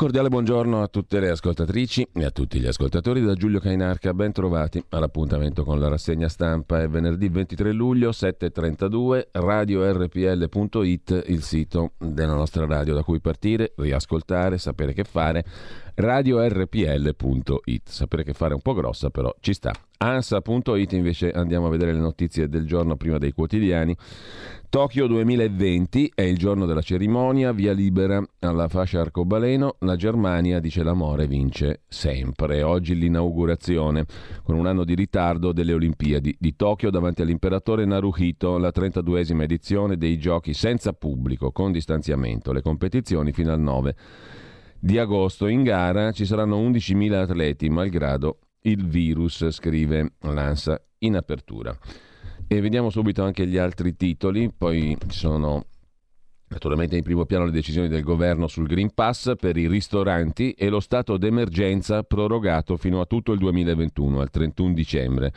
cordiale buongiorno a tutte le ascoltatrici e a tutti gli ascoltatori da Giulio Cainarca, ben trovati all'appuntamento con la rassegna stampa. È venerdì 23 luglio 7.32, radiorpl.it, il sito della nostra radio da cui partire, riascoltare, sapere che fare, radiorpl.it. Sapere che fare è un po' grossa però ci sta. Ansa.it invece andiamo a vedere le notizie del giorno prima dei quotidiani. Tokyo 2020 è il giorno della cerimonia, via libera alla fascia arcobaleno, la Germania dice l'amore vince sempre. Oggi l'inaugurazione, con un anno di ritardo, delle Olimpiadi di Tokyo davanti all'imperatore Naruhito, la 32esima edizione dei giochi senza pubblico, con distanziamento, le competizioni fino al 9 di agosto. In gara ci saranno 11.000 atleti, malgrado il virus, scrive l'ANSA in apertura. E vediamo subito anche gli altri titoli, poi ci sono naturalmente in primo piano le decisioni del governo sul Green Pass per i ristoranti e lo stato d'emergenza prorogato fino a tutto il 2021, al 31 dicembre.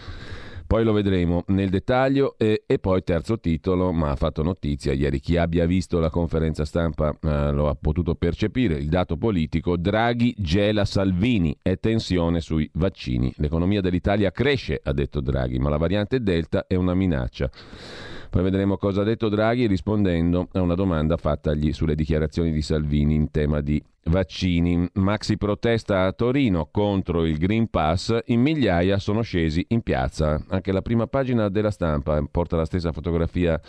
Poi lo vedremo nel dettaglio e, e, poi terzo titolo, ma ha fatto notizia ieri chi abbia visto la conferenza stampa eh, lo ha potuto percepire, il dato politico, Draghi gela Salvini e tensione sui vaccini. L'economia dell'Italia cresce, ha detto Draghi, ma la variante Delta è una minaccia. Poi vedremo cosa ha detto Draghi rispondendo a una domanda fattagli sulle dichiarazioni di Salvini in tema di vaccini. Maxi protesta a Torino contro il Green Pass, in migliaia sono scesi in piazza. Anche la prima pagina della stampa porta la stessa fotografia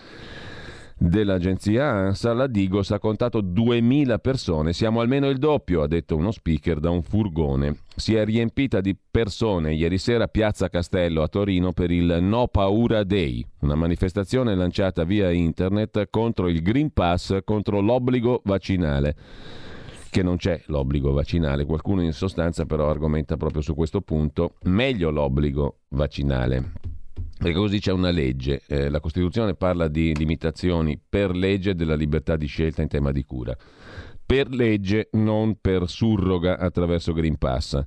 dell'agenzia ANSA, la Digos ha contato 2000 persone, siamo almeno il doppio, ha detto uno speaker da un furgone. Si è riempita di persone ieri sera a Piazza Castello a Torino per il No Paura Day, una manifestazione lanciata via internet contro il Green Pass, contro l'obbligo vaccinale che non c'è l'obbligo vaccinale. Qualcuno in sostanza però argomenta proprio su questo punto, meglio l'obbligo vaccinale. Perché così c'è una legge, eh, la Costituzione parla di limitazioni per legge della libertà di scelta in tema di cura, per legge, non per surroga attraverso Green Pass.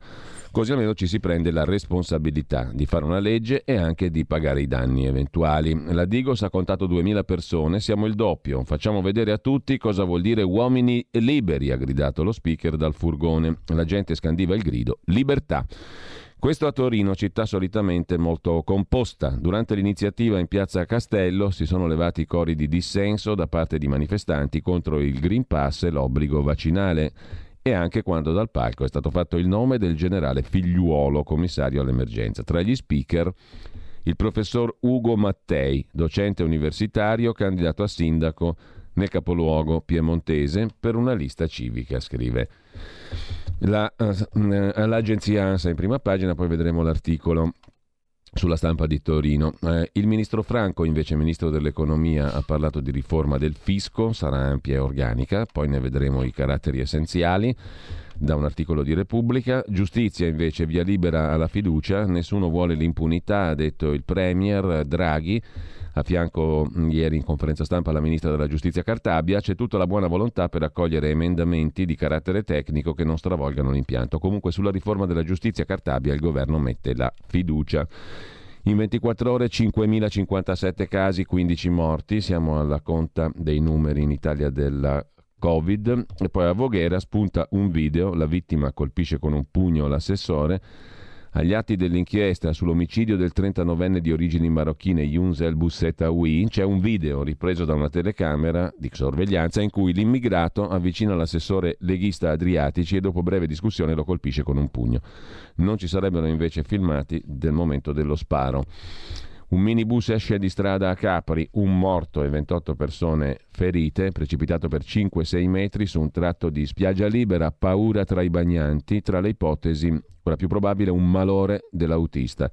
Così almeno ci si prende la responsabilità di fare una legge e anche di pagare i danni eventuali. La Digos ha contato 2000 persone, siamo il doppio. Facciamo vedere a tutti cosa vuol dire uomini liberi, ha gridato lo speaker dal furgone. La gente scandiva il grido libertà. Questo a Torino, città solitamente molto composta. Durante l'iniziativa in piazza Castello si sono levati cori di dissenso da parte di manifestanti contro il Green Pass e l'obbligo vaccinale e anche quando dal palco è stato fatto il nome del generale Figliuolo, commissario all'emergenza. Tra gli speaker il professor Ugo Mattei, docente universitario, candidato a sindaco nel capoluogo piemontese per una lista civica, scrive la, uh, l'agenzia ANSA in prima pagina, poi vedremo l'articolo sulla stampa di Torino. Eh, il ministro Franco, invece ministro dell'economia, ha parlato di riforma del fisco, sarà ampia e organica, poi ne vedremo i caratteri essenziali da un articolo di Repubblica. Giustizia invece via libera alla fiducia, nessuno vuole l'impunità, ha detto il Premier Draghi a fianco ieri in conferenza stampa la ministra della giustizia Cartabia, c'è tutta la buona volontà per accogliere emendamenti di carattere tecnico che non stravolgano l'impianto. Comunque sulla riforma della giustizia Cartabia il governo mette la fiducia. In 24 ore 5.057 casi, 15 morti, siamo alla conta dei numeri in Italia della Covid e poi a Voghera spunta un video, la vittima colpisce con un pugno l'assessore agli atti dell'inchiesta sull'omicidio del 39enne di origini marocchine Younes El Boussetaoui c'è un video ripreso da una telecamera di sorveglianza in cui l'immigrato avvicina l'assessore leghista Adriatici e dopo breve discussione lo colpisce con un pugno. Non ci sarebbero invece filmati del momento dello sparo. Un minibus esce di strada a Capri, un morto e 28 persone ferite, precipitato per 5-6 metri su un tratto di spiaggia libera, paura tra i bagnanti, tra le ipotesi, quella più probabile, un malore dell'autista.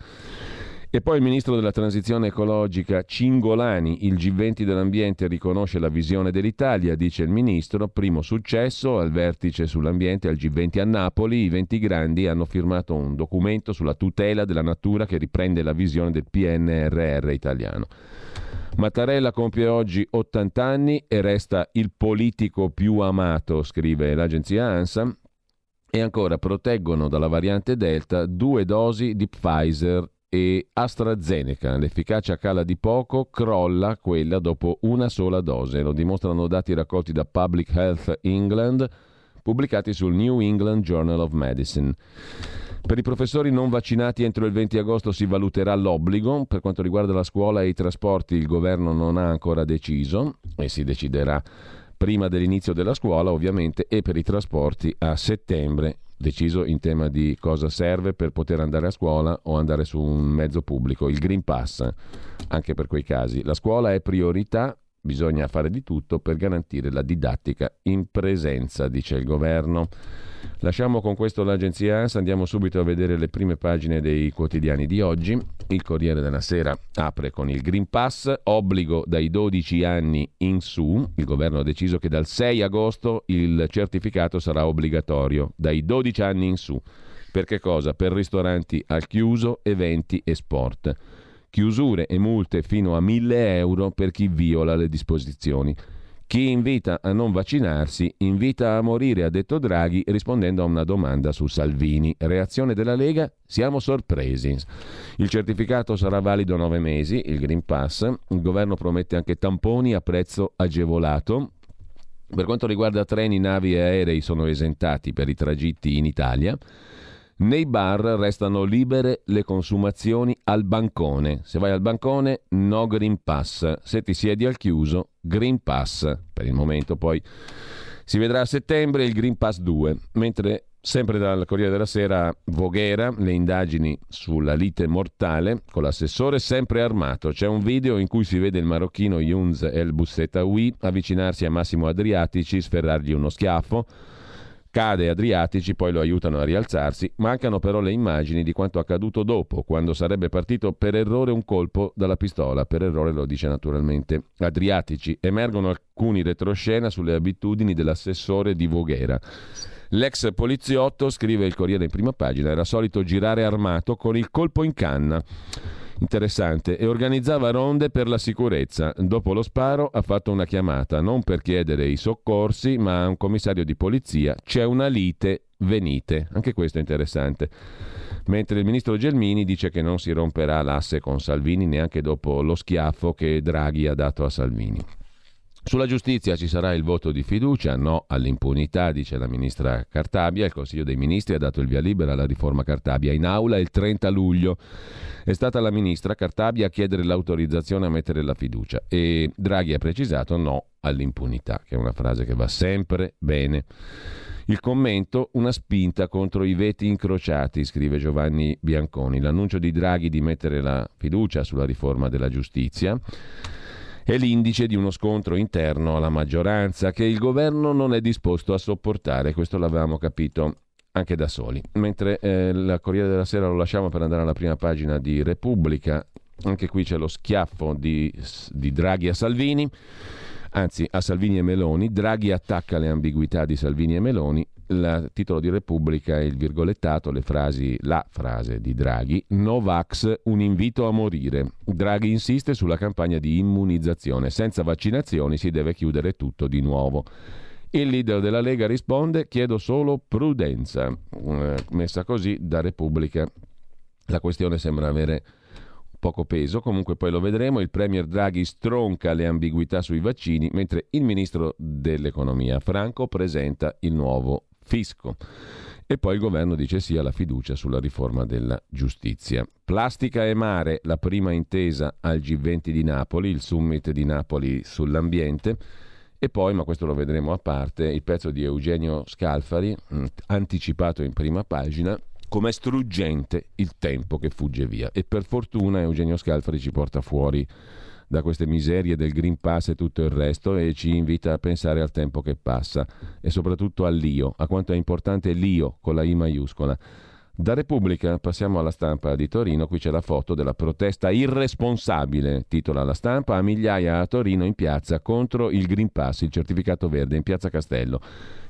E poi il ministro della transizione ecologica Cingolani, il G20 dell'ambiente riconosce la visione dell'Italia, dice il ministro, primo successo al vertice sull'ambiente al G20 a Napoli, i 20 grandi hanno firmato un documento sulla tutela della natura che riprende la visione del PNRR italiano. Mattarella compie oggi 80 anni e resta il politico più amato, scrive l'agenzia ANSA, e ancora proteggono dalla variante Delta due dosi di Pfizer e AstraZeneca. L'efficacia cala di poco, crolla quella dopo una sola dose. Lo dimostrano dati raccolti da Public Health England. pubblicati sul New England Journal of Medicine. Per i professori non vaccinati entro il 20 agosto si valuterà l'obbligo. Per quanto riguarda la scuola e i trasporti il governo non ha ancora deciso e si deciderà prima dell'inizio della scuola ovviamente e per i trasporti a settembre deciso in tema di cosa serve per poter andare a scuola o andare su un mezzo pubblico, il Green Pass, anche per quei casi. La scuola è priorità, bisogna fare di tutto per garantire la didattica in presenza, dice il governo. Lasciamo con questo l'agenzia ANSA, andiamo subito a vedere le prime pagine dei quotidiani di oggi. Il Corriere della Sera apre con il Green Pass, obbligo dai 12 anni in su. Il governo ha deciso che dal 6 agosto il certificato sarà obbligatorio, dai 12 anni in su. Per che cosa? Per ristoranti al chiuso, eventi e sport. Chiusure e multe fino a 1000 euro per chi viola le disposizioni. Chi invita a non vaccinarsi invita a morire, ha detto Draghi rispondendo a una domanda su Salvini. Reazione della Lega? Siamo sorpresi. Il certificato sarà valido nove mesi, il Green Pass. Il governo promette anche tamponi a prezzo agevolato. Per quanto riguarda treni, navi e aerei sono esentati per i tragitti in Italia. Nei bar restano libere le consumazioni al bancone. Se vai al bancone, no Green Pass. Se ti siedi al chiuso, Green Pass. Per il momento poi si vedrà a settembre il Green Pass 2. Mentre sempre dal Corriere della Sera, Voghera, le indagini sulla lite mortale con l'assessore sempre armato. C'è un video in cui si vede il marocchino Yunz El Bussetawi avvicinarsi a Massimo Adriatici, sferrargli uno schiaffo Cade Adriatici, poi lo aiutano a rialzarsi. Mancano però le immagini di quanto accaduto dopo, quando sarebbe partito per errore un colpo dalla pistola. Per errore lo dice naturalmente Adriatici. Emergono alcuni retroscena sulle abitudini dell'assessore di Voghera. L'ex poliziotto, scrive il Corriere in prima pagina, era solito girare armato con il colpo in canna interessante, e organizzava ronde per la sicurezza. Dopo lo sparo ha fatto una chiamata, non per chiedere i soccorsi, ma a un commissario di polizia. C'è una lite, venite. Anche questo è interessante. Mentre il ministro Gelmini dice che non si romperà l'asse con Salvini neanche dopo lo schiaffo che Draghi ha dato a Salvini. Sulla giustizia ci sarà il voto di fiducia, no all'impunità, dice la ministra Cartabia. Il Consiglio dei Ministri ha dato il via libera alla riforma Cartabia in aula il 30 luglio. È stata la ministra Cartabia a chiedere l'autorizzazione a mettere la fiducia e Draghi ha precisato no all'impunità, che è una frase che va sempre bene. Il commento, una spinta contro i veti incrociati, scrive Giovanni Bianconi. L'annuncio di Draghi di mettere la fiducia sulla riforma della giustizia è l'indice di uno scontro interno alla maggioranza che il governo non è disposto a sopportare, questo l'avevamo capito anche da soli. Mentre eh, la Corriere della Sera lo lasciamo per andare alla prima pagina di Repubblica, anche qui c'è lo schiaffo di, di Draghi a Salvini anzi a Salvini e Meloni. Draghi attacca le ambiguità di Salvini e Meloni il titolo di Repubblica è il virgolettato, le frasi, la frase di Draghi, Novax, un invito a morire. Draghi insiste sulla campagna di immunizzazione, senza vaccinazioni si deve chiudere tutto di nuovo. Il leader della Lega risponde, chiedo solo prudenza. Eh, messa così da Repubblica. La questione sembra avere poco peso, comunque poi lo vedremo, il Premier Draghi stronca le ambiguità sui vaccini, mentre il Ministro dell'Economia Franco presenta il nuovo fisco. E poi il governo dice sì alla fiducia sulla riforma della giustizia. Plastica e mare, la prima intesa al G20 di Napoli, il summit di Napoli sull'ambiente. E poi, ma questo lo vedremo a parte, il pezzo di Eugenio Scalfari, mm, anticipato in prima pagina, com'è struggente il tempo che fugge via. E per fortuna Eugenio Scalfari ci porta fuori da queste miserie del Green Pass e tutto il resto e ci invita a pensare al tempo che passa e soprattutto all'io, a quanto è importante l'io con la I maiuscola. Da Repubblica passiamo alla stampa di Torino, qui c'è la foto della protesta irresponsabile, titola la stampa, a migliaia a Torino in piazza contro il Green Pass, il certificato verde in piazza Castello.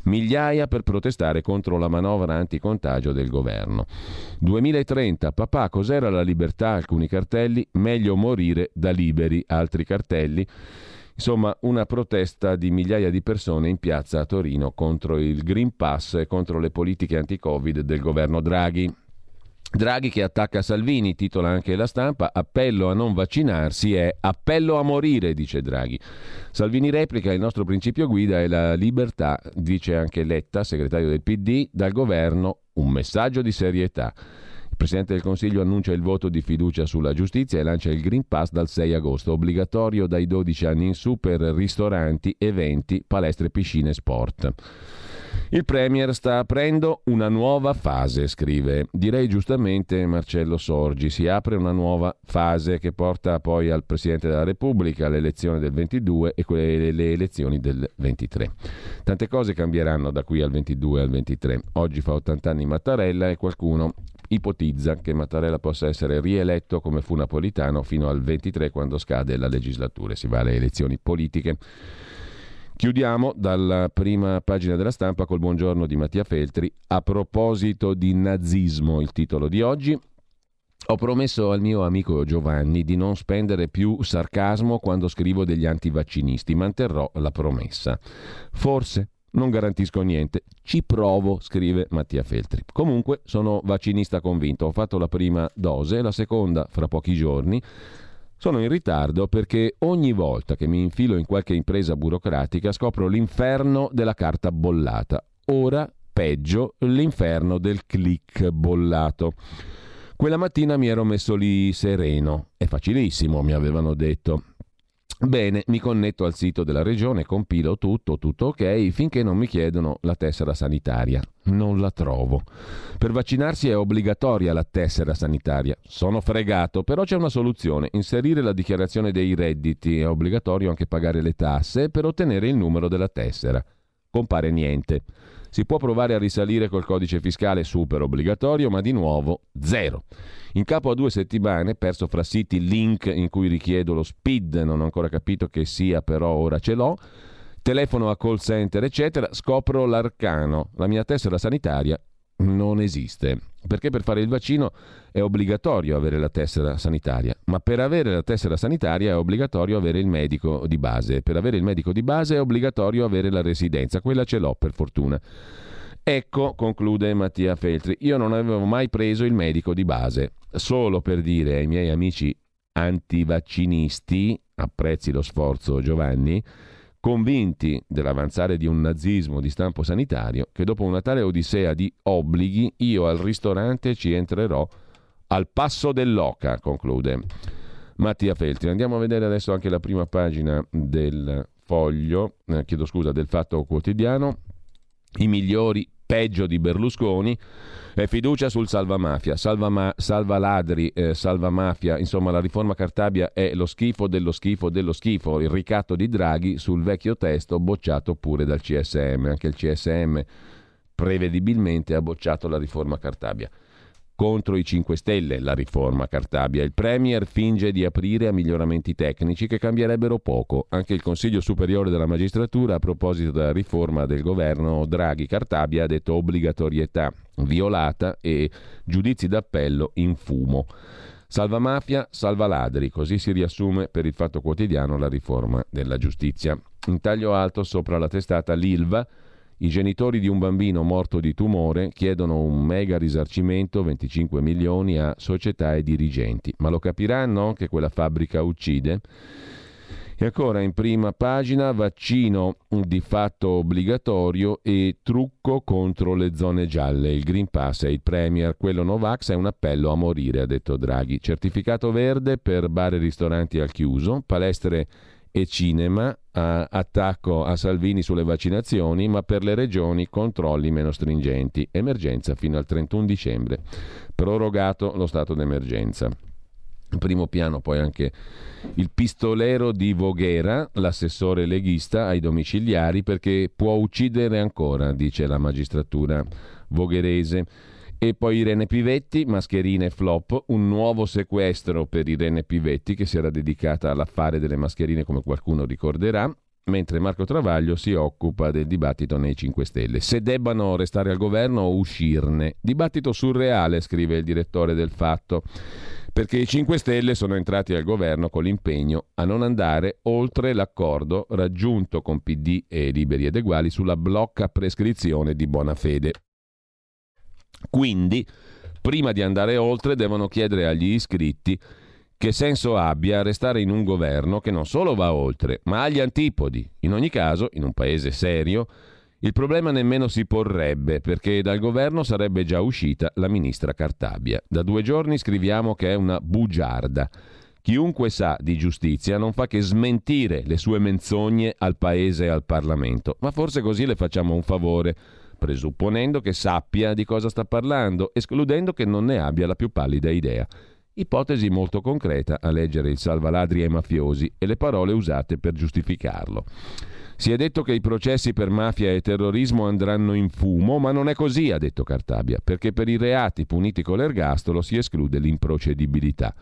Migliaia per protestare contro la manovra anticontagio del governo. 2030, papà, cos'era la libertà? Alcuni cartelli, meglio morire da liberi, altri cartelli. Insomma, una protesta di migliaia di persone in piazza a Torino contro il Green Pass e contro le politiche anti-Covid del governo Draghi. Draghi che attacca Salvini, titola anche la stampa, appello a non vaccinarsi è appello a morire, dice Draghi. Salvini replica, il nostro principio guida è la libertà, dice anche Letta, segretario del PD, dal governo un messaggio di serietà. Il Presidente del Consiglio annuncia il voto di fiducia sulla giustizia e lancia il Green Pass dal 6 agosto, obbligatorio dai 12 anni in su per ristoranti, eventi, palestre, piscine e sport. Il Premier sta aprendo una nuova fase, scrive. Direi giustamente Marcello Sorgi, si apre una nuova fase che porta poi al Presidente della Repubblica l'elezione del 22 e quelle, le elezioni del 23. Tante cose cambieranno da qui al 22 al 23. Oggi fa 80 anni Mattarella e qualcuno ipotizza che Mattarella possa essere rieletto come fu Napolitano fino al 23 quando scade la legislatura e si va alle elezioni politiche. Chiudiamo dalla prima pagina della stampa col buongiorno di Mattia Feltri. A proposito di nazismo, il titolo di oggi. Ho promesso al mio amico Giovanni di non spendere più sarcasmo quando scrivo degli antivaccinisti. Manterrò la promessa. Forse non garantisco niente. Ci provo, scrive Mattia Feltri. Comunque sono vaccinista convinto. Ho fatto la prima dose, la seconda fra pochi giorni. Sono in ritardo perché ogni volta che mi infilo in qualche impresa burocratica scopro l'inferno della carta bollata. Ora, peggio, l'inferno del click bollato. Quella mattina mi ero messo lì sereno. È facilissimo, mi avevano detto. Bene, mi connetto al sito della regione, compilo tutto, tutto ok, finché non mi chiedono la tessera sanitaria. Non la trovo. Per vaccinarsi è obbligatoria la tessera sanitaria. Sono fregato, però c'è una soluzione. Inserire la dichiarazione dei redditi, è obbligatorio anche pagare le tasse per ottenere il numero della tessera. Compare niente. Si può provare a risalire col codice fiscale super obbligatorio, ma di nuovo zero. In capo a due settimane, perso fra siti link in cui richiedo lo SPID, non ho ancora capito che sia, però ora ce l'ho. Telefono a call center, eccetera, scopro l'arcano. La mia tessera sanitaria non esiste. Perché per fare il vaccino è obbligatorio avere la tessera sanitaria, ma per avere la tessera sanitaria è obbligatorio avere il medico di base. Per avere il medico di base è obbligatorio avere la residenza, quella ce l'ho per fortuna. Ecco, conclude Mattia Feltri, io non avevo mai preso il medico di base, solo per dire ai miei amici antivaccinisti, apprezzi lo sforzo Giovanni, convinti dell'avanzare di un nazismo di stampo sanitario, che dopo una tale odissea di obblighi io al ristorante ci entrerò al passo dell'oca, conclude Mattia Feltri. Andiamo a vedere adesso anche la prima pagina del foglio, eh, chiedo scusa, del Fatto Quotidiano. I migliori peggio di Berlusconi, e fiducia sul salva mafia, salva, ma- salva ladri, eh, salva mafia, insomma la riforma Cartabia è lo schifo dello schifo dello schifo, il ricatto di Draghi sul vecchio testo bocciato pure dal CSM, anche il CSM prevedibilmente ha bocciato la riforma Cartabia contro i 5 Stelle la riforma Cartabia. Il Premier finge di aprire a miglioramenti tecnici che cambierebbero poco. Anche il Consiglio Superiore della Magistratura, a proposito della riforma del governo Draghi-Cartabia, ha detto obbligatorietà violata e giudizi d'appello in fumo. Salva mafia, salva ladri, così si riassume per il Fatto Quotidiano la riforma della giustizia. In taglio alto sopra la testata l'Ilva i genitori di un bambino morto di tumore chiedono un mega risarcimento, 25 milioni, a società e dirigenti. Ma lo capiranno che quella fabbrica uccide? E ancora in prima pagina vaccino di fatto obbligatorio e trucco contro le zone gialle. Il Green Pass è il Premier, quello Novax è un appello a morire, ha detto Draghi. Certificato verde per bar e ristoranti al chiuso, palestre e cinema, attacco a Salvini sulle vaccinazioni, ma per le regioni controlli meno stringenti. Emergenza fino al 31 dicembre. Prorogato lo stato d'emergenza. In primo piano poi anche il pistolero di Voghera, l'assessore leghista ai domiciliari, perché può uccidere ancora, dice la magistratura vogherese. E poi Irene Pivetti, mascherine flop, un nuovo sequestro per Irene Pivetti che si era dedicata all'affare delle mascherine come qualcuno ricorderà, mentre Marco Travaglio si occupa del dibattito nei 5 Stelle. Se debbano restare al governo o uscirne. Dibattito surreale, scrive il direttore del Fatto, perché i 5 Stelle sono entrati al governo con l'impegno a non andare oltre l'accordo raggiunto con PD e Liberi ed Eguali sulla blocca prescrizione di buona fede. Quindi Prima di andare oltre devono chiedere agli iscritti che senso abbia restare in un governo che non solo va oltre, ma agli antipodi. In ogni caso, in un paese serio, il problema nemmeno si porrebbe, perché dal governo sarebbe già uscita la ministra Cartabia. Da due giorni scriviamo che è una bugiarda. Chiunque sa di giustizia non fa che smentire le sue menzogne al Paese e al Parlamento, ma forse così le facciamo un favore, presupponendo che sappia di cosa sta parlando, escludendo che non ne abbia la più pallida idea. Ipotesi molto concreta a leggere il salvaladri ai mafiosi e le parole usate per giustificarlo. Si è detto che i processi per mafia e terrorismo andranno in fumo, ma non è così, ha detto Cartabia, perché per i reati puniti con l'ergastolo si esclude l'improcedibilità.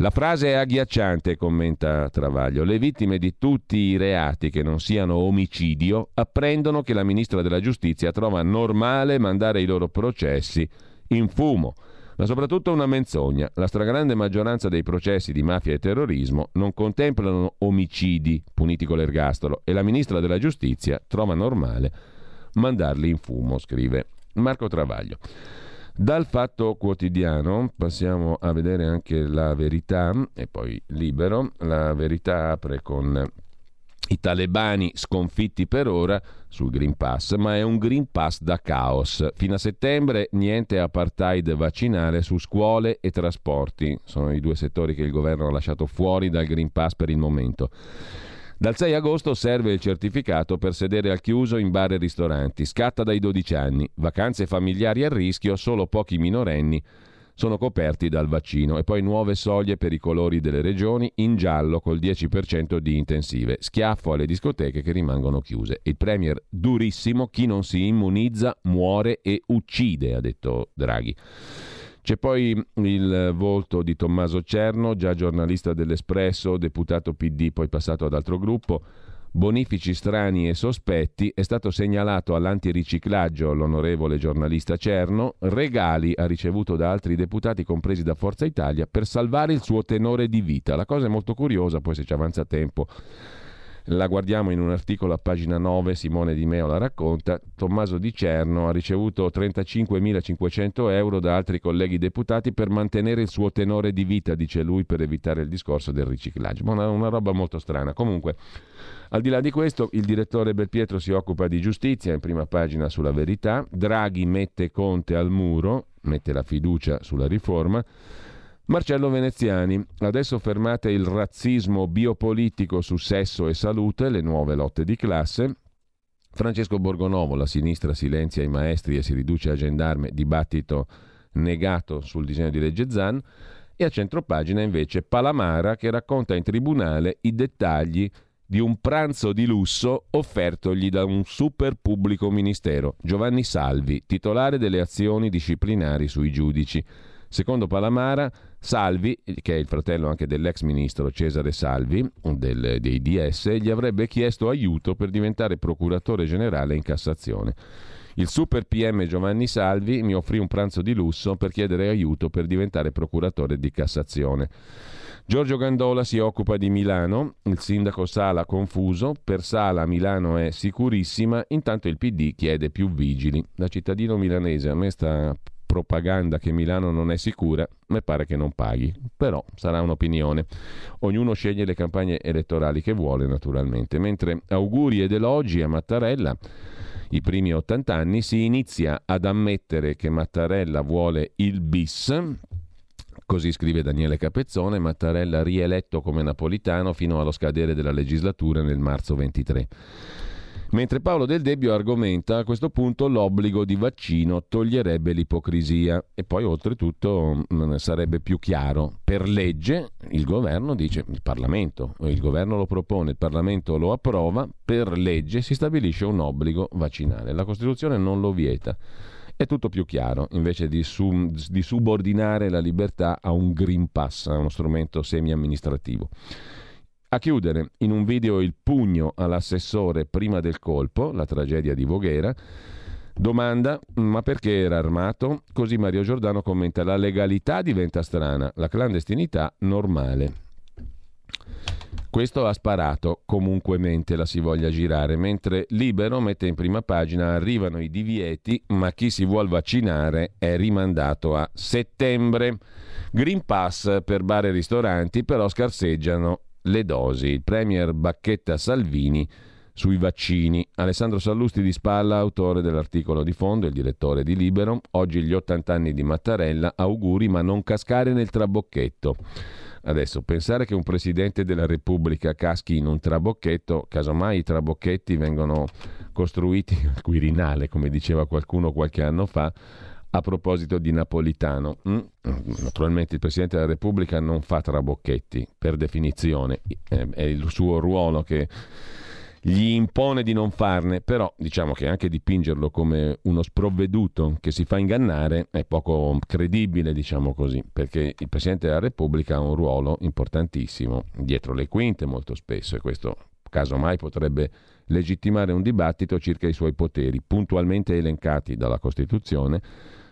La frase è agghiacciante, commenta Travaglio. Le vittime di tutti i reati che non siano omicidio apprendono che la ministra della giustizia trova normale mandare i loro processi in fumo ma soprattutto una menzogna. La stragrande maggioranza dei processi di mafia e terrorismo non contemplano omicidi puniti con l'ergastolo e la ministra della giustizia trova normale mandarli in fumo, scrive Marco Travaglio. Dal fatto quotidiano passiamo a vedere anche la verità e poi libero. La verità apre con i talebani sconfitti per ora sul Green Pass, ma è un Green Pass da caos. Fino a settembre niente apartheid vaccinale su scuole e trasporti. Sono i due settori che il governo ha lasciato fuori dal Green Pass per il momento. Dal 6 agosto serve il certificato per sedere al chiuso in bar e ristoranti. Scatta dai 12 anni. Vacanze familiari a rischio, solo pochi minorenni sono coperti dal vaccino e poi nuove soglie per i colori delle regioni in giallo col 10% di intensive. Schiaffo alle discoteche che rimangono chiuse. Il Premier durissimo, chi non si immunizza muore e uccide, ha detto Draghi. C'è poi il volto di Tommaso Cerno, già giornalista dell'Espresso, deputato PD, poi passato ad altro gruppo bonifici strani e sospetti, è stato segnalato all'antiriciclaggio l'onorevole giornalista Cerno, regali ha ricevuto da altri deputati compresi da Forza Italia per salvare il suo tenore di vita. La cosa è molto curiosa, poi se ci avanza tempo la guardiamo in un articolo a pagina 9, Simone Di Meo la racconta, Tommaso Di Cerno ha ricevuto 35.500 euro da altri colleghi deputati per mantenere il suo tenore di vita, dice lui, per evitare il discorso del riciclaggio. Una, una roba molto strana. Comunque, al di là di questo, il direttore Belpietro si occupa di giustizia in prima pagina sulla verità, Draghi mette Conte al muro, mette la fiducia sulla riforma. Marcello Veneziani, adesso fermate il razzismo biopolitico su sesso e salute, le nuove lotte di classe. Francesco Borgonovo, la sinistra silenzia i maestri e si riduce a gendarme, dibattito negato sul disegno di legge Zan. E a centropagina invece Palamara che racconta in tribunale i dettagli di un pranzo di lusso offertogli da un super pubblico ministero, Giovanni Salvi, titolare delle azioni disciplinari sui giudici. Secondo Palamara, Salvi, che è il fratello anche dell'ex ministro Cesare Salvi, del, dei DS, gli avrebbe chiesto aiuto per diventare procuratore generale in Cassazione. Il super PM Giovanni Salvi mi offrì un pranzo di lusso per chiedere aiuto per diventare procuratore di Cassazione. Giorgio Gandola si occupa di Milano, il sindaco Sala confuso, per Sala Milano è sicurissima, intanto il PD chiede più vigili. Da cittadino milanese a me sta propaganda che Milano non è sicura, mi pare che non paghi, però sarà un'opinione. Ognuno sceglie le campagne elettorali che vuole, naturalmente. Mentre auguri ed elogi a Mattarella, i primi 80 anni, si inizia ad ammettere che Mattarella vuole il bis. Così scrive Daniele Capezzone, Mattarella rieletto come napolitano fino allo scadere della legislatura nel marzo 23. Mentre Paolo Del Debbio argomenta a questo punto l'obbligo di vaccino toglierebbe l'ipocrisia e poi oltretutto sarebbe più chiaro. Per legge il governo dice, il Parlamento, il governo lo propone, il Parlamento lo approva, per legge si stabilisce un obbligo vaccinale. La Costituzione non lo vieta. È tutto più chiaro, invece di, sub, di subordinare la libertà a un Green Pass, a uno strumento semi-amministrativo. A chiudere, in un video il pugno all'assessore prima del colpo, la tragedia di Voghera. Domanda, ma perché era armato? Così Mario Giordano commenta, la legalità diventa strana, la clandestinità normale. questo ha sparato comunquemente la si voglia girare, mentre Libero mette in prima pagina arrivano i divieti, ma chi si vuole vaccinare è rimandato a settembre. Green Pass per bar e ristoranti, però scarseggiano le dosi. Il premier bacchetta Salvini sui vaccini. Alessandro Sallusti di Spalla, autore dell'articolo di fondo, il direttore di Libero. Oggi gli 80 anni di Mattarella, auguri ma non cascare nel trabocchetto. Adesso, pensare che un Presidente della Repubblica caschi in un trabocchetto, casomai i trabocchetti vengono costruiti al Quirinale, come diceva qualcuno qualche anno fa, a proposito di Napolitano. Mm? Naturalmente il Presidente della Repubblica non fa trabocchetti, per definizione, è il suo ruolo che gli impone di non farne, però diciamo che anche dipingerlo come uno sprovveduto che si fa ingannare è poco credibile, diciamo così, perché il Presidente della Repubblica ha un ruolo importantissimo dietro le quinte molto spesso e questo casomai potrebbe legittimare un dibattito circa i suoi poteri, puntualmente elencati dalla Costituzione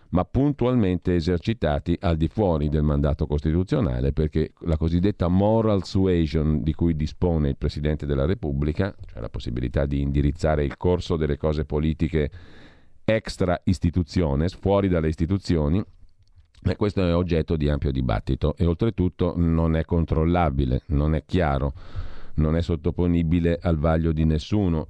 ma puntualmente esercitati al di fuori del mandato costituzionale, perché la cosiddetta moral suasion di cui dispone il Presidente della Repubblica, cioè la possibilità di indirizzare il corso delle cose politiche extra istituzione, fuori dalle istituzioni, e questo è oggetto di ampio dibattito e oltretutto non è controllabile, non è chiaro, non è sottoponibile al vaglio di nessuno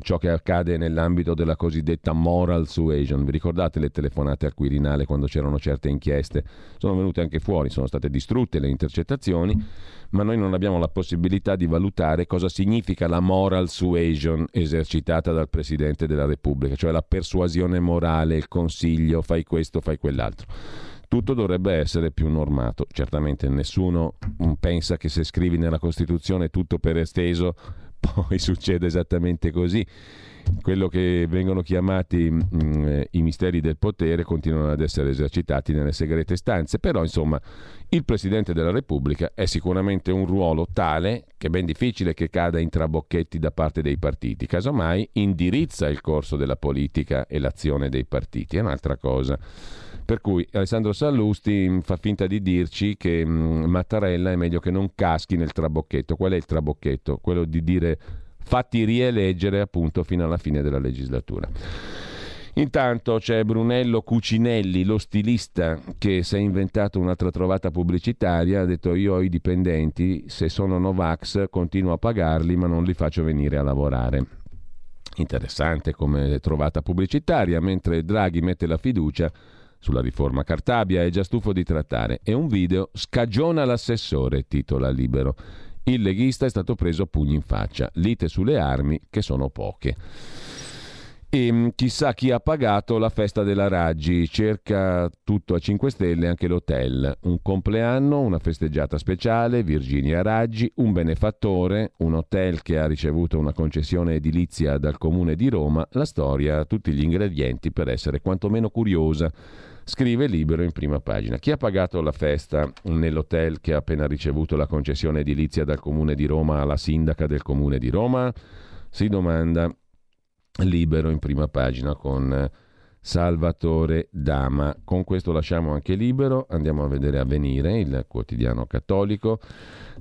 ciò che accade nell'ambito della cosiddetta moral suasion. Vi ricordate le telefonate al Quirinale quando c'erano certe inchieste? Sono venute anche fuori, sono state distrutte le intercettazioni, ma noi non abbiamo la possibilità di valutare cosa significa la moral suasion esercitata dal Presidente della Repubblica, cioè la persuasione morale, il consiglio, fai questo, fai quell'altro tutto dovrebbe essere più normato. Certamente nessuno pensa che se scrivi nella Costituzione tutto per esteso poi succede esattamente così. Quello che vengono chiamati mh, mm, eh, i misteri del potere continuano ad essere esercitati nelle segrete stanze, però insomma il Presidente della Repubblica è sicuramente un ruolo tale che è ben difficile che cada in trabocchetti da parte dei partiti, casomai indirizza il corso della politica e l'azione dei partiti, è un'altra cosa. Per cui Alessandro Sallusti mm, fa finta di dirci che mh, Mattarella è meglio che non caschi nel trabocchetto. Qual è il trabocchetto? Quello di dire fatti rieleggere appunto fino alla fine della legislatura. Intanto c'è Brunello Cucinelli, lo stilista che si è inventato un'altra trovata pubblicitaria, ha detto io ho i dipendenti, se sono Novax continuo a pagarli ma non li faccio venire a lavorare. Interessante come trovata pubblicitaria, mentre Draghi mette la fiducia sulla riforma Cartabia, è già stufo di trattare. E un video scagiona l'assessore, titola Libero. Il leghista è stato preso a pugni in faccia. Lite sulle armi, che sono poche. E mm, chissà chi ha pagato la festa della Raggi, cerca tutto a 5 stelle anche l'hotel. Un compleanno, una festeggiata speciale, Virginia Raggi, un benefattore, un hotel che ha ricevuto una concessione edilizia dal comune di Roma, la storia, tutti gli ingredienti per essere quantomeno curiosa scrive Libero in prima pagina. Chi ha pagato la festa nell'hotel che ha appena ricevuto la concessione edilizia dal Comune di Roma alla sindaca del Comune di Roma? Si domanda Libero in prima pagina con Salvatore Dama. Con questo lasciamo anche Libero, andiamo a vedere Avvenire, il quotidiano cattolico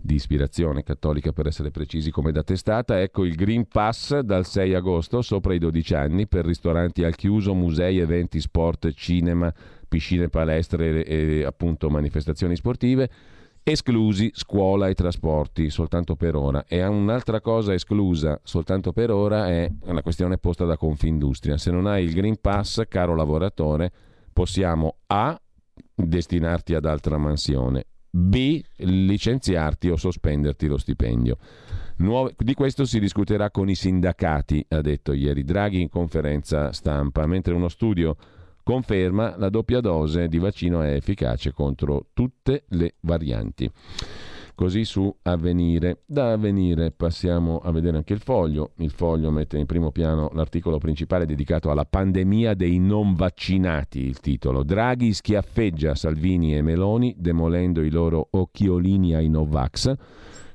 di ispirazione cattolica per essere precisi come da testata. Ecco il Green Pass dal 6 agosto sopra i 12 anni per ristoranti al chiuso, musei, eventi, sport, cinema, piscine, palestre e appunto manifestazioni sportive. Esclusi scuola e trasporti soltanto per ora. E un'altra cosa esclusa soltanto per ora è una questione posta da Confindustria. Se non hai il Green Pass, caro lavoratore, possiamo A. destinarti ad altra mansione, B. licenziarti o sospenderti lo stipendio. Nuove... Di questo si discuterà con i sindacati, ha detto ieri Draghi in conferenza stampa, mentre uno studio conferma la doppia dose di vaccino è efficace contro tutte le varianti. Così su Avvenire. Da Avvenire passiamo a vedere anche il foglio. Il foglio mette in primo piano l'articolo principale dedicato alla pandemia dei non vaccinati, il titolo. Draghi schiaffeggia Salvini e Meloni demolendo i loro occhiolini ai Novax.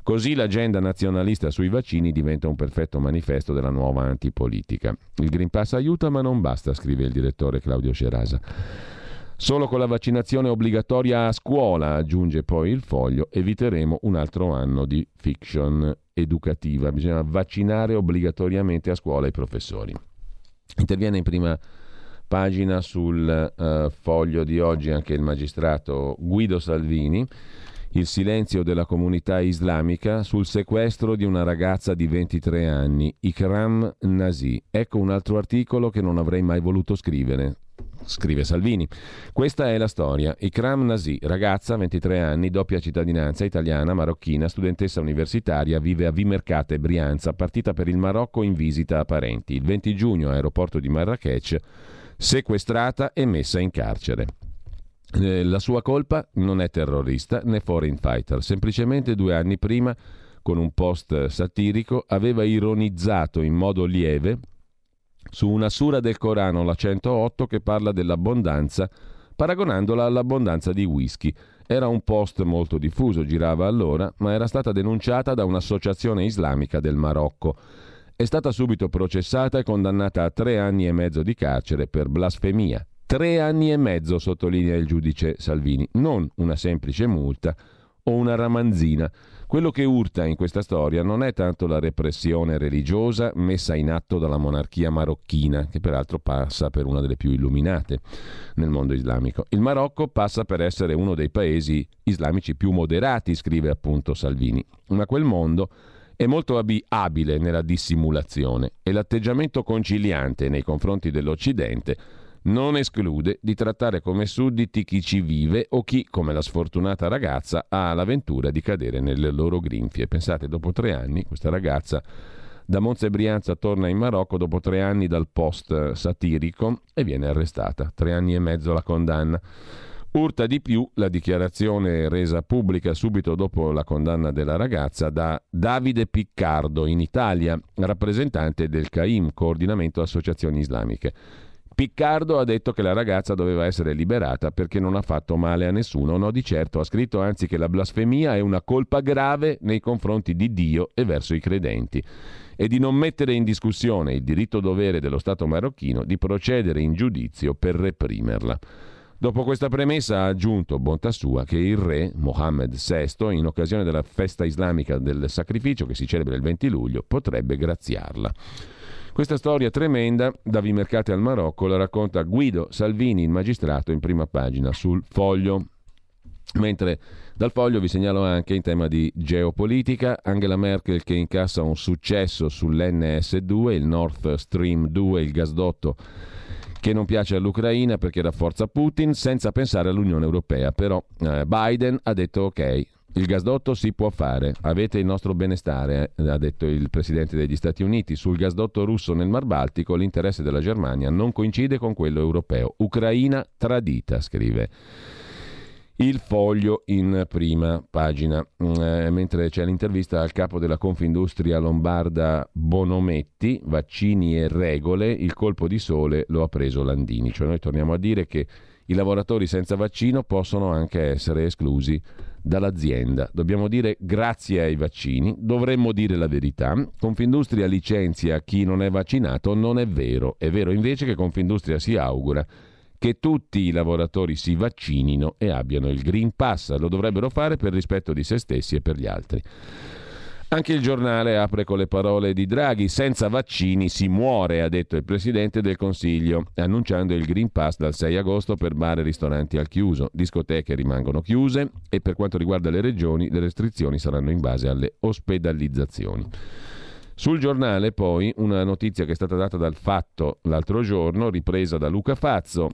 Così l'agenda nazionalista sui vaccini diventa un perfetto manifesto della nuova antipolitica. Il Green Pass aiuta ma non basta, scrive il direttore Claudio Cerasa. Solo con la vaccinazione obbligatoria a scuola, aggiunge poi il foglio, eviteremo un altro anno di fiction educativa. Bisogna vaccinare obbligatoriamente a scuola i professori. Interviene in prima pagina sul uh, foglio di oggi anche il magistrato Guido Salvini il silenzio della comunità islamica sul sequestro di una ragazza di 23 anni, Ikram Nasi. Ecco un altro articolo che non avrei mai voluto scrivere. Scrive Salvini. Questa è la storia. Ikram Nasi, ragazza, 23 anni, doppia cittadinanza italiana, marocchina, studentessa universitaria, vive a Vimercate, Brianza, partita per il Marocco in visita a parenti. Il 20 giugno, aeroporto di Marrakech, sequestrata e messa in carcere. Eh, la sua colpa non è terrorista né foreign fighter, semplicemente due anni prima, con un post satirico, aveva ironizzato in modo lieve su una sura del Corano, la 108, che parla dell'abbondanza, paragonandola all'abbondanza di whisky. Era un post molto diffuso, girava allora, ma era stata denunciata da un'associazione islamica del Marocco. È stata subito processata e condannata a tre anni e mezzo di carcere per blasfemia, Tre anni e mezzo, sottolinea il giudice Salvini, non una semplice multa o una ramanzina. Quello che urta in questa storia non è tanto la repressione religiosa messa in atto dalla monarchia marocchina, che peraltro passa per una delle più illuminate nel mondo islamico. Il Marocco passa per essere uno dei paesi islamici più moderati, scrive appunto Salvini, ma quel mondo è molto abile nella dissimulazione e l'atteggiamento conciliante nei confronti dell'Occidente non esclude di trattare come sudditi chi ci vive o chi, come la sfortunata ragazza, ha l'avventura di cadere nelle loro grinfie. Pensate, dopo tre anni, questa ragazza da Monza e Brianza torna in Marocco dopo tre anni dal post satirico e viene arrestata. Tre anni e mezzo la condanna. Urta di più la dichiarazione resa pubblica subito dopo la condanna della ragazza da Davide Piccardo in Italia, rappresentante del CAIM, Coordinamento Associazioni Islamiche. Piccardo ha detto che la ragazza doveva essere liberata perché non ha fatto male a nessuno. No, di certo, ha scritto anzi che la blasfemia è una colpa grave nei confronti di Dio e verso i credenti e di non mettere in discussione il diritto-dovere dello Stato marocchino di procedere in giudizio per reprimerla. Dopo questa premessa ha aggiunto, bontà sua, che il re Mohammed VI, in occasione della festa islamica del sacrificio che si celebra il 20 luglio, potrebbe graziarla. Questa storia tremenda, da Vimercate al Marocco, la racconta Guido Salvini, il magistrato, in prima pagina sul foglio. Mentre dal foglio vi segnalo anche in tema di geopolitica Angela Merkel che incassa un successo sull'NS2, il Nord Stream 2, il gasdotto che non piace all'Ucraina perché rafforza Putin senza pensare all'Unione Europea. Però eh, Biden ha detto ok, il gasdotto si può fare, avete il nostro benestare, eh, ha detto il Presidente degli Stati Uniti. Sul gasdotto russo nel Mar Baltico l'interesse della Germania non coincide con quello europeo. Ucraina tradita, scrive. Il foglio in prima pagina, mm, eh, mentre c'è l'intervista al capo della Confindustria Lombarda Bonometti, vaccini e regole, il colpo di sole lo ha preso Landini. Cioè noi torniamo a dire che i lavoratori senza vaccino possono anche essere esclusi dall'azienda. Dobbiamo dire grazie ai vaccini, dovremmo dire la verità. Confindustria licenzia chi non è vaccinato, non è vero. È vero invece che Confindustria si augura che tutti i lavoratori si vaccinino e abbiano il Green Pass. Lo dovrebbero fare per rispetto di se stessi e per gli altri. Anche il giornale apre con le parole di Draghi, senza vaccini si muore, ha detto il Presidente del Consiglio, annunciando il Green Pass dal 6 agosto per bar e ristoranti al chiuso. Discoteche rimangono chiuse e per quanto riguarda le regioni le restrizioni saranno in base alle ospedalizzazioni. Sul giornale poi una notizia che è stata data dal fatto l'altro giorno, ripresa da Luca Fazzo,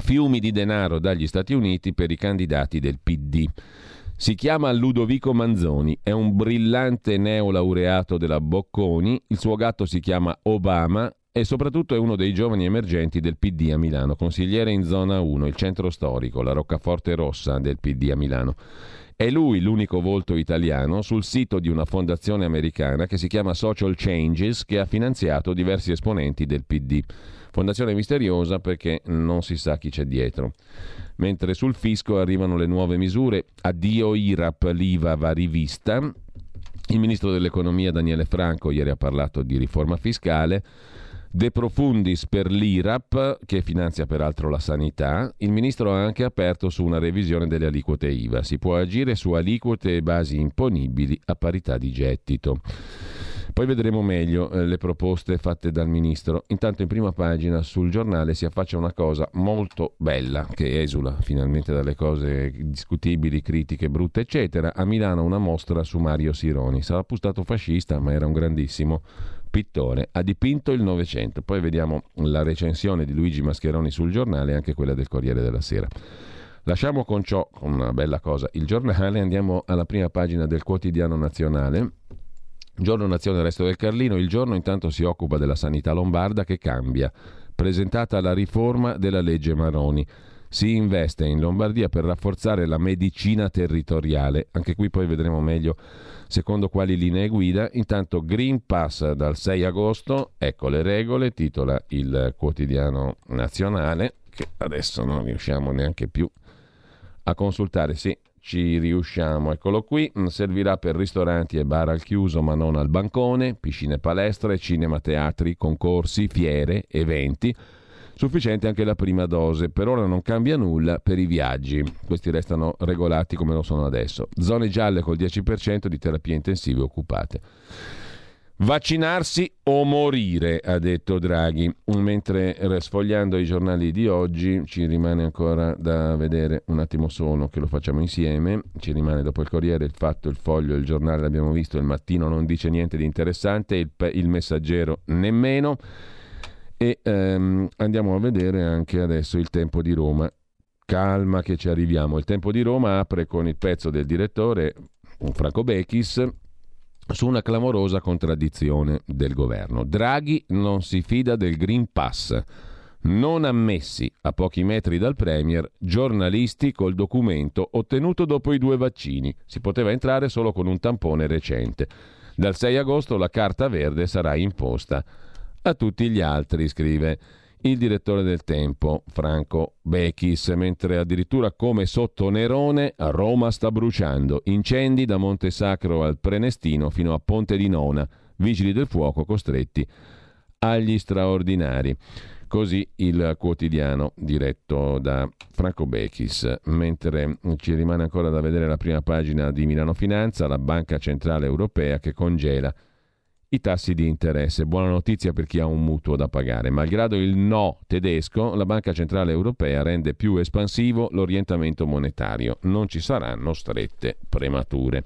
fiumi di denaro dagli Stati Uniti per i candidati del PD. Si chiama Ludovico Manzoni, è un brillante neolaureato della Bocconi, il suo gatto si chiama Obama e soprattutto è uno dei giovani emergenti del PD a Milano, consigliere in zona 1, il centro storico, la roccaforte rossa del PD a Milano. È lui l'unico volto italiano sul sito di una fondazione americana che si chiama Social Changes che ha finanziato diversi esponenti del PD. Fondazione misteriosa perché non si sa chi c'è dietro. Mentre sul fisco arrivano le nuove misure, addio IRAP, l'IVA va rivista. Il ministro dell'economia Daniele Franco ieri ha parlato di riforma fiscale. De profundis per l'IRAP, che finanzia peraltro la sanità, il ministro ha anche aperto su una revisione delle aliquote IVA. Si può agire su aliquote e basi imponibili a parità di gettito. Poi vedremo meglio eh, le proposte fatte dal ministro. Intanto in prima pagina sul giornale si affaccia una cosa molto bella che esula finalmente dalle cose discutibili, critiche, brutte, eccetera. A Milano una mostra su Mario Sironi. Sarà stato fascista, ma era un grandissimo pittore. Ha dipinto il Novecento. Poi vediamo la recensione di Luigi Mascheroni sul giornale e anche quella del Corriere della Sera. Lasciamo con ciò, con una bella cosa, il giornale, andiamo alla prima pagina del quotidiano nazionale Giorno Nazione Resto del Carlino, il giorno intanto si occupa della sanità lombarda che cambia. Presentata la riforma della legge Maroni. Si investe in Lombardia per rafforzare la medicina territoriale. Anche qui poi vedremo meglio secondo quali linee guida. Intanto Green Pass dal 6 agosto, ecco le regole, titola il quotidiano nazionale, che adesso non riusciamo neanche più a consultare. Sì, ci riusciamo. Eccolo qui, mm, servirà per ristoranti e bar al chiuso ma non al bancone, piscine palestre, cinema, teatri, concorsi, fiere, eventi. Sufficiente anche la prima dose, per ora non cambia nulla per i viaggi, questi restano regolati come lo sono adesso. Zone gialle col 10% di terapie intensive occupate. Vaccinarsi o morire, ha detto Draghi. Mentre sfogliando i giornali di oggi ci rimane ancora da vedere un attimo solo che lo facciamo insieme. Ci rimane dopo il Corriere, il Fatto, il Foglio, il giornale l'abbiamo visto, il mattino non dice niente di interessante, il, il messaggero nemmeno. E ehm, andiamo a vedere anche adesso il tempo di Roma. Calma che ci arriviamo. Il tempo di Roma apre con il pezzo del direttore Franco Bechis su una clamorosa contraddizione del governo. Draghi non si fida del Green Pass. Non ammessi a pochi metri dal Premier giornalisti col documento ottenuto dopo i due vaccini. Si poteva entrare solo con un tampone recente. Dal 6 agosto la carta verde sarà imposta a tutti gli altri, scrive il direttore del Tempo, Franco Bechis, mentre addirittura come sotto Nerone a Roma sta bruciando, incendi da Monte Sacro al Prenestino fino a Ponte di Nona, vigili del fuoco costretti agli straordinari. Così il quotidiano diretto da Franco Bechis, mentre ci rimane ancora da vedere la prima pagina di Milano Finanza, la Banca Centrale Europea che congela i tassi di interesse. Buona notizia per chi ha un mutuo da pagare. Malgrado il no tedesco, la Banca Centrale Europea rende più espansivo l'orientamento monetario. Non ci saranno strette premature.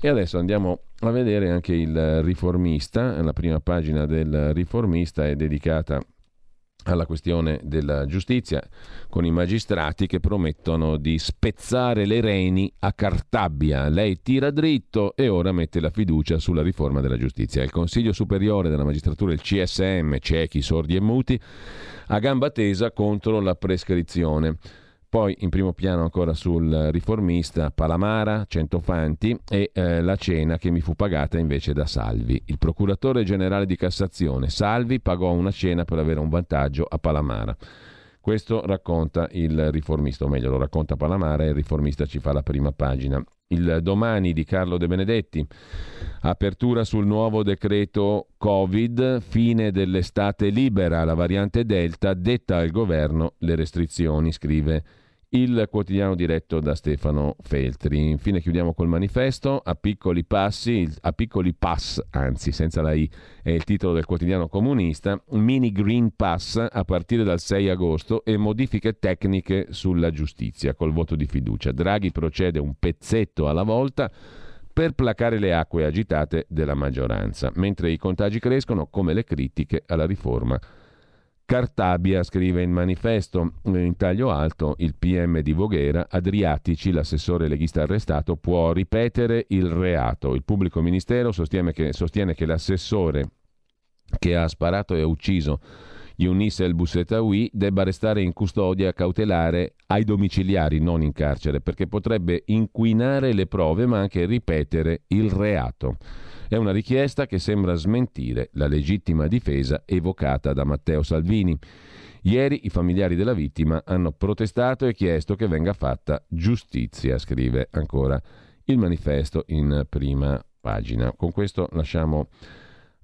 E adesso andiamo a vedere anche il riformista. La prima pagina del riformista è dedicata alla questione della giustizia con i magistrati che promettono di spezzare le reni a Cartabbia. Lei tira dritto e ora mette la fiducia sulla riforma della giustizia. Il Consiglio Superiore della Magistratura, il CSM, ciechi, sordi e muti, a gamba tesa contro la prescrizione. Poi in primo piano ancora sul riformista Palamara, Centofanti e eh, la cena che mi fu pagata invece da Salvi. Il procuratore generale di Cassazione Salvi pagò una cena per avere un vantaggio a Palamara. Questo racconta il riformista, o meglio lo racconta Palamara e il riformista ci fa la prima pagina. Il domani di Carlo De Benedetti, apertura sul nuovo decreto Covid, fine dell'estate libera, la variante Delta detta al governo le restrizioni, scrive il quotidiano diretto da Stefano Feltri. Infine chiudiamo col manifesto, a piccoli passi, a piccoli pass, anzi senza la I, è il titolo del quotidiano comunista, mini Green Pass a partire dal 6 agosto e modifiche tecniche sulla giustizia col voto di fiducia. Draghi procede un pezzetto alla volta per placare le acque agitate della maggioranza, mentre i contagi crescono come le critiche alla riforma Cartabia scrive in manifesto, in taglio alto, il PM di Voghera, Adriatici, l'assessore leghista arrestato, può ripetere il reato. Il pubblico ministero sostiene che, sostiene che l'assessore che ha sparato e ucciso Younis El Bussetawi debba restare in custodia cautelare ai domiciliari, non in carcere, perché potrebbe inquinare le prove ma anche ripetere il reato. È una richiesta che sembra smentire la legittima difesa evocata da Matteo Salvini. Ieri i familiari della vittima hanno protestato e chiesto che venga fatta giustizia, scrive ancora il manifesto in prima pagina. Con questo lasciamo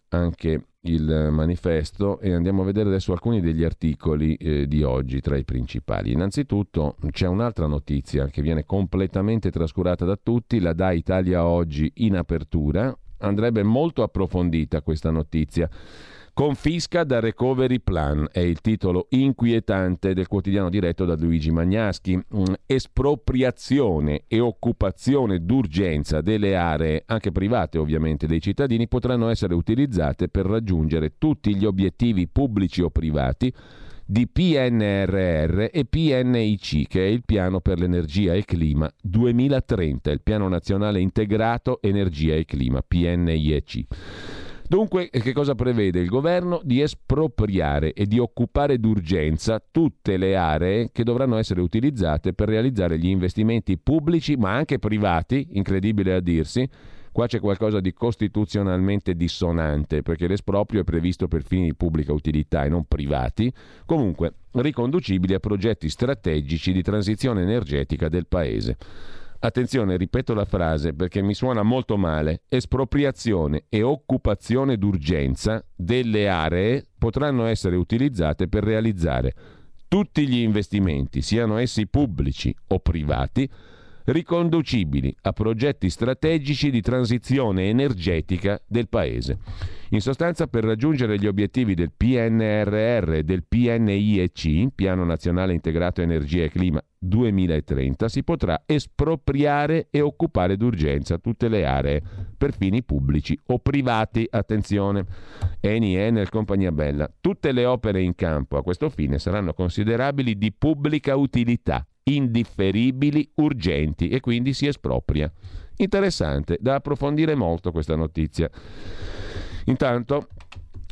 anche il manifesto e andiamo a vedere adesso alcuni degli articoli eh, di oggi tra i principali. Innanzitutto c'è un'altra notizia che viene completamente trascurata da tutti, la dà Italia oggi in apertura. Andrebbe molto approfondita questa notizia Confisca da recovery plan è il titolo inquietante del quotidiano diretto da Luigi Magnaschi. Mm, espropriazione e occupazione d'urgenza delle aree, anche private ovviamente, dei cittadini potranno essere utilizzate per raggiungere tutti gli obiettivi pubblici o privati di PNRR e PNIC, che è il piano per l'energia e clima 2030, il piano nazionale integrato energia e clima, PNIEC. Dunque, che cosa prevede il governo? Di espropriare e di occupare d'urgenza tutte le aree che dovranno essere utilizzate per realizzare gli investimenti pubblici, ma anche privati, incredibile a dirsi. Qua c'è qualcosa di costituzionalmente dissonante, perché l'esproprio è previsto per fini di pubblica utilità e non privati, comunque riconducibili a progetti strategici di transizione energetica del Paese. Attenzione, ripeto la frase perché mi suona molto male. Espropriazione e occupazione d'urgenza delle aree potranno essere utilizzate per realizzare tutti gli investimenti, siano essi pubblici o privati, riconducibili a progetti strategici di transizione energetica del Paese. In sostanza, per raggiungere gli obiettivi del PNRR e del PNIEC, Piano Nazionale Integrato Energia e Clima 2030, si potrà espropriare e occupare d'urgenza tutte le aree per fini pubblici o privati. Attenzione, Eni, Enel, Compagnia Bella. Tutte le opere in campo a questo fine saranno considerabili di pubblica utilità, indifferibili, urgenti e quindi si espropria. Interessante, da approfondire molto questa notizia. Intanto,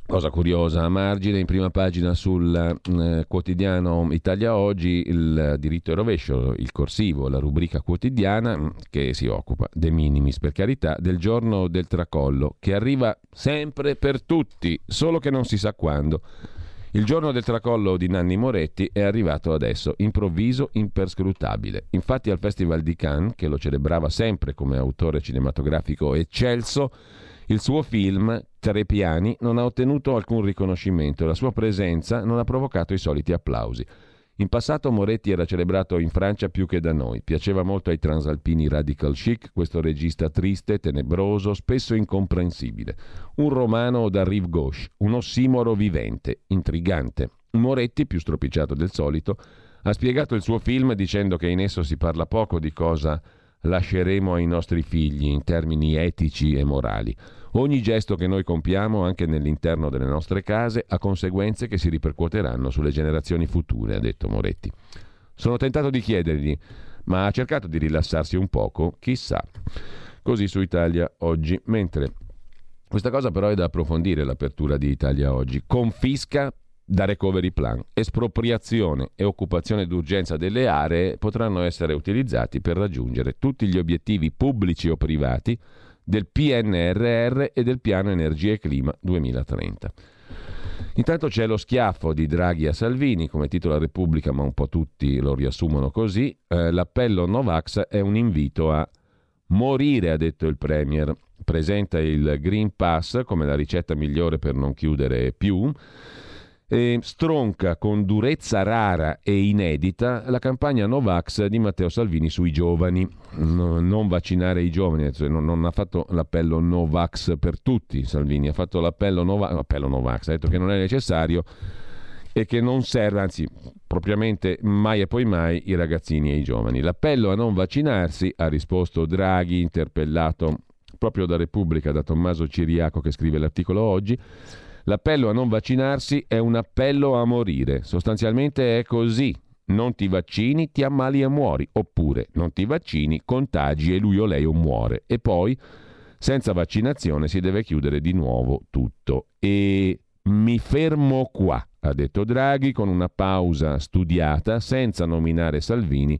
cosa curiosa, a margine, in prima pagina sul eh, quotidiano Italia Oggi, il diritto e rovescio, il corsivo, la rubrica quotidiana mm, che si occupa, de minimis per carità, del giorno del tracollo, che arriva sempre per tutti, solo che non si sa quando. Il giorno del tracollo di Nanni Moretti è arrivato adesso, improvviso, imperscrutabile. Infatti al Festival di Cannes, che lo celebrava sempre come autore cinematografico eccelso, il suo film, Tre piani, non ha ottenuto alcun riconoscimento e la sua presenza non ha provocato i soliti applausi. In passato Moretti era celebrato in Francia più che da noi. Piaceva molto ai transalpini radical chic questo regista triste, tenebroso, spesso incomprensibile. Un romano da rive gauche, un ossimoro vivente, intrigante. Moretti, più stropicciato del solito, ha spiegato il suo film dicendo che in esso si parla poco di cosa lasceremo ai nostri figli in termini etici e morali. Ogni gesto che noi compiamo, anche nell'interno delle nostre case, ha conseguenze che si ripercuoteranno sulle generazioni future, ha detto Moretti. Sono tentato di chiedergli, ma ha cercato di rilassarsi un poco? Chissà. Così su Italia oggi. Mentre questa cosa però è da approfondire l'apertura di Italia oggi. Confisca da recovery plan. Espropriazione e occupazione d'urgenza delle aree potranno essere utilizzati per raggiungere tutti gli obiettivi pubblici o privati del PNRR e del Piano Energia e Clima 2030. Intanto c'è lo schiaffo di Draghi a Salvini, come titola Repubblica, ma un po' tutti lo riassumono così. Eh, l'appello Novax è un invito a morire, ha detto il Premier. Presenta il Green Pass come la ricetta migliore per non chiudere più eh, stronca con durezza rara e inedita la campagna Novax di Matteo Salvini sui giovani. No, non vaccinare i giovani, cioè non, non, ha fatto l'appello Novax per tutti Salvini, ha fatto l'appello, Nova, appello Novax, ha detto che non è necessario e che non serve, anzi propriamente mai e poi mai, i ragazzini e i giovani. L'appello a non vaccinarsi, ha risposto Draghi, interpellato proprio da Repubblica, da Tommaso Ciriaco che scrive l'articolo oggi, L'appello a non vaccinarsi è un appello a morire. Sostanzialmente è così. Non ti vaccini, ti ammali e muori. Oppure non ti vaccini, contagi e lui o lei o muore. E poi, senza vaccinazione, si deve chiudere di nuovo tutto. E mi fermo qua, ha detto Draghi con una pausa studiata, senza nominare Salvini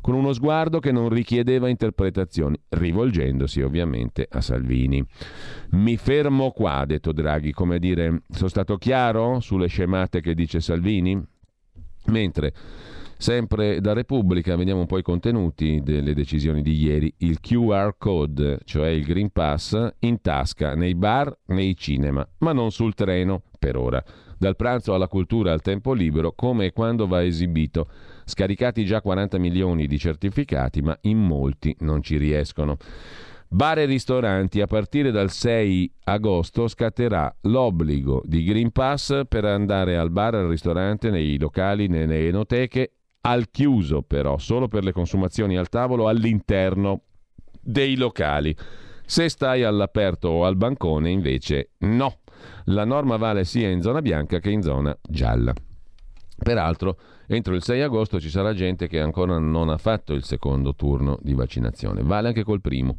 con uno sguardo che non richiedeva interpretazioni, rivolgendosi ovviamente a Salvini. Mi fermo qua, ha detto Draghi, come dire, sono stato chiaro sulle scemate che dice Salvini? Mentre Sempre da Repubblica vediamo un po' i contenuti delle decisioni di ieri. Il QR code, cioè il Green Pass, in tasca nei bar, nei cinema, ma non sul treno per ora. Dal pranzo alla cultura al tempo libero, come e quando va esibito. Scaricati già 40 milioni di certificati, ma in molti non ci riescono. Bar e ristoranti, a partire dal 6 agosto scatterà l'obbligo di Green Pass per andare al bar, al ristorante, nei locali, nelle enoteche al chiuso però, solo per le consumazioni al tavolo all'interno dei locali. Se stai all'aperto o al bancone invece no. La norma vale sia in zona bianca che in zona gialla. Peraltro, entro il 6 agosto ci sarà gente che ancora non ha fatto il secondo turno di vaccinazione. Vale anche col primo.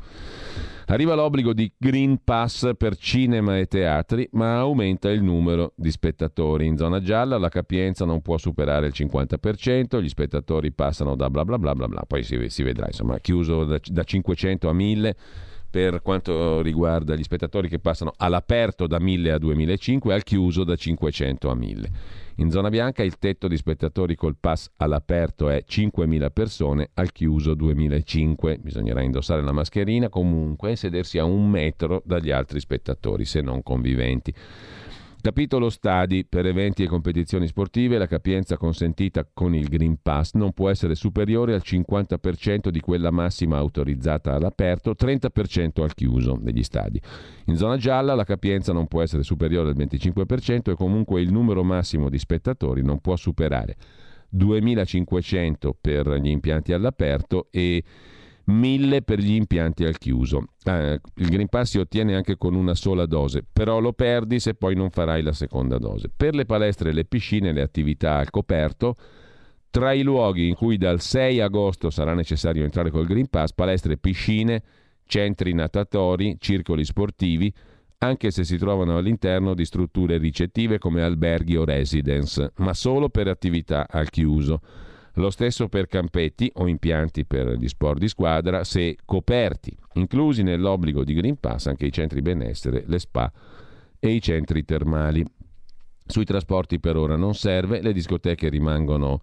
Arriva l'obbligo di Green Pass per cinema e teatri, ma aumenta il numero di spettatori. In zona gialla la capienza non può superare il 50%, gli spettatori passano da bla bla bla bla bla, poi si, si vedrà, insomma, chiuso da, da 500 a 1000 per quanto riguarda gli spettatori che passano all'aperto da 1000 a 2005 e al chiuso da 500 a 1000. In zona bianca il tetto di spettatori col pass all'aperto è 5.000 persone, al chiuso 2.005. Bisognerà indossare la mascherina comunque e sedersi a un metro dagli altri spettatori, se non conviventi. Capitolo stadi per eventi e competizioni sportive, la capienza consentita con il Green Pass non può essere superiore al 50% di quella massima autorizzata all'aperto, 30% al chiuso degli stadi. In zona gialla la capienza non può essere superiore al 25% e comunque il numero massimo di spettatori non può superare 2500 per gli impianti all'aperto e 1000 per gli impianti al chiuso. Eh, il Green Pass si ottiene anche con una sola dose, però lo perdi se poi non farai la seconda dose. Per le palestre, le piscine le attività al coperto, tra i luoghi in cui dal 6 agosto sarà necessario entrare col Green Pass, palestre, piscine, centri natatori, circoli sportivi, anche se si trovano all'interno di strutture ricettive come alberghi o residence, ma solo per attività al chiuso. Lo stesso per campetti o impianti per gli sport di squadra, se coperti, inclusi nell'obbligo di Green Pass anche i centri benessere, le spa e i centri termali. Sui trasporti per ora non serve, le discoteche rimangono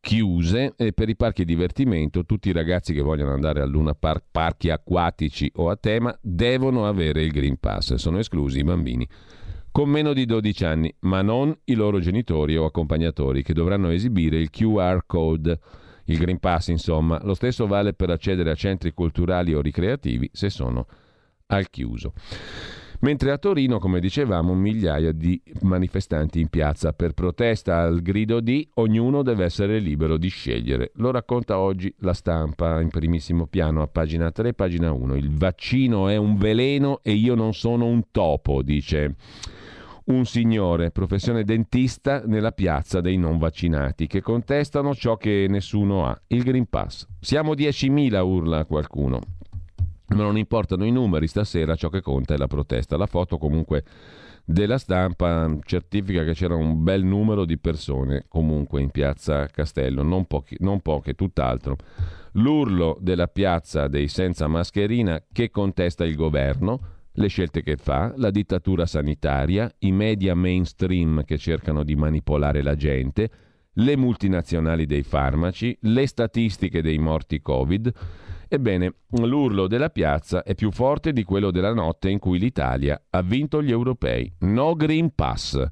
chiuse e per i parchi divertimento tutti i ragazzi che vogliono andare al Luna Park, parchi acquatici o a tema devono avere il Green Pass, sono esclusi i bambini con meno di 12 anni, ma non i loro genitori o accompagnatori che dovranno esibire il QR code, il Green Pass insomma. Lo stesso vale per accedere a centri culturali o ricreativi se sono al chiuso. Mentre a Torino, come dicevamo, migliaia di manifestanti in piazza per protesta al grido di ognuno deve essere libero di scegliere. Lo racconta oggi la stampa in primissimo piano a pagina 3, pagina 1. Il vaccino è un veleno e io non sono un topo, dice un signore, professione dentista, nella piazza dei non vaccinati, che contestano ciò che nessuno ha, il Green Pass. Siamo 10.000, urla qualcuno. Ma non importano i numeri, stasera ciò che conta è la protesta. La foto comunque della stampa certifica che c'era un bel numero di persone comunque in piazza Castello, non, pochi, non poche, tutt'altro. L'urlo della piazza dei senza mascherina che contesta il governo, le scelte che fa, la dittatura sanitaria, i media mainstream che cercano di manipolare la gente, le multinazionali dei farmaci, le statistiche dei morti Covid. Ebbene, l'urlo della piazza è più forte di quello della notte in cui l'Italia ha vinto gli europei. No Green Pass,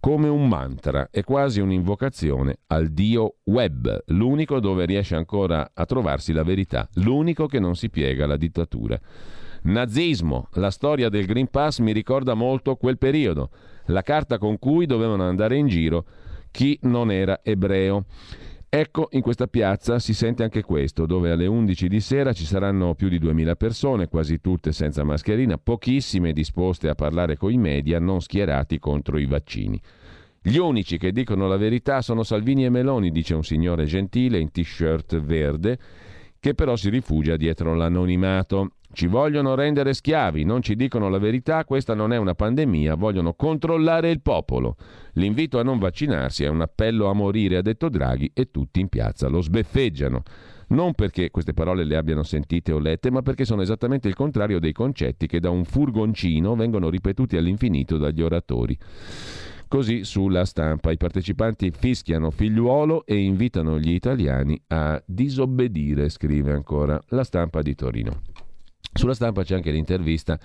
come un mantra, è quasi un'invocazione al dio web, l'unico dove riesce ancora a trovarsi la verità, l'unico che non si piega alla dittatura. Nazismo, la storia del Green Pass mi ricorda molto quel periodo, la carta con cui dovevano andare in giro chi non era ebreo. Ecco, in questa piazza si sente anche questo, dove alle 11 di sera ci saranno più di 2000 persone, quasi tutte senza mascherina, pochissime disposte a parlare coi media non schierati contro i vaccini. Gli unici che dicono la verità sono Salvini e Meloni, dice un signore gentile in t-shirt verde, che però si rifugia dietro l'anonimato. Ci vogliono rendere schiavi, non ci dicono la verità, questa non è una pandemia, vogliono controllare il popolo. L'invito a non vaccinarsi è un appello a morire, ha detto Draghi, e tutti in piazza lo sbeffeggiano. Non perché queste parole le abbiano sentite o lette, ma perché sono esattamente il contrario dei concetti che da un furgoncino vengono ripetuti all'infinito dagli oratori. Così sulla stampa i partecipanti fischiano figliuolo e invitano gli italiani a disobbedire, scrive ancora la stampa di Torino. Sulla stampa c'è anche l'intervista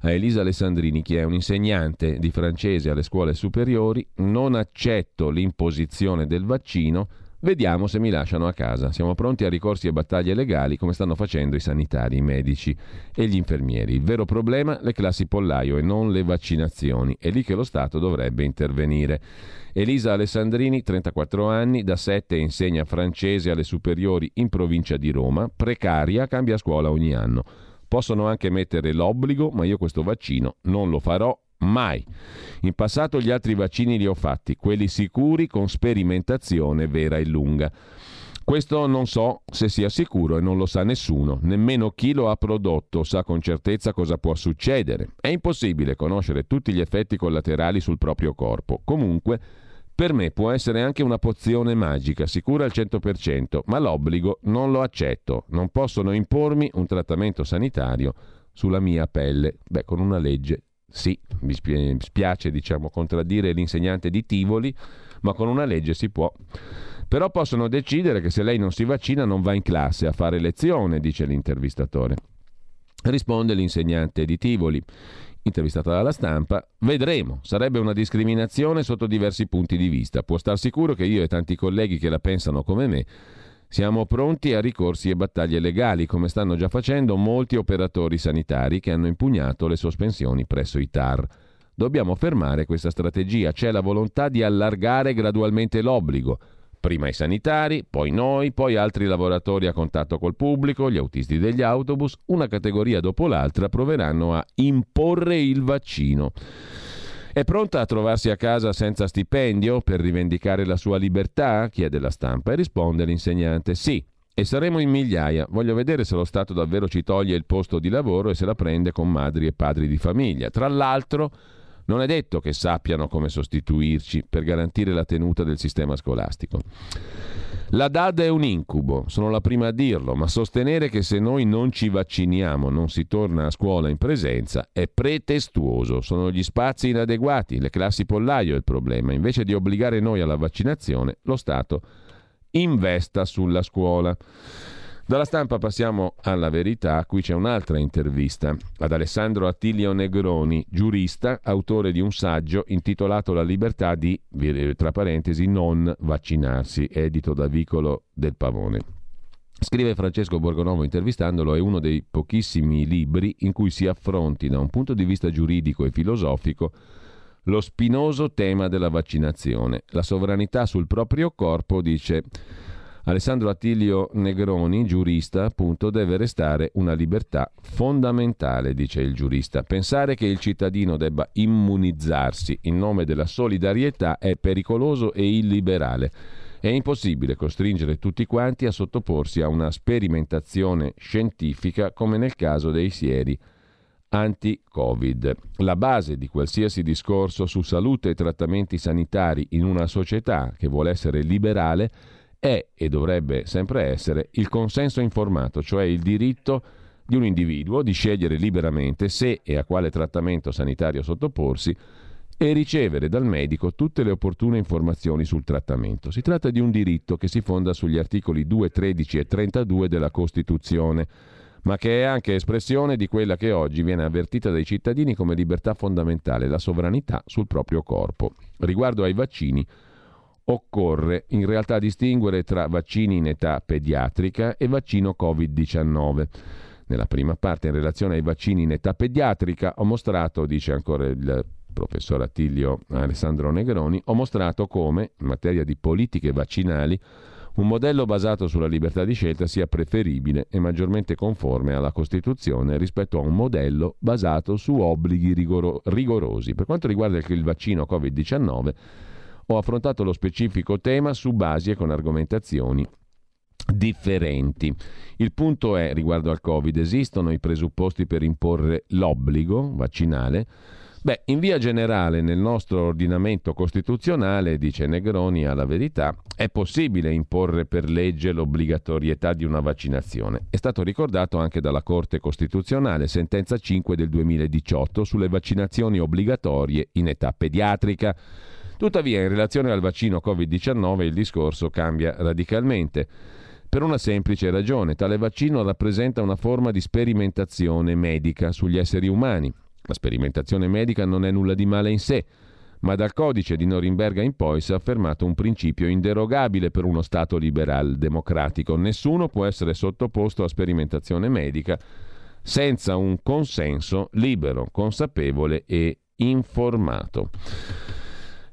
a Elisa Alessandrini, che è un'insegnante di francese alle scuole superiori. Non accetto l'imposizione del vaccino Vediamo se mi lasciano a casa. Siamo pronti a ricorsi e battaglie legali come stanno facendo i sanitari, i medici e gli infermieri. Il vero problema le classi pollaio e non le vaccinazioni. È lì che lo Stato dovrebbe intervenire. Elisa Alessandrini, 34 anni, da 7 insegna francese alle superiori in provincia di Roma, precaria, cambia scuola ogni anno. Possono anche mettere l'obbligo, ma io questo vaccino non lo farò Mai. In passato gli altri vaccini li ho fatti, quelli sicuri con sperimentazione vera e lunga. Questo non so se sia sicuro e non lo sa nessuno, nemmeno chi lo ha prodotto sa con certezza cosa può succedere. È impossibile conoscere tutti gli effetti collaterali sul proprio corpo. Comunque, per me può essere anche una pozione magica, sicura al 100%, ma l'obbligo non lo accetto. Non possono impormi un trattamento sanitario sulla mia pelle, beh, con una legge sì, mi spiace diciamo, contraddire l'insegnante di Tivoli, ma con una legge si può. Però possono decidere che se lei non si vaccina non va in classe a fare lezione, dice l'intervistatore. Risponde l'insegnante di Tivoli, intervistata dalla stampa, vedremo, sarebbe una discriminazione sotto diversi punti di vista. Può star sicuro che io e tanti colleghi che la pensano come me siamo pronti a ricorsi e battaglie legali, come stanno già facendo molti operatori sanitari che hanno impugnato le sospensioni presso i TAR. Dobbiamo fermare questa strategia. C'è la volontà di allargare gradualmente l'obbligo. Prima i sanitari, poi noi, poi altri lavoratori a contatto col pubblico, gli autisti degli autobus, una categoria dopo l'altra proveranno a imporre il vaccino. È pronta a trovarsi a casa senza stipendio per rivendicare la sua libertà? chiede la stampa e risponde l'insegnante sì. E saremo in migliaia. Voglio vedere se lo Stato davvero ci toglie il posto di lavoro e se la prende con madri e padri di famiglia. Tra l'altro, non è detto che sappiano come sostituirci per garantire la tenuta del sistema scolastico. La DAD è un incubo, sono la prima a dirlo, ma sostenere che se noi non ci vacciniamo non si torna a scuola in presenza è pretestuoso. Sono gli spazi inadeguati, le classi pollaio è il problema. Invece di obbligare noi alla vaccinazione, lo Stato investa sulla scuola. Dalla stampa passiamo alla verità, qui c'è un'altra intervista ad Alessandro Attilio Negroni, giurista, autore di un saggio intitolato La libertà di, tra parentesi, non vaccinarsi, edito da Vicolo del Pavone. Scrive Francesco Borgonovo intervistandolo, è uno dei pochissimi libri in cui si affronti da un punto di vista giuridico e filosofico lo spinoso tema della vaccinazione. La sovranità sul proprio corpo, dice Alessandro Attilio Negroni, giurista, appunto, deve restare una libertà fondamentale, dice il giurista. Pensare che il cittadino debba immunizzarsi in nome della solidarietà è pericoloso e illiberale. È impossibile costringere tutti quanti a sottoporsi a una sperimentazione scientifica come nel caso dei sieri anti-Covid. La base di qualsiasi discorso su salute e trattamenti sanitari in una società che vuole essere liberale è e dovrebbe sempre essere il consenso informato, cioè il diritto di un individuo di scegliere liberamente se e a quale trattamento sanitario sottoporsi e ricevere dal medico tutte le opportune informazioni sul trattamento. Si tratta di un diritto che si fonda sugli articoli 2, 13 e 32 della Costituzione, ma che è anche espressione di quella che oggi viene avvertita dai cittadini come libertà fondamentale, la sovranità sul proprio corpo. Riguardo ai vaccini, occorre in realtà distinguere tra vaccini in età pediatrica e vaccino Covid-19. Nella prima parte, in relazione ai vaccini in età pediatrica, ho mostrato, dice ancora il professor Attilio Alessandro Negroni, ho mostrato come, in materia di politiche vaccinali, un modello basato sulla libertà di scelta sia preferibile e maggiormente conforme alla Costituzione rispetto a un modello basato su obblighi rigoro- rigorosi. Per quanto riguarda il vaccino Covid-19, ho affrontato lo specifico tema su basi e con argomentazioni differenti. Il punto è, riguardo al Covid, esistono i presupposti per imporre l'obbligo vaccinale? Beh, in via generale nel nostro ordinamento costituzionale, dice Negroni alla verità, è possibile imporre per legge l'obbligatorietà di una vaccinazione. È stato ricordato anche dalla Corte Costituzionale, sentenza 5 del 2018 sulle vaccinazioni obbligatorie in età pediatrica. Tuttavia, in relazione al vaccino Covid-19 il discorso cambia radicalmente. Per una semplice ragione, tale vaccino rappresenta una forma di sperimentazione medica sugli esseri umani la sperimentazione medica non è nulla di male in sé, ma dal codice di Norimberga in poi si è affermato un principio inderogabile per uno Stato liberal democratico. Nessuno può essere sottoposto a sperimentazione medica senza un consenso libero, consapevole e informato.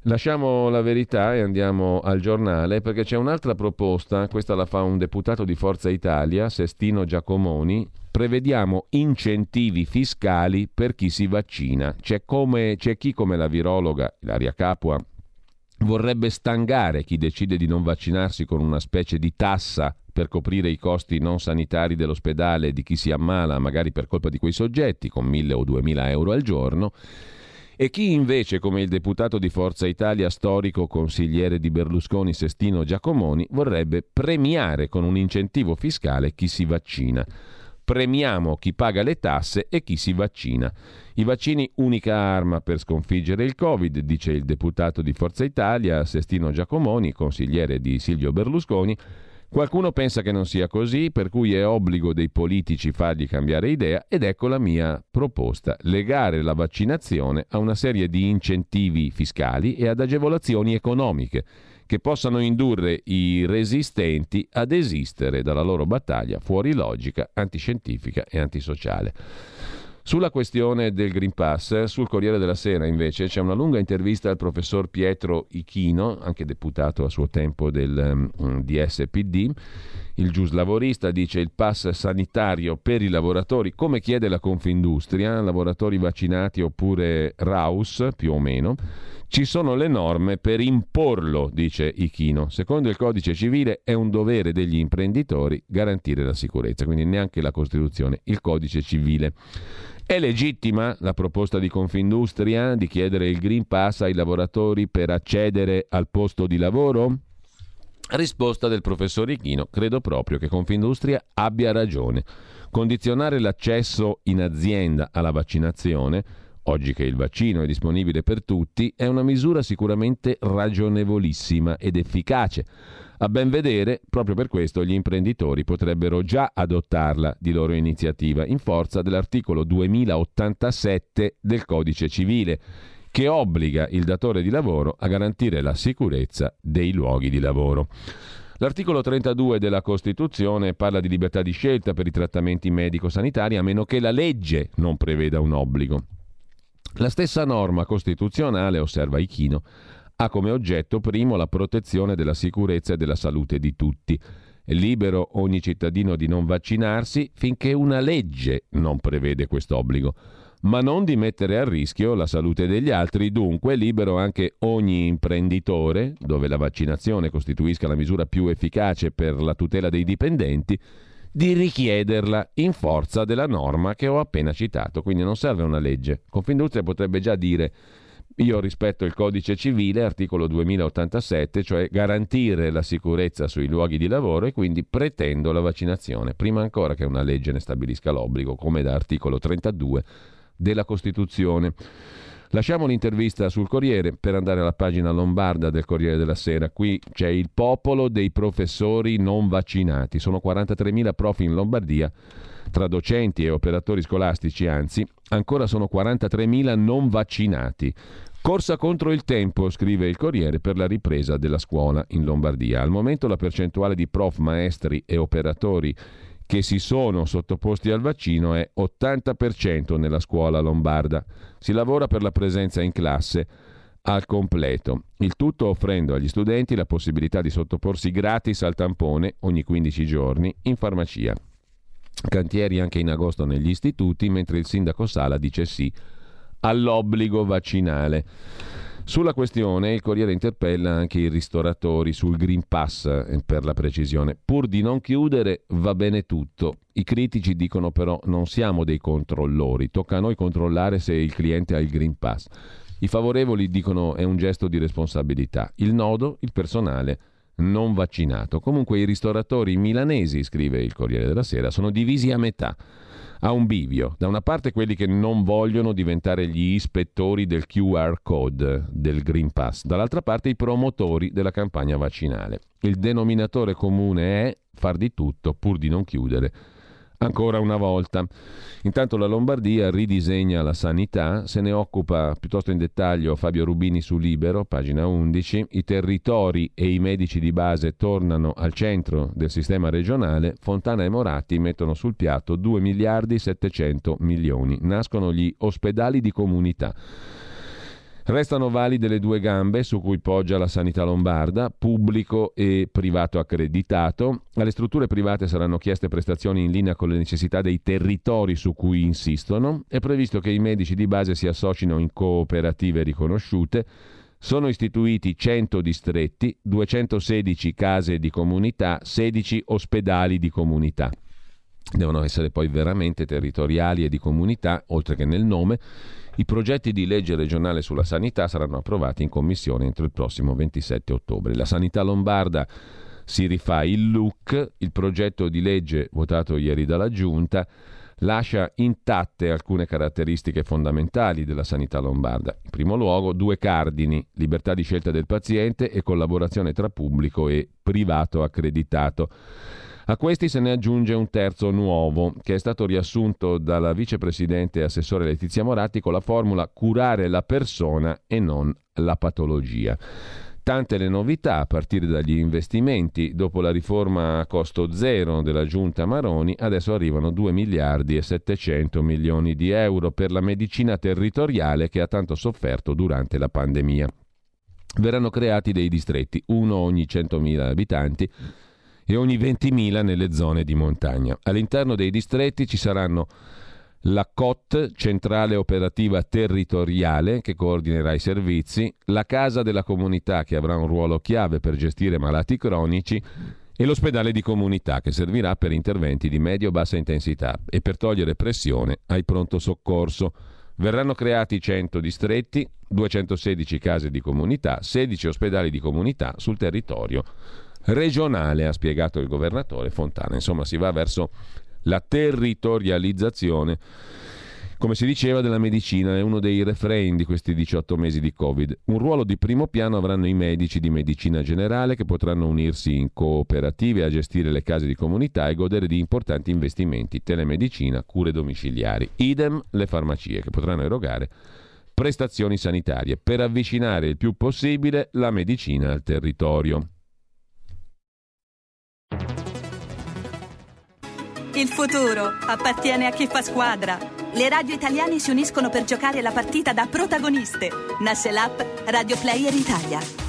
Lasciamo la verità e andiamo al giornale perché c'è un'altra proposta, questa la fa un deputato di Forza Italia, Sestino Giacomoni, prevediamo incentivi fiscali per chi si vaccina. C'è, come, c'è chi come la virologa Ilaria Capua vorrebbe stangare chi decide di non vaccinarsi con una specie di tassa per coprire i costi non sanitari dell'ospedale di chi si ammala, magari per colpa di quei soggetti, con 1000 o 2000 euro al giorno, e chi invece, come il deputato di Forza Italia, storico consigliere di Berlusconi Sestino Giacomoni, vorrebbe premiare con un incentivo fiscale chi si vaccina premiamo chi paga le tasse e chi si vaccina. I vaccini unica arma per sconfiggere il Covid, dice il deputato di Forza Italia, Sestino Giacomoni, consigliere di Silvio Berlusconi. Qualcuno pensa che non sia così, per cui è obbligo dei politici fargli cambiare idea ed ecco la mia proposta, legare la vaccinazione a una serie di incentivi fiscali e ad agevolazioni economiche che possano indurre i resistenti a desistere dalla loro battaglia fuori logica, antiscientifica e antisociale. Sulla questione del Green Pass, sul Corriere della Sera invece c'è una lunga intervista al professor Pietro Ichino, anche deputato a suo tempo del um, DSPD. Il giuslavorista dice il pass sanitario per i lavoratori, come chiede la Confindustria, lavoratori vaccinati oppure RAUS più o meno ci sono le norme per imporlo, dice Ichino. Secondo il codice civile è un dovere degli imprenditori garantire la sicurezza, quindi neanche la Costituzione, il codice civile. È legittima la proposta di Confindustria di chiedere il Green Pass ai lavoratori per accedere al posto di lavoro? Risposta del professor Ichino, credo proprio che Confindustria abbia ragione. Condizionare l'accesso in azienda alla vaccinazione oggi che il vaccino è disponibile per tutti, è una misura sicuramente ragionevolissima ed efficace. A ben vedere, proprio per questo gli imprenditori potrebbero già adottarla di loro iniziativa in forza dell'articolo 2087 del Codice civile, che obbliga il datore di lavoro a garantire la sicurezza dei luoghi di lavoro. L'articolo 32 della Costituzione parla di libertà di scelta per i trattamenti medico-sanitari a meno che la legge non preveda un obbligo. La stessa norma costituzionale, osserva Ichino, ha come oggetto primo la protezione della sicurezza e della salute di tutti. È libero ogni cittadino di non vaccinarsi finché una legge non prevede questo obbligo, ma non di mettere a rischio la salute degli altri, dunque è libero anche ogni imprenditore, dove la vaccinazione costituisca la misura più efficace per la tutela dei dipendenti, di richiederla in forza della norma che ho appena citato. Quindi non serve una legge. Confindustria potrebbe già dire io rispetto il codice civile, articolo 2087, cioè garantire la sicurezza sui luoghi di lavoro e quindi pretendo la vaccinazione, prima ancora che una legge ne stabilisca l'obbligo, come da articolo 32 della Costituzione. Lasciamo l'intervista sul Corriere per andare alla pagina lombarda del Corriere della Sera. Qui c'è il popolo dei professori non vaccinati. Sono 43.000 prof in Lombardia, tra docenti e operatori scolastici, anzi, ancora sono 43.000 non vaccinati. Corsa contro il tempo, scrive il Corriere, per la ripresa della scuola in Lombardia. Al momento la percentuale di prof, maestri e operatori che si sono sottoposti al vaccino è 80% nella scuola lombarda. Si lavora per la presenza in classe al completo, il tutto offrendo agli studenti la possibilità di sottoporsi gratis al tampone ogni 15 giorni in farmacia. Cantieri anche in agosto negli istituti, mentre il sindaco Sala dice sì all'obbligo vaccinale. Sulla questione il Corriere interpella anche i ristoratori sul Green Pass, eh, per la precisione. Pur di non chiudere va bene tutto. I critici dicono però non siamo dei controllori, tocca a noi controllare se il cliente ha il Green Pass. I favorevoli dicono è un gesto di responsabilità. Il nodo, il personale non vaccinato. Comunque i ristoratori milanesi, scrive il Corriere della Sera, sono divisi a metà a un bivio. Da una parte quelli che non vogliono diventare gli ispettori del QR code del Green Pass, dall'altra parte i promotori della campagna vaccinale. Il denominatore comune è far di tutto pur di non chiudere ancora una volta. Intanto la Lombardia ridisegna la sanità, se ne occupa piuttosto in dettaglio Fabio Rubini su Libero, pagina 11. I territori e i medici di base tornano al centro del sistema regionale. Fontana e Moratti mettono sul piatto 2 miliardi 700 milioni. Nascono gli ospedali di comunità. Restano valide le due gambe su cui poggia la sanità lombarda, pubblico e privato accreditato. Alle strutture private saranno chieste prestazioni in linea con le necessità dei territori su cui insistono. È previsto che i medici di base si associno in cooperative riconosciute. Sono istituiti 100 distretti, 216 case di comunità, 16 ospedali di comunità. Devono essere poi veramente territoriali e di comunità, oltre che nel nome i progetti di legge regionale sulla sanità saranno approvati in commissione entro il prossimo 27 ottobre. La sanità lombarda si rifà il look, il progetto di legge votato ieri dalla Giunta lascia intatte alcune caratteristiche fondamentali della sanità lombarda. In primo luogo, due cardini, libertà di scelta del paziente e collaborazione tra pubblico e privato accreditato. A questi se ne aggiunge un terzo nuovo, che è stato riassunto dalla vicepresidente e assessore Letizia Moratti con la formula curare la persona e non la patologia. Tante le novità a partire dagli investimenti. Dopo la riforma a costo zero della giunta Maroni, adesso arrivano 2 miliardi e 700 milioni di euro per la medicina territoriale che ha tanto sofferto durante la pandemia. Verranno creati dei distretti, uno ogni 100.000 abitanti e ogni 20.000 nelle zone di montagna. All'interno dei distretti ci saranno la COT, Centrale Operativa Territoriale, che coordinerà i servizi, la Casa della Comunità, che avrà un ruolo chiave per gestire malati cronici, e l'ospedale di comunità, che servirà per interventi di medio-bassa intensità e per togliere pressione ai pronto soccorso. Verranno creati 100 distretti, 216 case di comunità, 16 ospedali di comunità sul territorio regionale, ha spiegato il governatore Fontana. Insomma, si va verso la territorializzazione, come si diceva, della medicina, è uno dei refrain di questi 18 mesi di Covid. Un ruolo di primo piano avranno i medici di medicina generale che potranno unirsi in cooperative a gestire le case di comunità e godere di importanti investimenti, telemedicina, cure domiciliari. Idem le farmacie che potranno erogare prestazioni sanitarie per avvicinare il più possibile la medicina al territorio. Il futuro appartiene a chi fa squadra. Le radio italiane si uniscono per giocare la partita da protagoniste. Nasce l'app Radio Player Italia.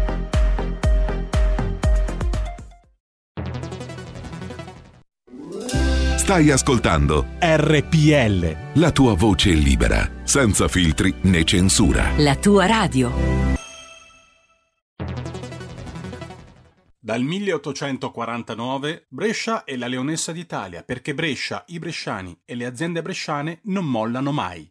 Stai ascoltando RPL. La tua voce libera, senza filtri né censura. La tua radio. Dal 1849 Brescia è la leonessa d'Italia perché Brescia, i bresciani e le aziende bresciane non mollano mai.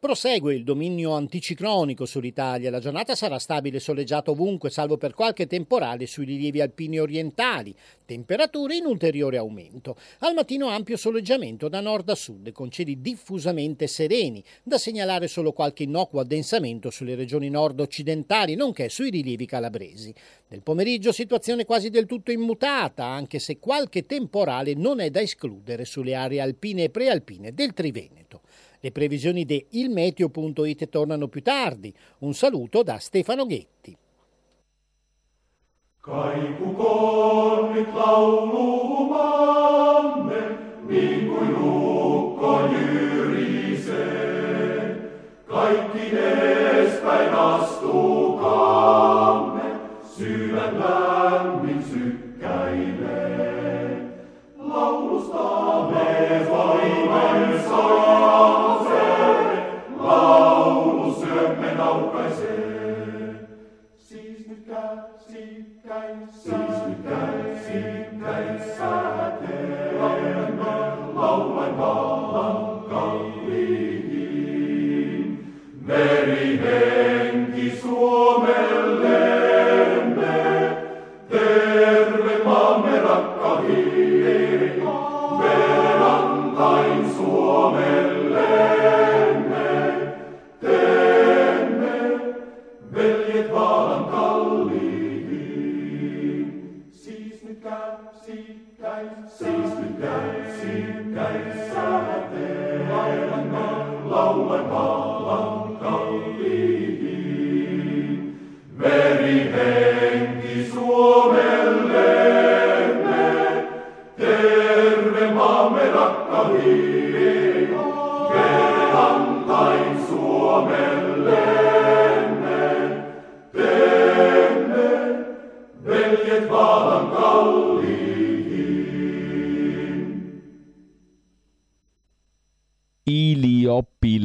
Prosegue il dominio anticiclonico sull'Italia. La giornata sarà stabile e soleggiata ovunque, salvo per qualche temporale sui rilievi alpini orientali. Temperature in ulteriore aumento. Al mattino ampio soleggiamento da nord a sud, con cieli diffusamente sereni. Da segnalare solo qualche innocuo addensamento sulle regioni nord-occidentali, nonché sui rilievi calabresi. Nel pomeriggio situazione quasi del tutto immutata, anche se qualche temporale non è da escludere sulle aree alpine e prealpine del Triveneto. Le previsioni di ilmeteo.it tornano più tardi. Un saluto da Stefano Ghetti. Kaikki edespäin astukaamme, sydän lämmin sykkäilee. Laulusta me voimme soida.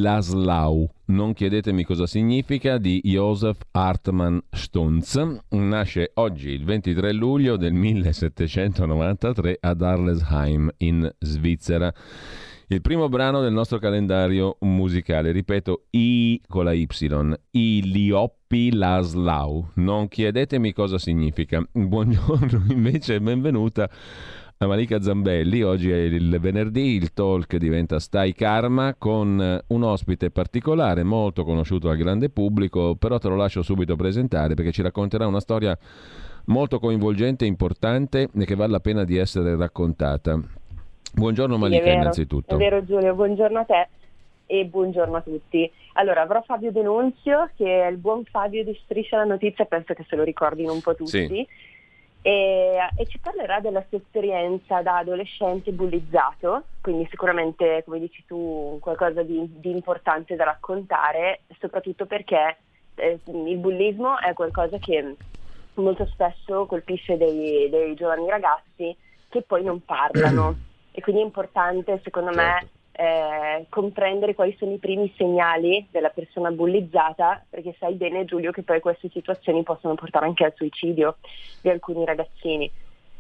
Ilioppilaslau. Non chiedetemi cosa significa, di Josef Hartmann Stunz. Nasce oggi, il 23 luglio del 1793, ad Arlesheim, in Svizzera. Il primo brano del nostro calendario musicale, ripeto, I con la Y, Ilioppi Laslau. Non chiedetemi cosa significa. Buongiorno invece e benvenuta a Malika Zambelli. Oggi è il venerdì, il talk diventa Stai Karma con un ospite particolare, molto conosciuto al grande pubblico, però te lo lascio subito presentare perché ci racconterà una storia molto coinvolgente, importante e che vale la pena di essere raccontata. Buongiorno Malika Sì, innanzitutto. È vero Giulio, buongiorno a te e buongiorno a tutti. Allora, avrò Fabio Denunzio, che è il buon Fabio di Striscia la Notizia, penso che se lo ricordino un po' tutti. Sì. E, e ci parlerà della sua esperienza da adolescente bullizzato, quindi sicuramente, come dici tu, qualcosa di, di importante da raccontare, soprattutto perché eh, il bullismo è qualcosa che molto spesso colpisce dei, dei giovani ragazzi che poi non parlano. E quindi è importante secondo me eh, comprendere quali sono i primi segnali della persona bullizzata perché sai bene Giulio che poi queste situazioni possono portare anche al suicidio di alcuni ragazzini.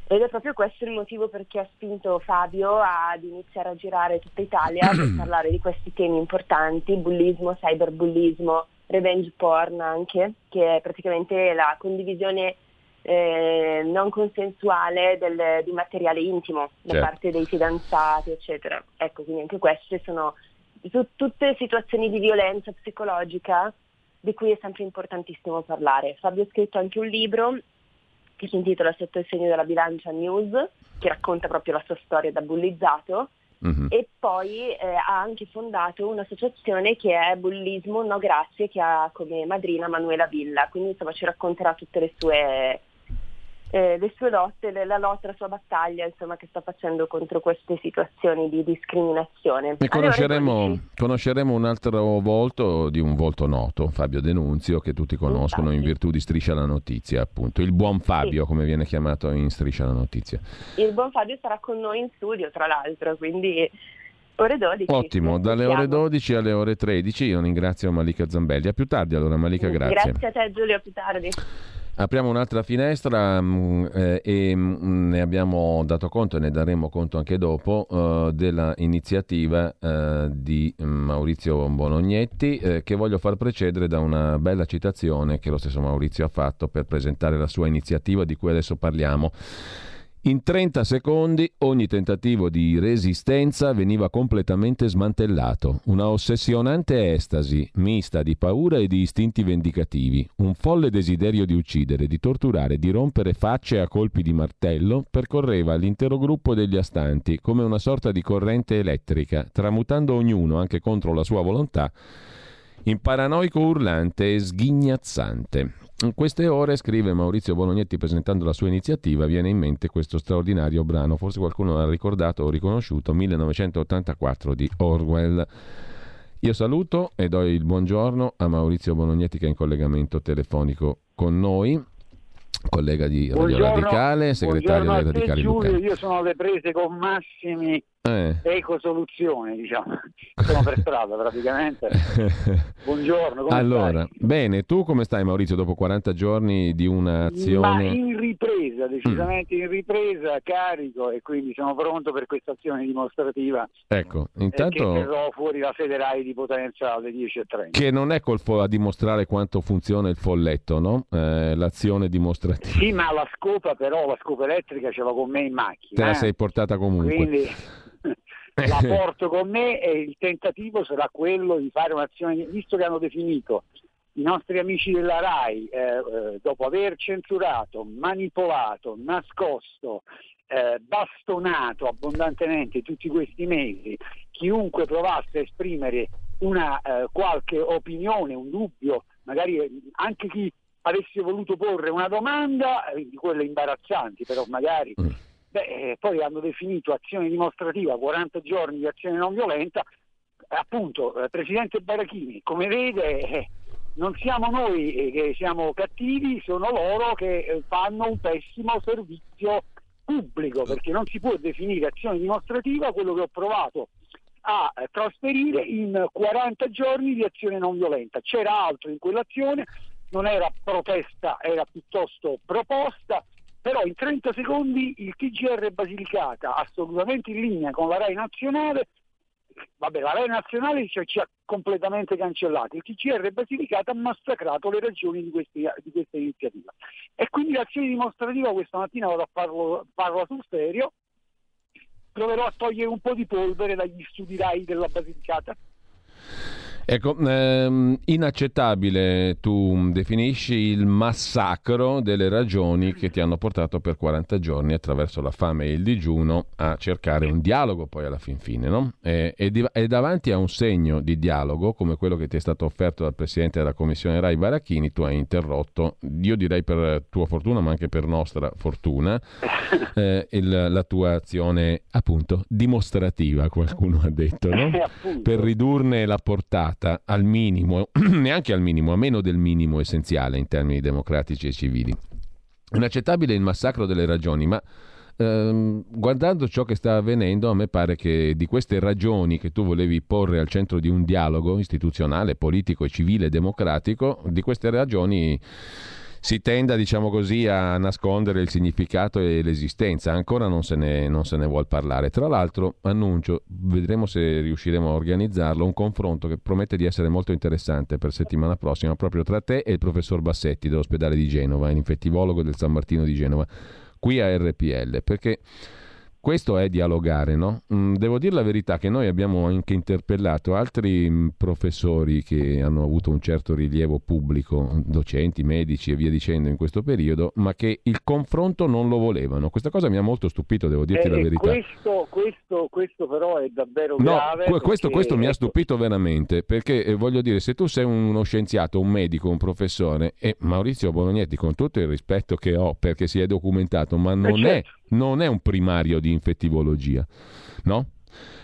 Ed è proprio questo il motivo perché ha spinto Fabio ad iniziare a girare tutta Italia per parlare di questi temi importanti, bullismo, cyberbullismo, revenge porn anche, che è praticamente la condivisione eh, non consensuale del- di materiale intimo da Certo. parte dei fidanzati, eccetera. Ecco, quindi anche queste sono tu- tutte situazioni di violenza psicologica di cui è sempre importantissimo parlare. Fabio ha scritto anche un libro che si intitola Sotto il segno della bilancia News, che racconta proprio la sua storia da bullizzato Mhm. e poi eh, ha anche fondato un'associazione che è Bullismo No Grazie che ha come madrina Manuela Villa, quindi insomma ci racconterà tutte le sue eh, le sue lotte, la lotta, la sua battaglia insomma, che sta facendo contro queste situazioni di discriminazione. E conosceremo, conosceremo, un altro volto di un volto noto, Fabio Denunzio, che tutti conoscono Infatti. in virtù di Striscia la Notizia, appunto. Il buon Fabio, sì. come viene chiamato in Striscia la Notizia. Il buon Fabio sarà con noi in studio, tra l'altro, quindi ore 12. Ottimo, dalle ore 12 alle ore 13 io ringrazio Malika Zambelli. A più tardi allora Malika, grazie. Grazie a te Giulio, a più tardi. Apriamo un'altra finestra mm, eh, e mm, ne abbiamo dato conto e ne daremo conto anche dopo uh, della iniziativa uh, di Maurizio Bolognetti uh, che voglio far precedere da una bella citazione che lo stesso Maurizio ha fatto per presentare la sua iniziativa di cui adesso parliamo. In 30 secondi ogni tentativo di resistenza veniva completamente smantellato. Una ossessionante estasi, mista di paura e di istinti vendicativi, un folle desiderio di uccidere, di torturare, di rompere facce a colpi di martello, percorreva l'intero gruppo degli astanti come una sorta di corrente elettrica, tramutando ognuno, anche contro la sua volontà, in paranoico urlante e sghignazzante. In queste ore, scrive Maurizio Bolognetti presentando la sua iniziativa, viene in mente questo straordinario brano, forse qualcuno l'ha ricordato o riconosciuto, 1984 di Orwell. Io saluto e do il buongiorno a Maurizio Bolognetti che è in collegamento telefonico con noi collega di Radio buongiorno, Radicale, segretario dei Radicali Giulio, Io sono alle prese con massimi eh. ecosoluzioni, diciamo. Sono per strada praticamente. Buongiorno. allora, stai? bene, tu come stai Maurizio dopo 40 giorni di un'azione? Ma in ripresa, decisamente mm. in ripresa, carico e quindi sono pronto per questa azione dimostrativa. Ecco, intanto... Che verrò fuori la sede RAI di Potenza alle 10.30. Che non è col fo- a dimostrare quanto funziona il folletto, no? Eh, l'azione dimostrativa. Sì, ma la scopa però, la scopa elettrica ce l'ho con me in macchina. Te la eh? sei portata comunque. Quindi la porto con me e il tentativo sarà quello di fare un'azione, visto che hanno definito i nostri amici della RAI, eh, eh, dopo aver censurato, manipolato, nascosto, eh, bastonato abbondantemente tutti questi mesi, chiunque provasse a esprimere una eh, qualche opinione, un dubbio, magari anche chi avesse voluto porre una domanda, eh, di quelle imbarazzanti, però magari mm. Beh, eh, poi hanno definito azione dimostrativa 40 giorni di azione non violenta. Appunto, eh, Presidente Barachini, come vede, eh, non siamo noi eh, che siamo cattivi, sono loro che eh, fanno un pessimo servizio pubblico, perché non si può definire azione dimostrativa quello che ho provato a trasferire in 40 giorni di azione non violenta. C'era altro in quell'azione, non era protesta, era piuttosto proposta però in 30 secondi il TGR Basilicata, assolutamente in linea con la RAI nazionale, vabbè la RAI nazionale cioè, ci ha completamente cancellato, il TGR Basilicata ha massacrato le ragioni di, questi, di questa iniziativa. E quindi l'azione dimostrativa questa mattina vado a farla sul serio, proverò a togliere un po' di polvere dagli studi RAI della Basilicata. Ecco, ehm, inaccettabile tu definisci il massacro delle ragioni che ti hanno portato per 40 giorni attraverso la fame e il digiuno a cercare un dialogo poi alla fin fine, no? E, e, e, davanti a un segno di dialogo come quello che ti è stato offerto dal Presidente della Commissione Rai Baracchini, tu hai interrotto, io direi per tua fortuna ma anche per nostra fortuna, eh, il, la tua azione appunto dimostrativa, qualcuno ha detto, no? Per ridurne la portata limitata al minimo, neanche al minimo, a meno del minimo essenziale in termini democratici e civili. Inaccettabile il massacro delle ragioni, ma ehm, guardando ciò che sta avvenendo, a me pare che di queste ragioni che tu volevi porre al centro di un dialogo istituzionale, politico e civile democratico, di queste ragioni si tenda, diciamo così, a nascondere il significato e l'esistenza. Ancora non se, ne, non se ne vuol parlare. Tra l'altro, annuncio, vedremo se riusciremo a organizzarlo, un confronto che promette di essere molto interessante per settimana prossima, proprio tra te e il professor Bassetti dell'ospedale di Genova, infettivologo del San Martino di Genova, qui a RPL, perché questo è dialogare, no? Mm, devo dire la verità che noi abbiamo anche interpellato altri mm, professori che hanno avuto un certo rilievo pubblico, docenti, medici e via dicendo in questo periodo, ma che il confronto non lo volevano. Questa cosa mi ha molto stupito, devo dirti eh, la verità. Questo, questo, questo, però è davvero no, grave. Questo, perché... questo mi ha stupito veramente, perché eh, voglio dire, se tu sei uno scienziato, un medico, un professore, e Maurizio Bolognetti, con tutto il rispetto che ho perché si è documentato, ma non certo. è non è un primario di infettivologia, no?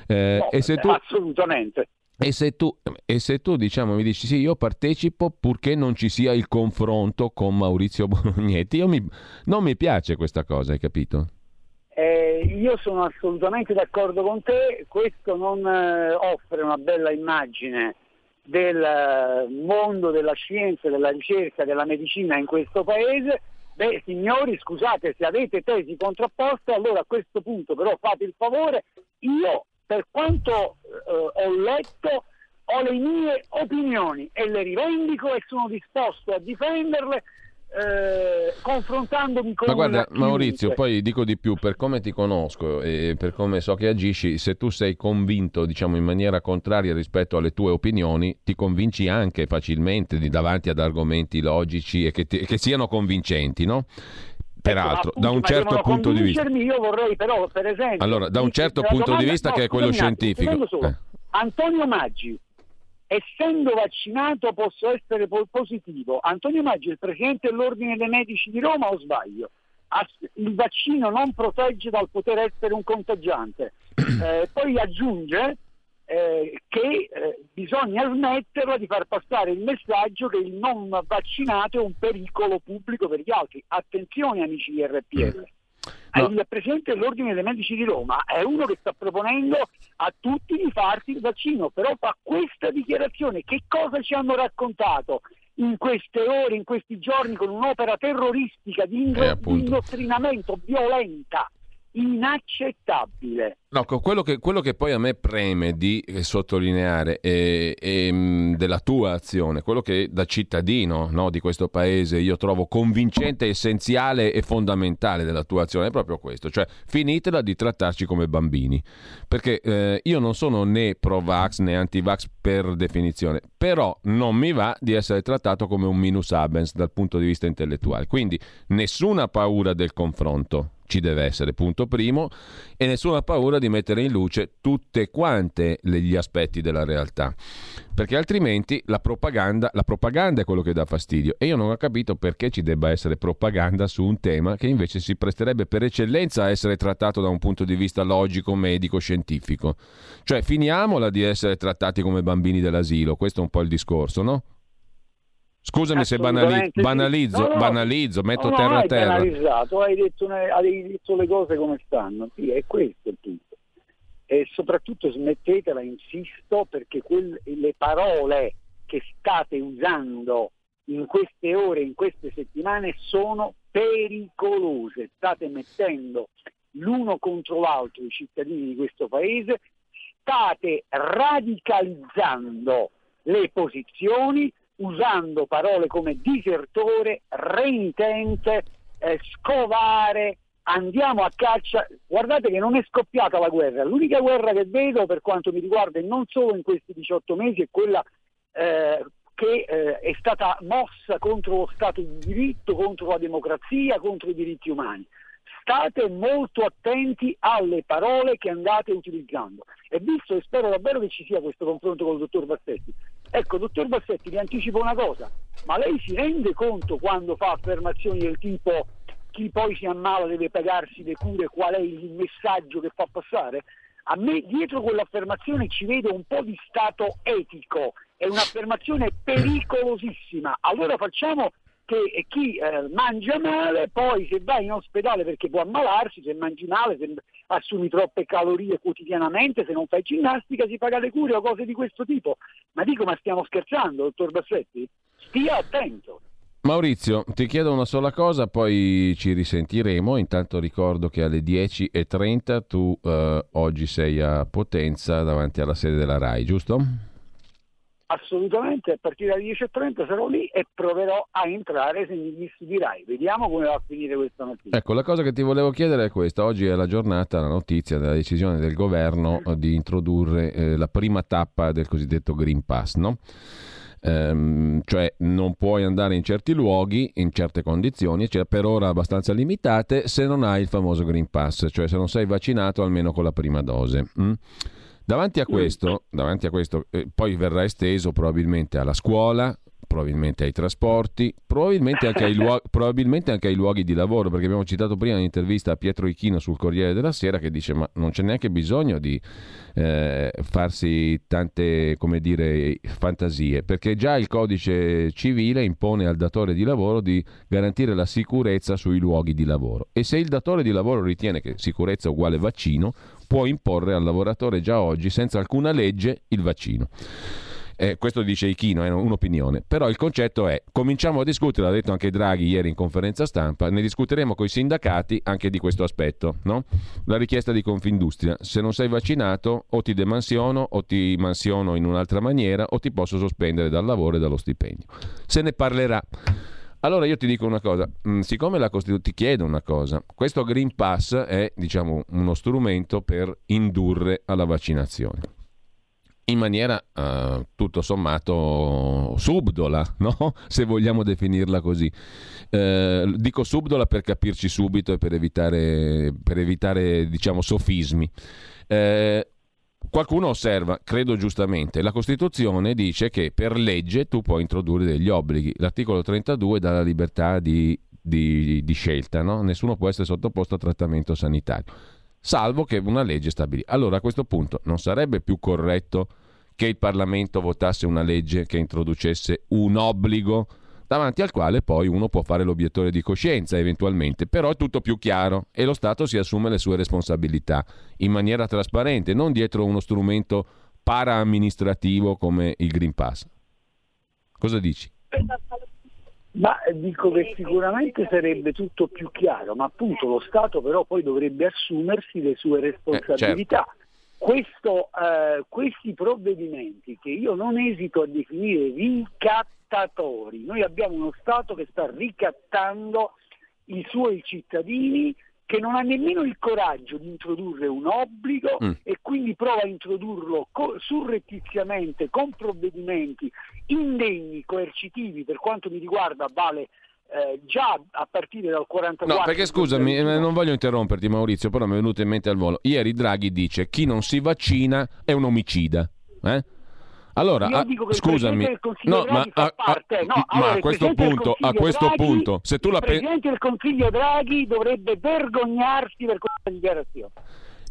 Eh, no e se tu, assolutamente. E se, tu, e se tu diciamo mi dici sì, io partecipo purché non ci sia il confronto con Maurizio Bolognetti, io mi, non mi piace questa cosa, hai capito? Eh, io sono assolutamente d'accordo con te, questo non eh, offre una bella immagine del eh, mondo della scienza, della ricerca, della medicina in questo paese Beh, signori, scusate, se avete tesi contrapposte, allora a questo punto però fate il favore, io per quanto eh, ho letto ho le mie opinioni e le rivendico e sono disposto a difenderle eh, confrontandomi con Ma guarda Maurizio, poi dico di più, per come ti conosco e per come so che agisci, se tu sei convinto diciamo in maniera contraria rispetto alle tue opinioni, ti convinci anche facilmente di davanti ad argomenti logici e che, ti, che siano convincenti, no? Peraltro, ecco, da un certo punto di vista. Io vorrei però, per esempio... Allora, da un certo punto domanda, di vista no, che è quello scientifico... Eh. Antonio Maggi, essendo vaccinato posso essere positivo. Antonio Maggi è il presidente dell'Ordine dei Medici di Roma o sbaglio? Il vaccino non protegge dal poter essere un contagiante. Eh, poi aggiunge eh, che eh, bisogna smetterla di far passare il messaggio che il non vaccinato è un pericolo pubblico per gli altri. Attenzione amici di RPL. No. Il Presidente dell'Ordine dei Medici di Roma è uno che sta proponendo a tutti di farsi il vaccino, però fa questa dichiarazione. Che cosa ci hanno raccontato in queste ore, in questi giorni, con un'opera terroristica di, indo- eh, di indottrinamento violenta? Inaccettabile. No, quello che, quello che, poi a me preme di eh, sottolineare è, è, mm, della tua azione, quello che da cittadino no, di questo paese io trovo convincente, essenziale e fondamentale della tua azione, è proprio questo, cioè finitela di trattarci come bambini, perché eh, io non sono né pro-vax né anti-vax per definizione, però non mi va di essere trattato come un minus abens dal punto di vista intellettuale, quindi nessuna paura del confronto ci deve essere, punto primo, e nessuna paura di mettere in luce tutte quante gli aspetti della realtà, perché altrimenti la propaganda, la propaganda è quello che dà fastidio e io non ho capito perché ci debba essere propaganda su un tema che invece si presterebbe per eccellenza a essere trattato da un punto di vista logico, medico, scientifico. Cioè finiamola di essere trattati come bambini dell'asilo, questo è un po' il discorso, no? Scusami se banali- banalizzo, no, no, banalizzo, metto no, terra a terra. Hai detto, hai detto le cose come stanno. Sì, è questo il punto. E soprattutto smettetela, insisto, perché quelle, le parole che state usando in queste ore, in queste settimane, sono pericolose. State mettendo l'uno contro l'altro i cittadini di questo paese, state radicalizzando le posizioni usando parole come disertore, reintente, eh, scovare, andiamo a caccia. Guardate che non è scoppiata la guerra, l'unica guerra che vedo per quanto mi riguarda e non solo in questi 18 mesi è quella eh, che eh, è stata mossa contro lo Stato di diritto, contro la democrazia, contro i diritti umani state molto attenti alle parole che andate utilizzando. E visto e spero davvero che ci sia questo confronto con il dottor Bassetti. Ecco, dottor Bassetti, vi anticipo una cosa, ma lei si rende conto quando fa affermazioni del tipo chi poi si ammala deve pagarsi le cure, qual è il messaggio che fa passare? A me dietro quell'affermazione ci vedo un po' di stato etico, è un'affermazione pericolosissima. Allora facciamo che chi eh, mangia male poi se vai in ospedale perché può ammalarsi, se mangi male, se assumi troppe calorie quotidianamente, se non fai ginnastica si paga le cure o cose di questo tipo. Ma dico, ma stiamo scherzando, dottor Bassetti? Stia attento. Maurizio, ti chiedo una sola cosa, poi ci risentiremo. Intanto ricordo che alle 10.30 tu eh, oggi sei a Potenza davanti alla sede della RAI, giusto? Assolutamente a partire dalle 10.30 sarò lì e proverò a entrare se mi dirai. Vediamo come va a finire questa mattina. Ecco, la cosa che ti volevo chiedere è questa. Oggi è la giornata, la notizia della decisione del governo di introdurre eh, la prima tappa del cosiddetto Green Pass, no? ehm, cioè non puoi andare in certi luoghi, in certe condizioni, cioè per ora abbastanza limitate, se non hai il famoso Green Pass, cioè se non sei vaccinato almeno con la prima dose. Mm? Davanti a questo, davanti a questo eh, poi verrà esteso probabilmente alla scuola, probabilmente ai trasporti, probabilmente anche ai, luoghi, probabilmente anche ai luoghi di lavoro, perché abbiamo citato prima un'intervista a Pietro Ichino sul Corriere della Sera che dice ma non c'è neanche bisogno di eh, farsi tante, come dire, fantasie, perché già il codice civile impone al datore di lavoro di garantire la sicurezza sui luoghi di lavoro e se il datore di lavoro ritiene che sicurezza uguale vaccino, può imporre al lavoratore già oggi, senza alcuna legge, il vaccino. Eh, questo dice Ichino, è un'opinione. Però il concetto è, cominciamo a discutere, l'ha detto anche Draghi ieri in conferenza stampa, ne discuteremo con i sindacati anche di questo aspetto. No? La richiesta di Confindustria, se non sei vaccinato o ti demansiono o ti mansiono in un'altra maniera o ti posso sospendere dal lavoro e dallo stipendio. Se ne parlerà. Allora io ti dico una cosa, mm, siccome la Costituzione ti chiede una cosa, questo Green Pass è diciamo, uno strumento per indurre alla vaccinazione in maniera uh, tutto sommato subdola, no? se vogliamo definirla così. Uh, dico subdola per capirci subito e per evitare, per evitare diciamo, sofismi. Uh, qualcuno osserva, credo giustamente, la Costituzione dice che per legge tu puoi introdurre degli obblighi. L'articolo 32 dà la libertà di, di, di scelta, no? nessuno può essere sottoposto a trattamento sanitario salvo che una legge stabilisca. Allora a questo punto non sarebbe più corretto che il Parlamento votasse una legge che introducesse un obbligo davanti al quale poi uno può fare l'obiettore di coscienza eventualmente, però è tutto più chiaro e lo Stato si assume le sue responsabilità in maniera trasparente, non dietro uno strumento para-amministrativo come il Green Pass. Cosa dici? Ma dico che sicuramente sarebbe tutto più chiaro, ma appunto lo Stato però poi dovrebbe assumersi le sue responsabilità. Eh, certo. Questo, eh, questi provvedimenti che io non esito a definire ricattatori, noi abbiamo uno Stato che sta ricattando i suoi cittadini che non ha nemmeno il coraggio di introdurre un obbligo mm. e quindi prova a introdurlo co- surrettiziamente con provvedimenti indegni, coercitivi, per quanto mi riguarda vale eh, già a partire dal 44 No, perché scusami, eh, non voglio interromperti Maurizio, però mi è venuto in mente al volo. Ieri Draghi dice chi non si vaccina è un omicida. Eh? Allora, a, scusami, no, ma, a, parte, no, ma allora, a questo punto, a questo Draghi, punto, se tu la pensi... Il Presidente del Consiglio Draghi dovrebbe vergognarsi per questa dichiarazione.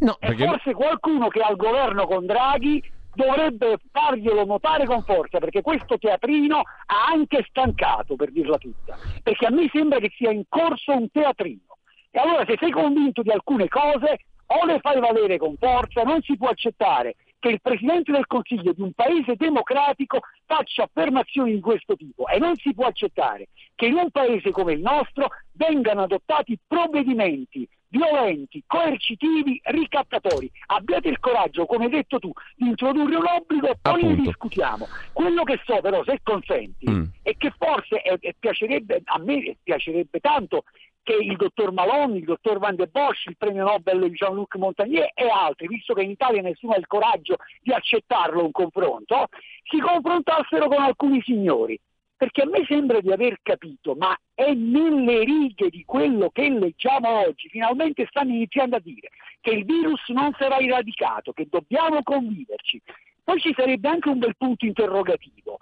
No, e perché... forse qualcuno che ha il governo con Draghi dovrebbe farglielo notare con forza perché questo teatrino ha anche stancato per dirla tutta. Perché a me sembra che sia in corso un teatrino. E allora se sei convinto di alcune cose o le fai valere con forza non si può accettare che il Presidente del Consiglio di un paese democratico faccia affermazioni di questo tipo e non si può accettare che in un paese come il nostro vengano adottati provvedimenti violenti, coercitivi, ricattatori. Abbiate il coraggio, come hai detto tu, di introdurre un obbligo e poi ne discutiamo. Quello che so però, se consenti, mm. è che forse è, è piacerebbe, a me piacerebbe tanto che il dottor Malone, il dottor Van der Bosch, il premio Nobel Jean-Luc Montagnier e altri, visto che in Italia nessuno ha il coraggio di accettarlo un confronto, si confrontassero con alcuni signori perché a me sembra di aver capito, ma è nelle righe di quello che leggiamo oggi, finalmente stanno iniziando a dire che il virus non sarà eradicato, che dobbiamo conviverci. Poi ci sarebbe anche un bel punto interrogativo,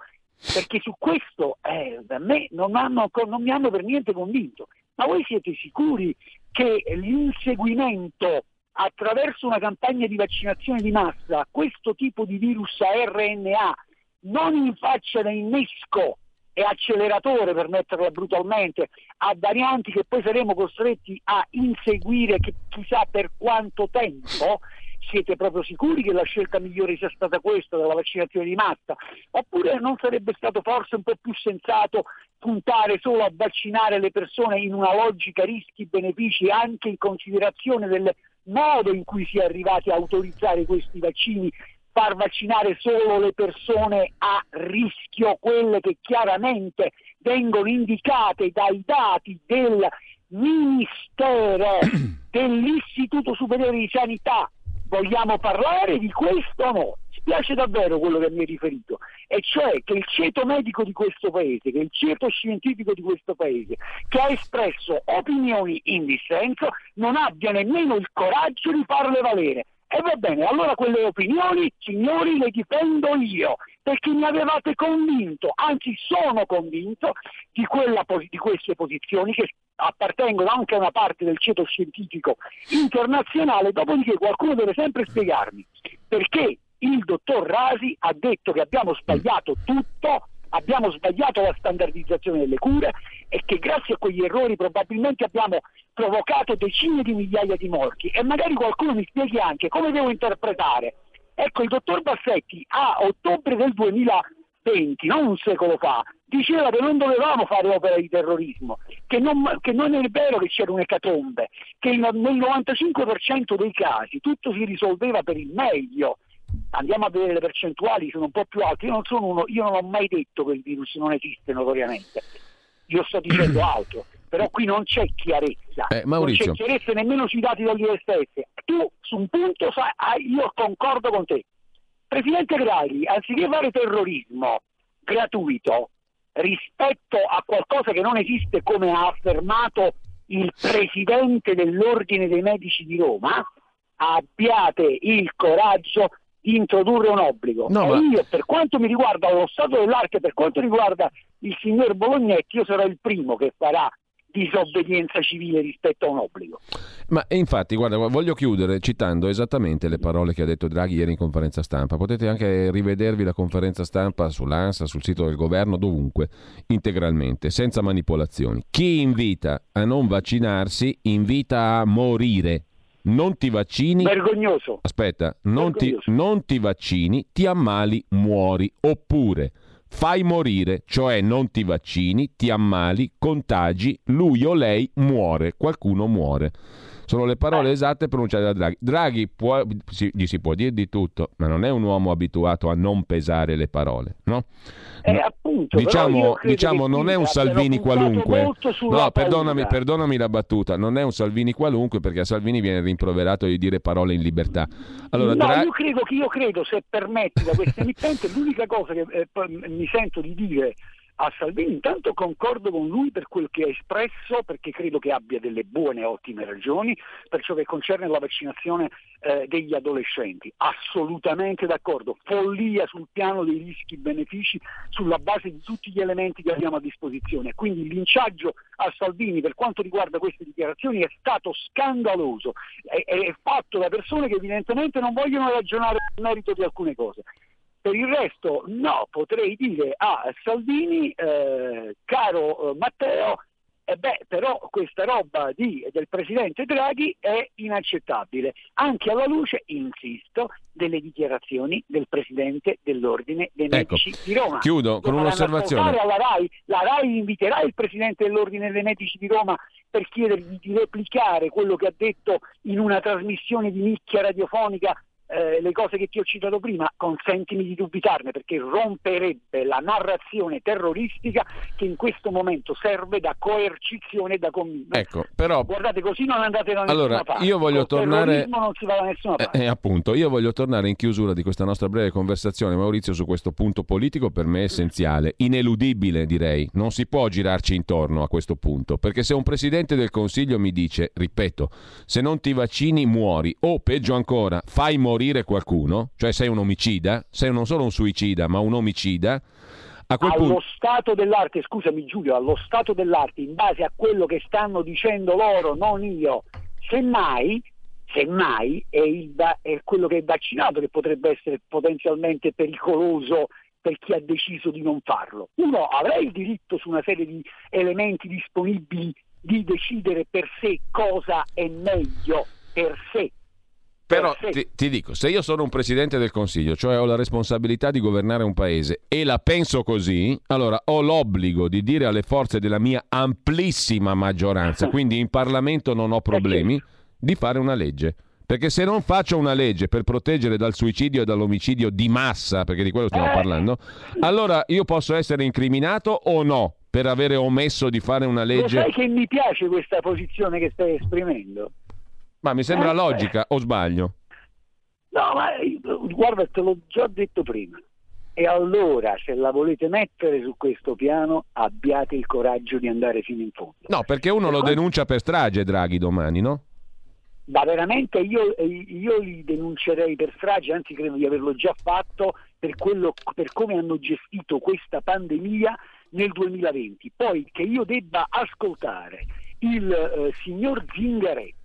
perché su questo eh, a me non, hanno, non mi hanno per niente convinto. Ma voi siete sicuri che l'inseguimento attraverso una campagna di vaccinazione di massa a questo tipo di virus a RNA non in faccia da innesco e acceleratore, per metterla brutalmente, a varianti che poi saremo costretti a inseguire chissà per quanto tempo, siete proprio sicuri che la scelta migliore sia stata questa della vaccinazione di massa? Oppure non sarebbe stato forse un po' più sensato puntare solo a vaccinare le persone in una logica rischi-benefici anche in considerazione del modo in cui si è arrivati a autorizzare questi vaccini far vaccinare solo le persone a rischio, quelle che chiaramente vengono indicate dai dati del Ministero dell'Istituto Superiore di Sanità. Vogliamo parlare di questo o no? Spiace davvero quello che mi è riferito, e cioè che il ceto medico di questo paese, che il ceto scientifico di questo paese, che ha espresso opinioni in dissenso, non abbia nemmeno il coraggio di farle valere. E va bene, allora quelle opinioni, signori, le difendo io, perché mi avevate convinto, anzi sono convinto di, quella, di queste posizioni che appartengono anche a una parte del ceto scientifico internazionale, dopodiché qualcuno deve sempre spiegarmi perché il dottor Rasi ha detto che abbiamo sbagliato tutto, abbiamo sbagliato la standardizzazione delle cure e che grazie a quegli errori probabilmente abbiamo provocato decine di migliaia di morti e magari qualcuno mi spieghi anche come devo interpretare. Ecco, il dottor Bassetti a ottobre del 2020, non un secolo fa, diceva che non dovevamo fare opera di terrorismo, che non, che non è vero che c'era un'ecatombe, che nel 95% dei casi tutto si risolveva per il meglio, andiamo a vedere le percentuali, sono un po' più alte. Io non, uno, io non ho mai detto che il virus non esiste notoriamente, io sto dicendo altro, però qui non c'è chiarezza, eh, non c'è chiarezza nemmeno sui dati degli stessi. Tu su un punto sai, io concordo con te. Presidente Draghi, anziché fare terrorismo gratuito rispetto a qualcosa che non esiste come ha affermato il Presidente dell'Ordine dei Medici di Roma, abbiate il coraggio di introdurre un obbligo. No, ma... io, per quanto mi riguarda lo stato dell'arte, per quanto riguarda il signor Bolognetti, io sarò il primo che farà disobbedienza civile rispetto a un obbligo. Ma infatti, guarda, voglio chiudere citando esattamente le parole che ha detto Draghi ieri in conferenza stampa. Potete anche rivedervi la conferenza stampa sull'ANSA, sul sito del governo, dovunque, integralmente, senza manipolazioni. Chi invita a non vaccinarsi invita a morire non ti vaccini. Vergognoso. Aspetta, non, Vergognoso. Ti, non ti vaccini, ti ammali, muori. Oppure fai morire, cioè non ti vaccini, ti ammali, contagi, lui o lei muore, qualcuno muore. Sono le parole esatte pronunciate da Draghi. Draghi può, si, gli si può dire di tutto, ma non è un uomo abituato a non pesare le parole, no? Eh, appunto, diciamo, diciamo non è un Salvini qualunque. No, perdonami, perdonami, la battuta, non è un Salvini qualunque perché a Salvini viene rimproverato di dire parole in libertà. Allora, no, Dra- io, credo che, io credo, se permetti da questa emittente, l'unica cosa che eh, mi sento di dire a Salvini. Intanto concordo con lui per quel che ha espresso, perché credo che abbia delle buone e ottime ragioni per ciò che concerne la vaccinazione eh, degli adolescenti. Assolutamente d'accordo. Follia sul piano dei rischi-benefici sulla base di tutti gli elementi che abbiamo a disposizione. Quindi il linciaggio a Salvini per quanto riguarda queste dichiarazioni è stato scandaloso. È, è fatto da persone che evidentemente non vogliono ragionare nel merito di alcune cose. Per il resto no, potrei dire a Salvini, eh, caro eh, Matteo, eh beh, però questa roba di, del Presidente Draghi è inaccettabile, anche alla luce, insisto, delle dichiarazioni del Presidente dell'Ordine dei ecco, Medici di Roma. Chiudo con un'osservazione. Alla RAI, la RAI inviterà il Presidente dell'Ordine dei Medici di Roma per chiedergli di replicare quello che ha detto in una trasmissione di nicchia radiofonica eh, le cose che ti ho citato prima, consentimi di dubitarne perché romperebbe la narrazione terroristica che in questo momento serve da coercizione e da convinzione. Ecco, però... Guardate, così non andate da nessuna allora, parte. Io voglio Con tornare... non si va da nessuna eh, parte. Eh, eh, appunto, io voglio tornare in chiusura di questa nostra breve conversazione, Maurizio, su questo punto politico per me essenziale, ineludibile direi, non si può girarci intorno a questo punto, perché se un Presidente del Consiglio mi dice, ripeto, se non ti vaccini muori, o peggio ancora, fai morire morire qualcuno, cioè sei un omicida, sei non solo un suicida, ma un omicida, a quel allo punto... stato dell'arte, scusami Giulio, allo stato dell'arte, in base a quello che stanno dicendo loro, non io, semmai, semmai è, il, è quello che è vaccinato che potrebbe essere potenzialmente pericoloso per chi ha deciso di non farlo. Uno avrà il diritto su una serie di elementi disponibili di decidere per sé cosa è meglio per sé però ti, ti, dico, se io sono un presidente del Consiglio, cioè ho la responsabilità di governare un paese e la penso così, allora ho l'obbligo di dire alle forze della mia amplissima maggioranza, quindi in Parlamento non ho problemi, di fare una legge Perché se non faccio una legge per proteggere dal suicidio e dall'omicidio di massa, perché di quello stiamo Eh. parlando, allora io posso essere incriminato o no per avere omesso di fare una Lo legge? sai che mi piace questa posizione che stai esprimendo? Ma mi sembra Eh. logica o sbaglio? No, ma guarda, te l'ho già detto prima. E allora, se la volete mettere su questo piano, abbiate il coraggio di andare fino in fondo. No, perché uno lo denuncia per strage Draghi domani, no? Ma veramente io, io li denuncerei per strage, anzi credo di averlo già fatto per, quello, per come hanno gestito questa pandemia nel 2020. Poi che io debba ascoltare il eh, signor Zingaretti,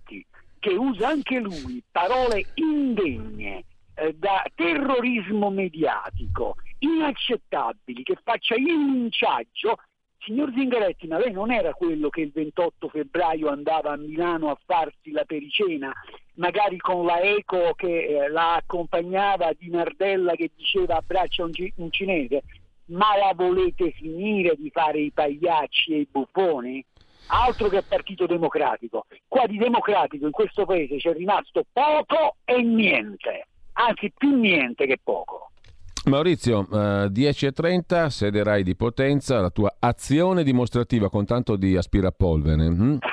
che usa anche lui parole indegne eh, da terrorismo mediatico, inaccettabili, che faccia il linciaggio. Signor Zingaretti, ma lei non era quello che il 28 febbraio andava a Milano a farsi la pericena, magari con la eco che eh, la accompagnava di Nardella che diceva abbraccia un, ci- un cinese? Ma la volete finire di fare i pagliacci e i buffoni? Altro che Partito Democratico. Qua di democratico in questo paese c'è rimasto poco e niente, anzi più niente che poco. Maurizio, eh, 10.30, sede Rai di Potenza, la tua azione dimostrativa con tanto di aspirapolvere. hm?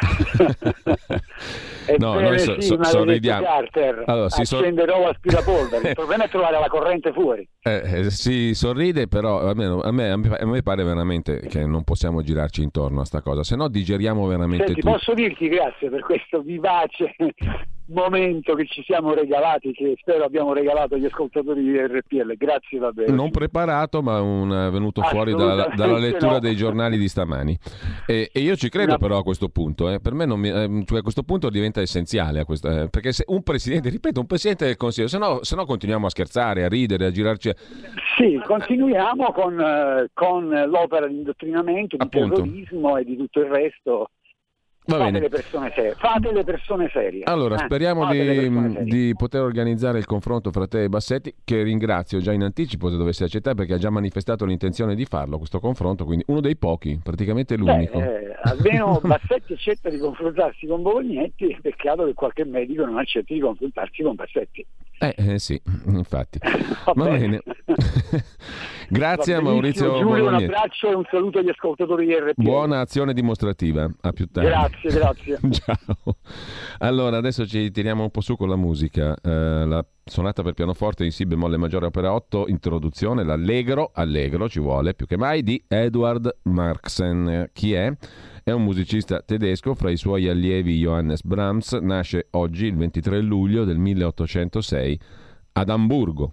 no, noi so- sì, so- sorridiamo. Carter, Allora, si sor- accenderò l'aspirapolvere. Il problema è trovare la corrente fuori. Eh, eh, si sorride, però almeno a me, a me- a me pare veramente che non possiamo girarci intorno a sta cosa, se no digeriamo veramente Senti, tutto. posso dirti grazie per questo vivace momento che ci siamo regalati, che spero abbiamo regalato agli ascoltatori di RPL. Grazie davvero. Non preparato, ma un, è venuto fuori dalla, dalla lettura no. dei giornali di stamani. E, e io ci credo Una- però a questo punto, eh. per me non mi- ehm, cioè, a questo punto diventa essenziale, a questo- eh, perché se un presidente, ripeto, un presidente del Consiglio, se no, se no continuiamo a scherzare, a ridere, a girarci... Sì, continuiamo con, eh, con l'opera di indottrinamento, di Appunto. terrorismo e di tutto il resto. Va Fate bene. le persone serie. Fate le persone serie. Allora, Eh, speriamo di, serie. di poter organizzare il confronto fra te e Bassetti, che ringrazio già in anticipo se dovesse accettare, perché ha già manifestato l'intenzione di farlo, questo confronto, quindi uno dei pochi, praticamente Beh, l'unico. eh, almeno Bassetti accetta di confrontarsi con Bolognetti, peccato che qualche medico non accetti di confrontarsi con Bassetti. Eh, eh, sì, infatti. Va Va bene. bene. Grazie a. Maurizio Giulio, un Bolognetti. abbraccio e un saluto agli ascoltatori di RP. Buona azione dimostrativa. A più tardi. Grazie, grazie. Ciao. Allora, adesso ci tiriamo un po' su con la musica. Eh, la sonata per pianoforte in Si bemolle maggiore opera 8, introduzione, l'allegro, allegro ci vuole più che mai, di Edward Marxen. Chi è? È un musicista tedesco, fra i suoi allievi Johannes Brahms, nasce oggi, il 23 luglio del 1806, ad Amburgo.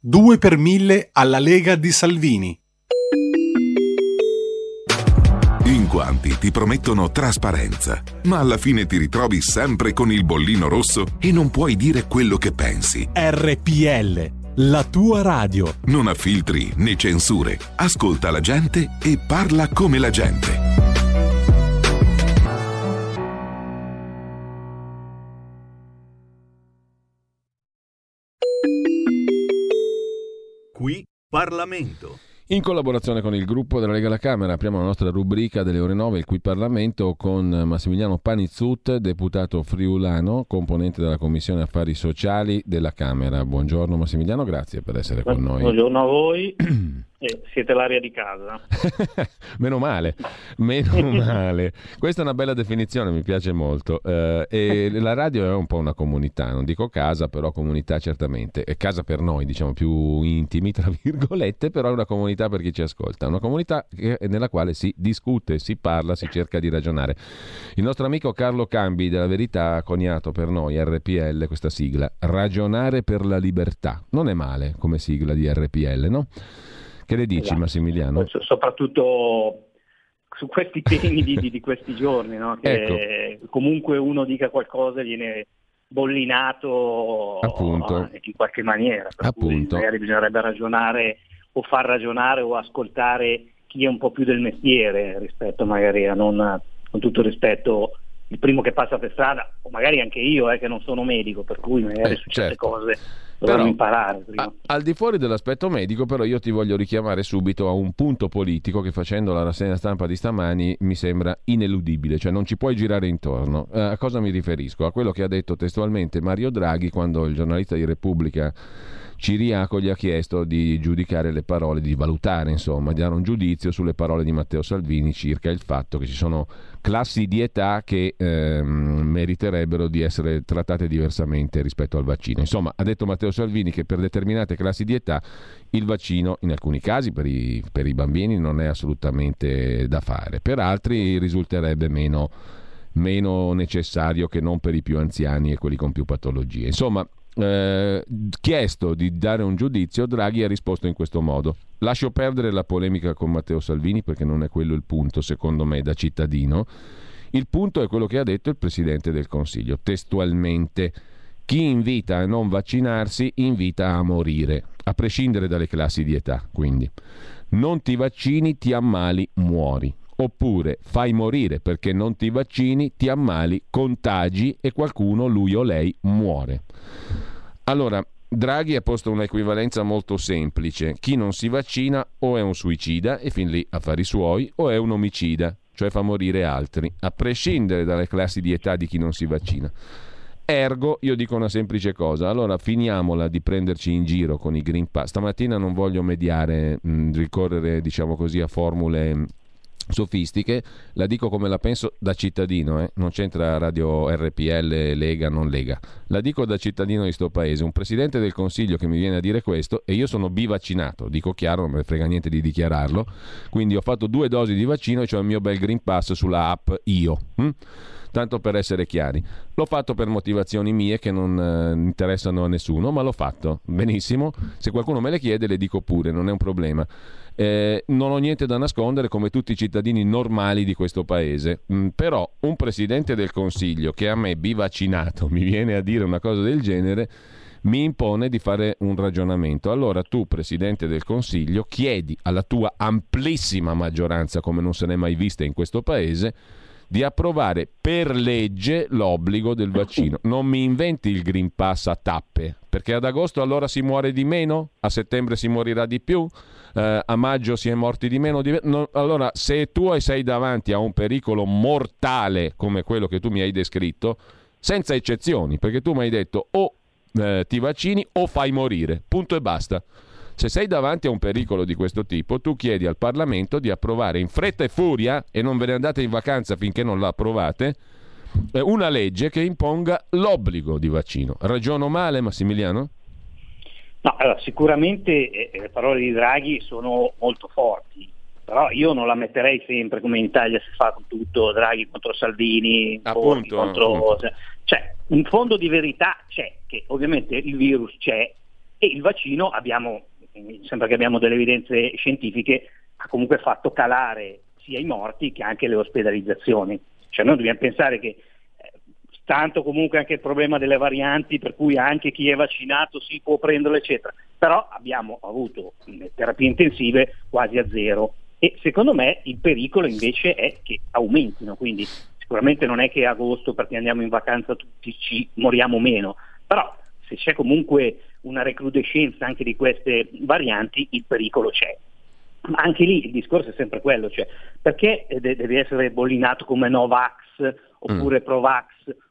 2 per 1000 alla Lega di Salvini. In quanti ti promettono trasparenza, ma alla fine ti ritrovi sempre con il bollino rosso e non puoi dire quello che pensi. RPL. La tua radio. Non ha filtri né censure. Ascolta la gente e parla come la gente. Qui Parlamento. In collaborazione con il gruppo della Lega alla Camera apriamo la nostra rubrica delle ore 9, il cui Parlamento, con Massimiliano Panizzut, deputato friulano, componente della Commissione Affari Sociali della Camera. Buongiorno Massimiliano, grazie per essere con noi. Buongiorno a voi, Eh, siete l'aria di casa. meno male, meno male. Questa è una bella definizione, mi piace molto. Eh, e la radio è un po' una comunità, non dico casa, però comunità certamente. È casa per noi, diciamo più intimi, tra virgolette, però è una comunità per chi ci ascolta. Una comunità che- nella quale si discute, si parla, si cerca di ragionare. Il nostro amico Carlo Cambi della Verità ha coniato per noi RPL questa sigla, Ragionare per la libertà. Non è male come sigla di RPL, no? Che ne dici Esatto. Massimiliano? So- soprattutto su questi temi di, di- di questi giorni, no? che Ecco. comunque uno dica qualcosa viene bollinato Appunto. eh, in qualche maniera. Per cui Appunto. magari bisognerebbe ragionare o far ragionare o ascoltare chi è un po' più del mestiere rispetto magari a non, con tutto rispetto, il primo che passa per strada, o magari anche io eh, che non sono medico, per cui magari Eh, su certe certo. cose dovremmo Però- imparare. prima. A- al di fuori dell'aspetto medico, però, io ti voglio richiamare subito a un punto politico che facendo la rassegna stampa di stamani mi sembra ineludibile, cioè non ci puoi girare intorno. Eh, a cosa mi riferisco? A quello che ha detto testualmente Mario Draghi quando il giornalista di Repubblica Ciriaco gli ha chiesto di giudicare le parole, di valutare, insomma, di dare un giudizio sulle parole di Matteo Salvini circa il fatto che ci sono classi di età che ehm, meriterebbero di essere trattate diversamente rispetto al vaccino. Insomma, ha detto Matteo Salvini che per determinate classi di età il vaccino, in alcuni casi per i, per i bambini, non è assolutamente da fare, per altri risulterebbe meno, meno necessario che non per i più anziani e quelli con più patologie. Insomma, eh, chiesto di dare un giudizio, Draghi ha risposto in questo modo. Lascio perdere la polemica con Matteo Salvini perché non è quello il punto, secondo me, da cittadino. Il punto è quello che ha detto il Presidente del Consiglio, testualmente. Chi invita a non vaccinarsi invita a morire, a prescindere dalle classi di età, quindi. Non ti vaccini, ti ammali, muori. Oppure fai morire perché non ti vaccini, ti ammali, contagi e qualcuno, lui o lei, muore. Allora, Draghi ha posto un'equivalenza molto semplice. Chi non si vaccina o è un suicida, e fin lì affari suoi, o è un omicida, cioè fa morire altri, a prescindere dalle classi di età di chi non si vaccina. Ergo, io dico una semplice cosa, allora finiamola di prenderci in giro con i Green Pass. Stamattina non voglio mediare, mh, ricorrere, diciamo così, a formule sofistiche, la dico come la penso da cittadino, eh? non c'entra radio RPL, Lega, non Lega, la dico da cittadino di sto paese, un presidente del Consiglio che mi viene a dire questo e io sono bivaccinato, dico chiaro, non me frega niente di dichiararlo, quindi ho fatto due dosi di vaccino e ho il mio bel Green Pass sulla app Io. Hm? tanto per essere chiari. L'ho fatto per motivazioni mie che non eh, interessano a nessuno, ma l'ho fatto benissimo. Se qualcuno me le chiede, le dico pure, non è un problema. Eh, non ho niente da nascondere come tutti i cittadini normali di questo paese, mm, però un presidente del Consiglio che a me bivaccinato mi viene a dire una cosa del genere mi impone di fare un ragionamento. Allora tu, Presidente del Consiglio, chiedi alla tua amplissima maggioranza, come non se n'è mai vista in questo Paese, di approvare per legge l'obbligo del vaccino. Non mi inventi il Green Pass a tappe, perché ad agosto allora si muore di meno, a settembre si morirà di più, eh, a maggio si è morti di meno. Di... No, allora, se tu sei davanti a un pericolo mortale come quello che tu mi hai descritto, senza eccezioni, perché tu mi hai detto o eh, ti vaccini o fai morire, punto e basta. Se sei davanti a un pericolo di questo tipo, tu chiedi al Parlamento di approvare in fretta e furia, e non ve ne andate in vacanza finché non la approvate, una legge che imponga l'obbligo di vaccino. Ragiono male, Massimiliano? No, allora, sicuramente eh, le parole di Draghi sono molto forti, però io non la metterei sempre come in Italia si fa con tutto, Draghi contro Salvini, appunto, contro... appunto. Cioè, un fondo di verità c'è, che ovviamente il virus c'è e il vaccino abbiamo sembra che abbiamo delle evidenze scientifiche, ha comunque fatto calare sia i morti che anche le ospedalizzazioni. Cioè noi dobbiamo pensare che eh, tanto comunque anche il problema delle varianti per cui anche chi è vaccinato si può prenderlo eccetera, però abbiamo avuto terapie intensive quasi a zero. E secondo me il pericolo invece è che aumentino, quindi sicuramente non è che agosto perché andiamo in vacanza tutti ci moriamo meno, però se c'è comunque una recrudescenza anche di queste varianti, il pericolo c'è. Ma anche lì il discorso è sempre quello, cioè perché deve essere bollinato come Novax oppure mm. Provax?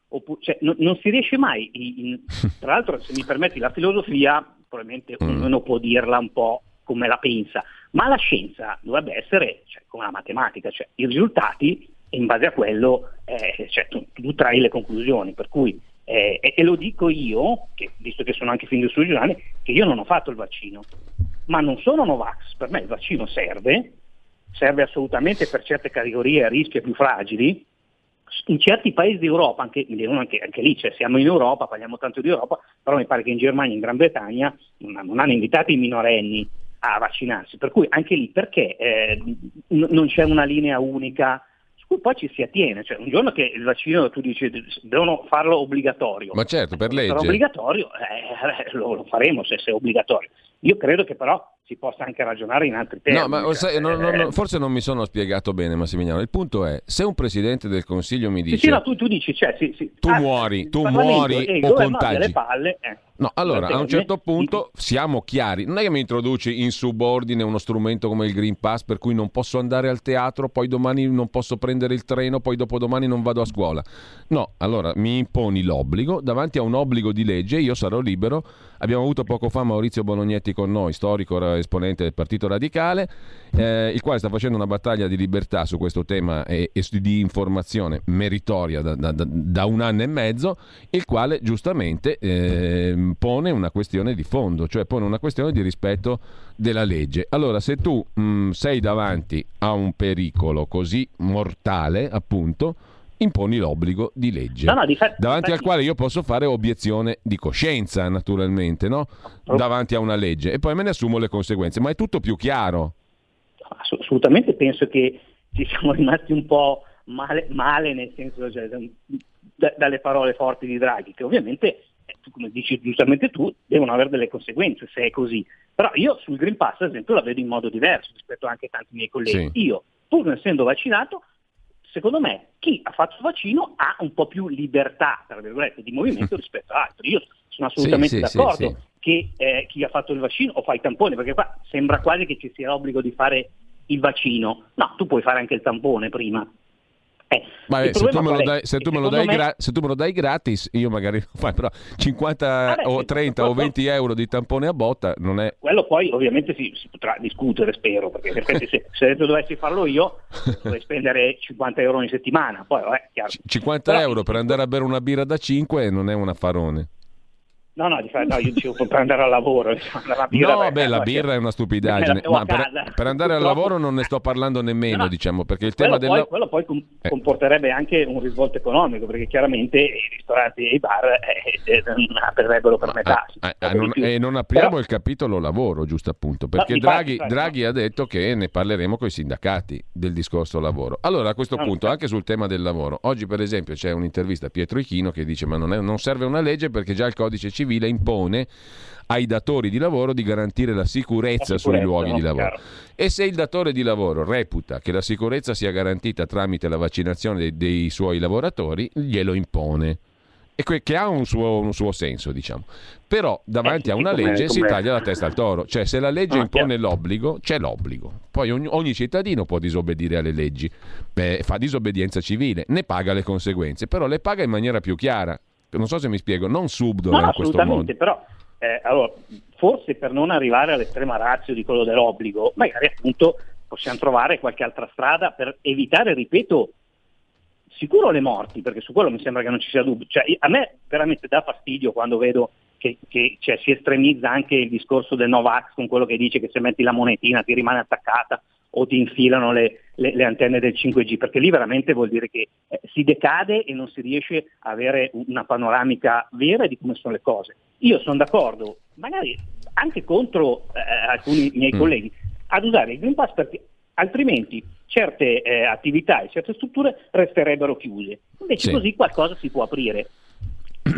Oppure, cioè, no, non si riesce mai, in, tra l'altro se mi permetti la filosofia, probabilmente mm. ognuno può dirla un po' come la pensa, ma la scienza dovrebbe essere cioè, come la matematica, cioè i risultati e in base a quello eh, cioè, tu, tu trai le conclusioni, per cui eh, e, e, lo dico io, che, visto che sono anche fin di studi giornali, che io non ho fatto il vaccino, ma non sono Novax, per me il vaccino serve, serve assolutamente per certe categorie a rischio più fragili, in certi paesi d'Europa, anche, anche, anche lì cioè siamo in Europa, parliamo tanto di Europa, però mi pare che in Germania e in Gran Bretagna non, non hanno invitato i minorenni a vaccinarsi, per cui anche lì perché eh, n- non c'è una linea unica cui poi ci si attiene, cioè un giorno che il vaccino tu dici devono farlo obbligatorio. Ma certo, per legge. Se obbligatorio eh, lo, lo, faremo se, se è obbligatorio. Io credo che però si possa anche ragionare in altri termini. No, ma cioè, sai, no, no, no, forse non mi sono spiegato bene, Massimiliano. Il punto è, se un presidente del Consiglio mi dice... Sì, sì, no, tu, tu dici, cioè, sì, sì. tu ah, muori, tu muori o contagi. Palle, eh. No, allora a un certo punto siamo chiari. Non è che mi introduci in subordine uno strumento come il Green Pass per cui non posso andare al teatro, poi domani non posso prendere il treno, poi dopodomani non vado a scuola. No, allora mi imponi l'obbligo, davanti a un obbligo di legge io sarò libero. Abbiamo avuto poco fa Maurizio Bolognetti con noi, storico esponente del Partito Radicale, eh, il quale sta facendo una battaglia di libertà su questo tema e, e di informazione meritoria da, da, da, un anno e mezzo, il quale giustamente eh, pone una questione di fondo, cioè pone una questione di rispetto della legge. Allora, se tu mh, sei davanti a un pericolo così mortale, appunto, imponi l'obbligo di legge, no, no, di fa- davanti al quale io posso fare obiezione di coscienza, naturalmente, no? davanti a una legge, e poi me ne assumo le conseguenze, ma è tutto più chiaro. Assolutamente penso che ci siamo rimasti un po' male, male nel senso, cioè, d- dalle parole forti di Draghi, che ovviamente, eh, come dici giustamente tu, devono avere delle conseguenze se è così. Però io sul Green Pass, ad esempio, la vedo in modo diverso rispetto anche a tanti miei colleghi. Sì. Io, pur non essendo vaccinato, secondo me chi ha fatto il vaccino ha un po' più libertà, tra virgolette, di movimento rispetto ad altri. Io sono assolutamente sì, sì, d'accordo sì, che eh, chi ha fatto il vaccino o fa il tampone, perché qua sembra quasi che ci sia l'obbligo di fare il vaccino. No, tu puoi fare anche il tampone prima. Eh, Vabbè, se, tu dai, se, tu me... gra- se tu me lo dai gratis, io magari lo fai, però 50 Vabbè, o 30 o 20 euro di tampone a botta non è... Quello poi ovviamente si, si potrà discutere, spero, perché se, se dovessi farlo io, dovrei spendere 50 euro ogni settimana. Poi, vabbè, chiaro. 50 Però- euro per andare a bere una birra da 5 non è un affarone. No, no, di fa- no, io dicevo per andare al lavoro. la birra, no, beh, la no, birra è una stupidaggine. la Ma per, per andare al lavoro non ne sto parlando nemmeno, No, no. diciamo, perché il Quello tema poi, del quello poi com- comporterebbe anche un risvolto economico, perché chiaramente i ristoranti e i bar eh, eh, aprirebbero per metà. Ah, ah, non- e non apriamo Però- il capitolo lavoro, giusto appunto, perché infatti, Draghi, infatti, Draghi ha detto che ne parleremo con i sindacati del discorso lavoro. Allora, a questo No, punto, no. anche sul tema del lavoro, oggi per esempio c'è un'intervista a Pietro Ichino che dice ma non, è- non serve una legge perché già il codice civile impone ai datori di lavoro di garantire la sicurezza, La sui sicurezza, luoghi no? di lavoro. Chiaro. E se il datore di lavoro reputa che la sicurezza sia garantita tramite la vaccinazione dei, dei suoi lavoratori, glielo impone. E que- che ha un suo, un suo senso, diciamo. Però davanti Eh, a una come- legge si come- taglia la testa al toro. Cioè, se la legge Ah, impone l'obbligo, c'è l'obbligo. Poi ogni, ogni cittadino può disobbedire alle leggi. Beh, fa disobbedienza civile, ne paga le conseguenze, però le paga in maniera più chiara. Non so se mi spiego, non subdola No, in questo assolutamente, però eh, allora, forse per non arrivare all'estrema razio di quello dell'obbligo, magari appunto possiamo trovare qualche altra strada per evitare, ripeto, sicuro le morti, perché su quello mi sembra che non ci sia dubbio. Cioè, a me veramente dà fastidio quando vedo che, che, cioè, si estremizza anche il discorso del Novax con quello che dice che se metti la monetina ti rimane attaccata o ti infilano le, le- le antenne del 5G, perché lì veramente vuol dire che eh, si decade e non si riesce a avere una panoramica vera di come sono le cose. Io sono d'accordo, magari anche contro eh, alcuni miei Mm. colleghi, ad usare il Green Pass perché altrimenti certe eh, attività e certe strutture resterebbero chiuse. Invece Sì. così qualcosa si può aprire.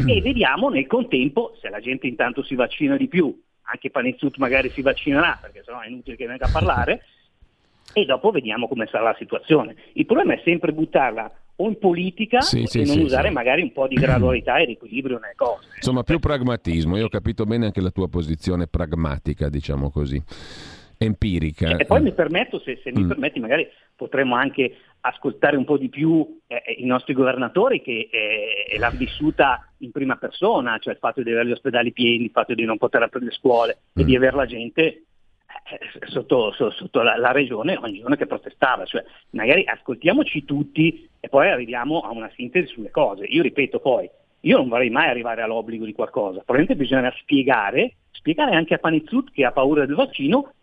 e vediamo nel contempo se la gente intanto si vaccina di più, anche Panizzut magari si vaccinerà, perché sennò è inutile che venga a parlare, e dopo vediamo come sarà la situazione. Il problema è sempre buttarla o in politica Sì, sì, e non sì, usare sì. magari un po' di gradualità ed equilibrio nelle cose. Insomma, più pragmatismo. Io ho capito bene anche la tua posizione pragmatica, diciamo così, empirica. E poi mi permetto, se, se mi Mm. permetti, magari potremmo anche ascoltare un po' di più eh, i nostri governatori che eh, l'hanno vissuta in prima persona, cioè il fatto di avere gli ospedali pieni, il fatto di non poter aprire le scuole e Mm. di avere la gente eh, sotto, so- sotto la, la regione ogni giorno che protestava. Cioè, magari ascoltiamoci tutti e poi arriviamo a una sintesi sulle cose. Io ripeto poi, io non vorrei mai arrivare all'obbligo di qualcosa, probabilmente bisogna spiegare, spiegare anche a Panizzut che ha paura del vaccino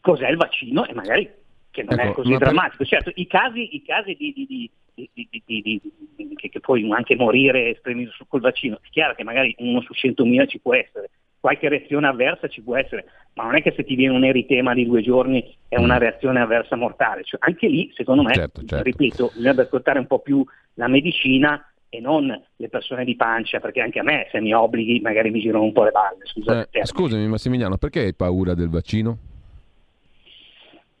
cos'è il vaccino e magari che non è Ecco, così ma per- drammatico. Certo, i casi, i casi di, di- di- di- di- che, che puoi anche morire estremi col vaccino, è chiaro che magari uno su 100.000 ci può essere, qualche reazione avversa ci può essere, ma non è che se ti viene un eritema di due giorni è una reazione avversa mortale. Cioè, anche lì, secondo me, Mm. Certo, certo. ripeto, bisogna ascoltare un po' più la medicina e non le persone di pancia, perché anche a me se mi obblighi magari mi girano un po' le balle. Scusate Eh, termine. scusami Massimiliano, perché hai paura del vaccino?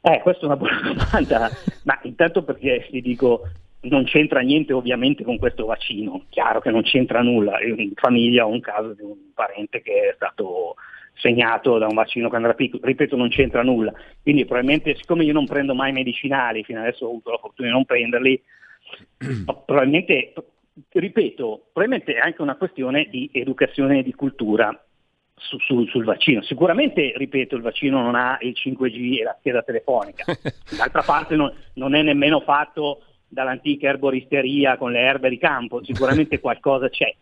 Eh, questa è una buona domanda, ma intanto perché ti dico, non c'entra niente ovviamente con questo vaccino, chiaro che non c'entra nulla, in famiglia ho un caso di un parente che è stato segnato da un vaccino quando era piccolo, ripeto non c'entra nulla, quindi probabilmente siccome io non prendo mai medicinali, fino adesso ho avuto la fortuna di non prenderli, probabilmente, ripeto, probabilmente è anche una questione di educazione e di cultura su- su- sul vaccino. Sicuramente, ripeto, il vaccino non ha il 5G e la scheda telefonica. D'altra parte non, non è nemmeno fatto dall'antica erboristeria con le erbe di campo, sicuramente qualcosa c'è.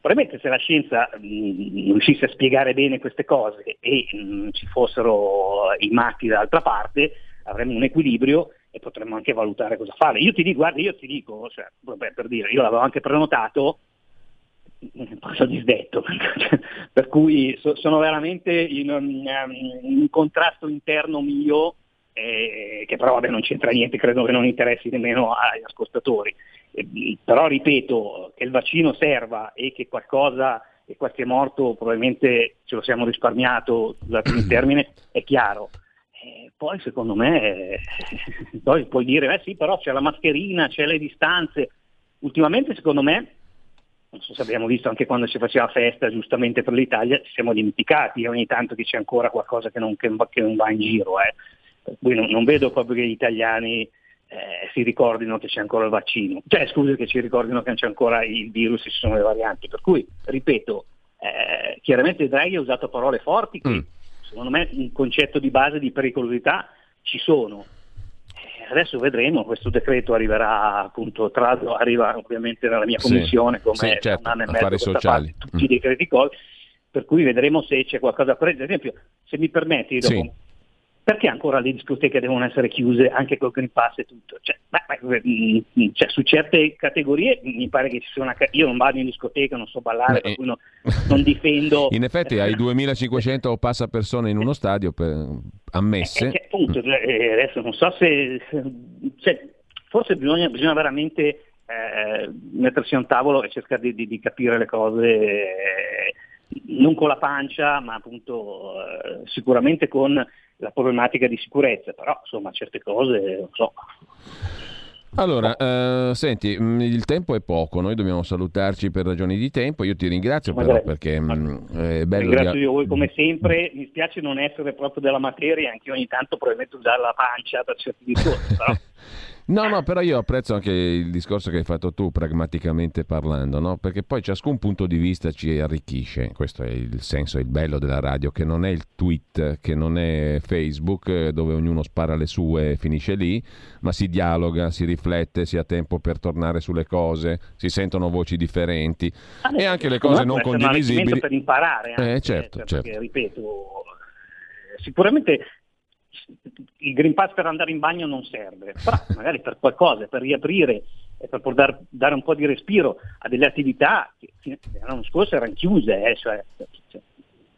Probabilmente se la scienza mh, riuscisse a spiegare bene queste cose e mh, ci fossero i matti dall'altra parte, avremmo un equilibrio e potremmo anche valutare cosa fare. Io ti dico, guarda, io ti dico, cioè, vabbè, per dire, io l'avevo anche prenotato, un po' disdetto, per cui so- sono veramente in un, um, un contrasto interno mio eh, che però vabbè, non c'entra niente, credo che non interessi nemmeno agli ascoltatori. Eh, però ripeto che il vaccino serva e che qualcosa e qualche morto probabilmente ce lo siamo risparmiato scusate il termine, è chiaro. Eh, poi secondo me eh, poi puoi dire, eh sì, però c'è la mascherina, c'è le distanze. Ultimamente secondo me non so se abbiamo visto anche quando si faceva festa giustamente per l'Italia, ci siamo dimenticati ogni tanto che c'è ancora qualcosa che non, che che non va in giro. Eh. Per cui non, non vedo proprio che gli italiani eh, si ricordino che c'è ancora il vaccino, cioè scusi che ci ricordino che non c'è ancora il virus e ci sono le varianti. Per cui, ripeto, eh, chiaramente Draghi ha usato parole forti che Mm. secondo me un concetto di base di pericolosità ci sono. Eh, adesso vedremo, questo decreto arriverà appunto, tra l'altro arriva ovviamente nella mia commissione Sì, come sì, certo, un anno e mezzo sociali. parte, tutti i decreti Covid, per cui vedremo se c'è qualcosa per ad esempio, se mi permetti, dopo, Sì. Perché ancora le discoteche devono essere chiuse anche col Green Pass e tutto? Cioè, beh, beh, mm, cioè, su certe categorie mi pare che ci sia una... Io non vado in discoteca, non so ballare, Beh, per cui no- non difendo... In effetti hai 2500 passa persone in uno stadio per- ammesse. Eh, che appunto, eh, adesso non so se... cioè, forse bisogna, bisogna veramente eh, mettersi a un tavolo e cercare di, di- di capire le cose eh, non con la pancia, ma appunto eh, sicuramente con la problematica di sicurezza, però insomma certe cose, non so. Allora, eh, senti, mh, il tempo è poco, noi dobbiamo salutarci per ragioni di tempo. Io ti ringrazio però perché mh, è bello Ringrazio io voi come sempre, mi spiace non essere proprio della materia, anche io ogni tanto probabilmente usare la pancia per certi discorsi, però No, no, però io apprezzo anche il discorso che hai fatto tu, pragmaticamente parlando, no? perché poi ciascun punto di vista ci arricchisce, questo è il senso, il bello della radio, che non è il tweet, che non è Facebook, dove ognuno spara le sue e finisce lì, ma si dialoga, si riflette, si ha tempo per tornare sulle cose, si sentono voci differenti e anche le cose non può essere un condivisibili. per imparare, anche, Eh, certo, cioè, certo. perché, ripeto, sicuramente il Green Pass per andare in bagno non serve, però magari per qualcosa, per riaprire e per poter dare un po' di respiro a delle attività che all'anno scorso erano chiuse, eh, cioè, cioè,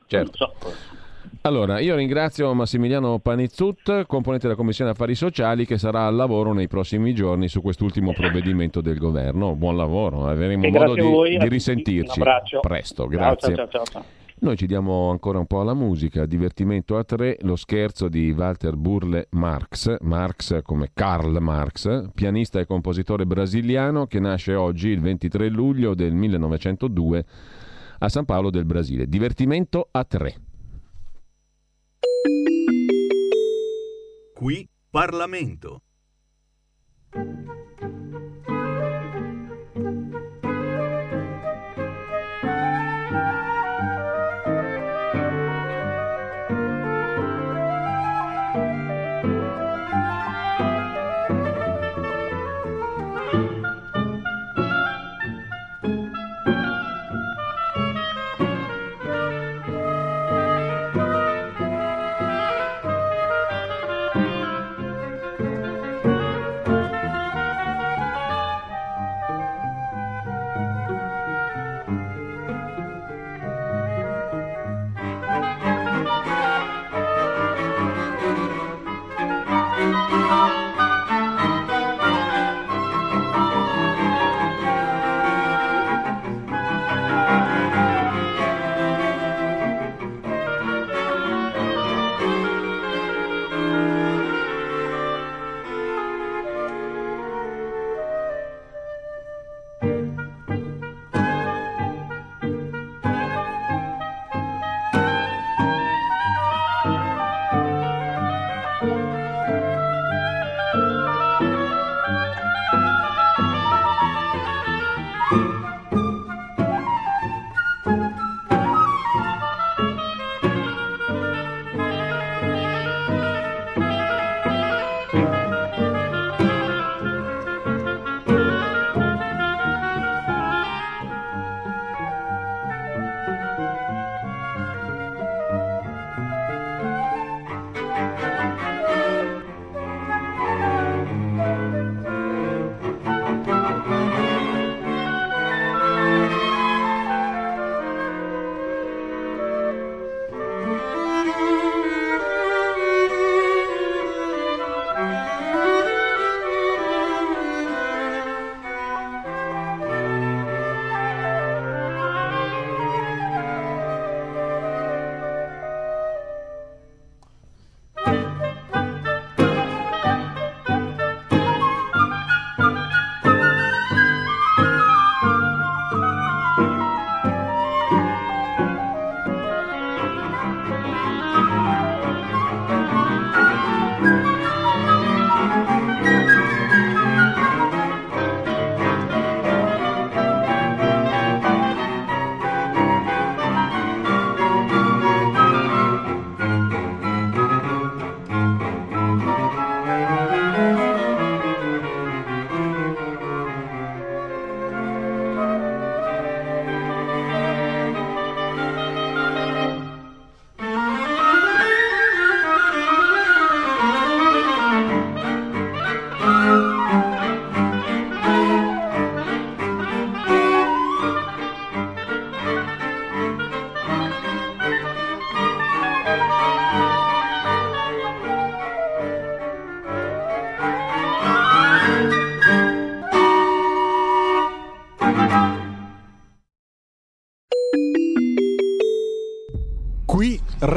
Certo. non so. Allora, io ringrazio Massimiliano Panizzut, componente della Commissione Affari Sociali, che sarà al lavoro nei prossimi giorni su quest'ultimo provvedimento del governo. Buon lavoro, avremo E modo di, di risentirci presto. Grazie. ciao, ciao, ciao. Noi ci diamo ancora un po' alla musica, divertimento a tre, lo scherzo di Walter Burle Marx, Marx come Karl Marx, pianista e compositore brasiliano che nasce oggi il 23 luglio del 1902 a San Paolo del Brasile. Divertimento a tre. Qui Parlamento.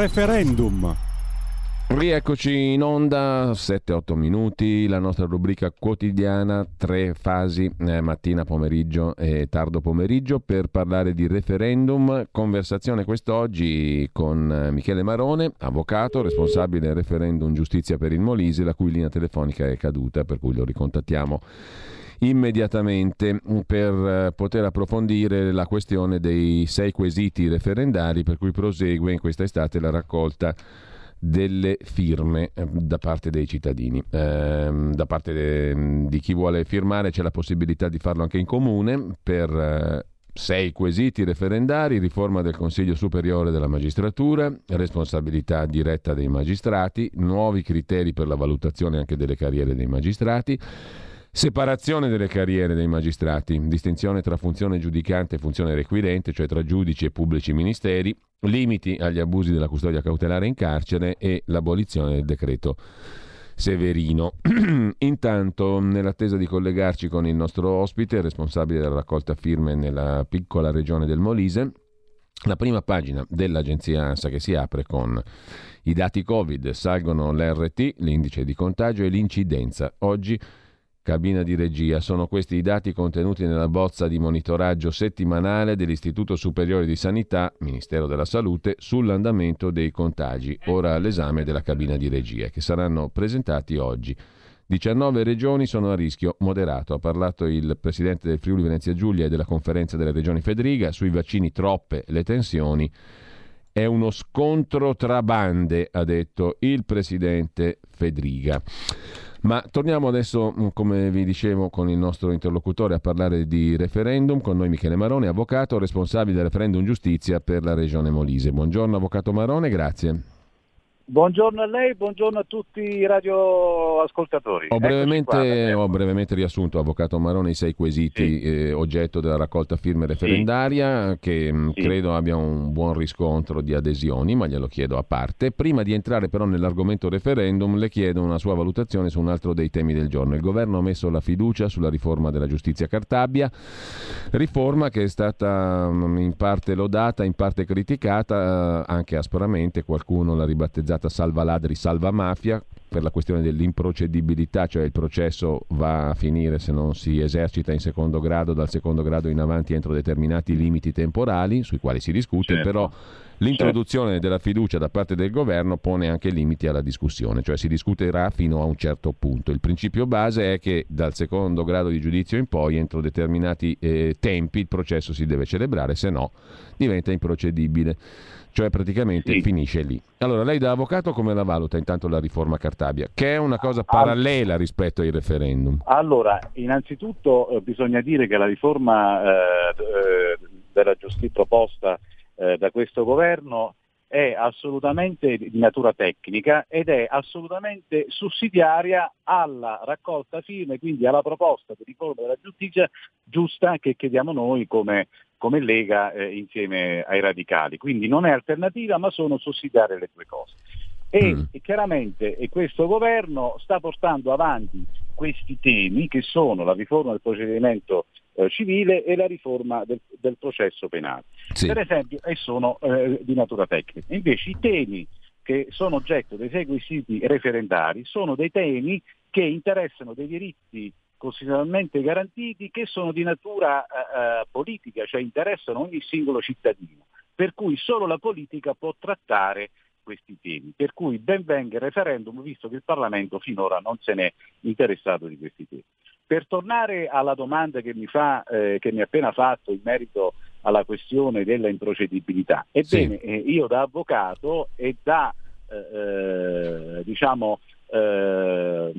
Referendum. Rieccoci in onda, 7-8 minuti, la nostra rubrica quotidiana, tre fasi, eh, mattina, pomeriggio e tardo pomeriggio, per parlare di referendum. Conversazione quest'oggi con eh, Michele Marone, avvocato, responsabile del referendum Giustizia per il Molise, la cui linea telefonica è caduta, per cui lo ricontattiamo immediatamente per eh, poter approfondire la questione dei sei quesiti referendari per cui prosegue in questa estate la raccolta delle firme eh, da parte dei cittadini. Eh, da parte di chi vuole firmare c'è la possibilità di farlo anche in comune per eh, sei quesiti referendari, riforma del Consiglio Superiore della Magistratura, responsabilità diretta dei magistrati, nuovi criteri per la valutazione anche delle carriere dei magistrati Separazione delle carriere dei magistrati, distinzione tra funzione giudicante e funzione requirente, cioè tra giudici e pubblici ministeri, limiti agli abusi della custodia cautelare in carcere e l'abolizione del decreto Severino. Intanto, nell'attesa di collegarci con il nostro ospite, responsabile della raccolta firme nella piccola regione del Molise, la prima pagina dell'agenzia ANSA che si apre con i dati Covid, salgono l'RT, l'indice di contagio e l'incidenza. Oggi Cabina di regia. Sono questi i dati contenuti nella bozza di monitoraggio settimanale dell'Istituto Superiore di Sanità, Ministero della Salute, sull'andamento dei contagi, ora all'esame della cabina di regia, che saranno presentati oggi. 19 regioni sono a rischio moderato. Ha parlato il presidente del Friuli Venezia Giulia e della conferenza delle regioni Federica. Sui vaccini troppe le tensioni. È uno scontro tra bande, ha detto il presidente Federica. Ma torniamo adesso, mm, come vi dicevo, con il nostro interlocutore a parlare di referendum, con noi Michele Marone, avvocato responsabile del referendum giustizia per la Regione Molise. Buongiorno Avvocato Marone, grazie. Buongiorno a lei, buongiorno a tutti i radioascoltatori. Ho brevemente, ho brevemente, riassunto, Avvocato Marone, i sei quesiti sì. eh, oggetto della raccolta firme referendaria, sì. che mm, sì. credo abbia un buon riscontro di adesioni, ma glielo chiedo a parte. Prima di entrare però nell'argomento referendum, le chiedo una sua valutazione su un altro dei temi del giorno. Il governo ha messo la fiducia sulla riforma della giustizia Cartabia, riforma che è stata mm, in parte lodata, in parte criticata, eh, anche aspramente, qualcuno l'ha ribattezzata utilizzata salva ladri, salva mafia per la questione dell'improcedibilità, cioè il processo va a finire se non si esercita in secondo grado, dal secondo grado in avanti entro determinati limiti temporali sui quali si discute, certo. però l'introduzione certo. della fiducia da parte del governo pone anche limiti alla discussione, cioè si discuterà fino a un certo punto. Il principio base è che dal secondo grado di giudizio in poi, entro determinati eh, tempi, il processo si deve celebrare, se no diventa improcedibile cioè praticamente sì. finisce lì. Allora, lei da avvocato come la valuta intanto la riforma Cartabia, che è una cosa parallela rispetto ai referendum? Allora, innanzitutto eh, bisogna dire che la riforma eh, eh della giustizia proposta eh, da questo governo è assolutamente di natura tecnica ed è assolutamente sussidiaria alla raccolta firme, quindi alla proposta di riforma della giustizia giusta che chiediamo noi come, come Lega eh, insieme ai radicali. Quindi non è alternativa ma sono sussidiarie le due cose. E, mm. e chiaramente e questo governo sta portando avanti questi temi che sono la riforma del procedimento eh, civile e la riforma del, del processo penale, sì. per esempio, e sono eh, di natura tecnica. Invece i temi che sono oggetto dei seguiti referendari sono dei temi che interessano dei diritti costituzionalmente garantiti che sono di natura eh, eh, politica, cioè interessano ogni singolo cittadino, per cui solo la politica può trattare questi temi. Per cui ben venga il referendum, visto che il Parlamento finora non se n'è interessato di questi temi. Per tornare alla domanda che mi, fa, eh, che mi ha appena fatto in merito alla questione della improcedibilità, ebbene sì. eh, io da avvocato e da eh, eh diciamo, eh,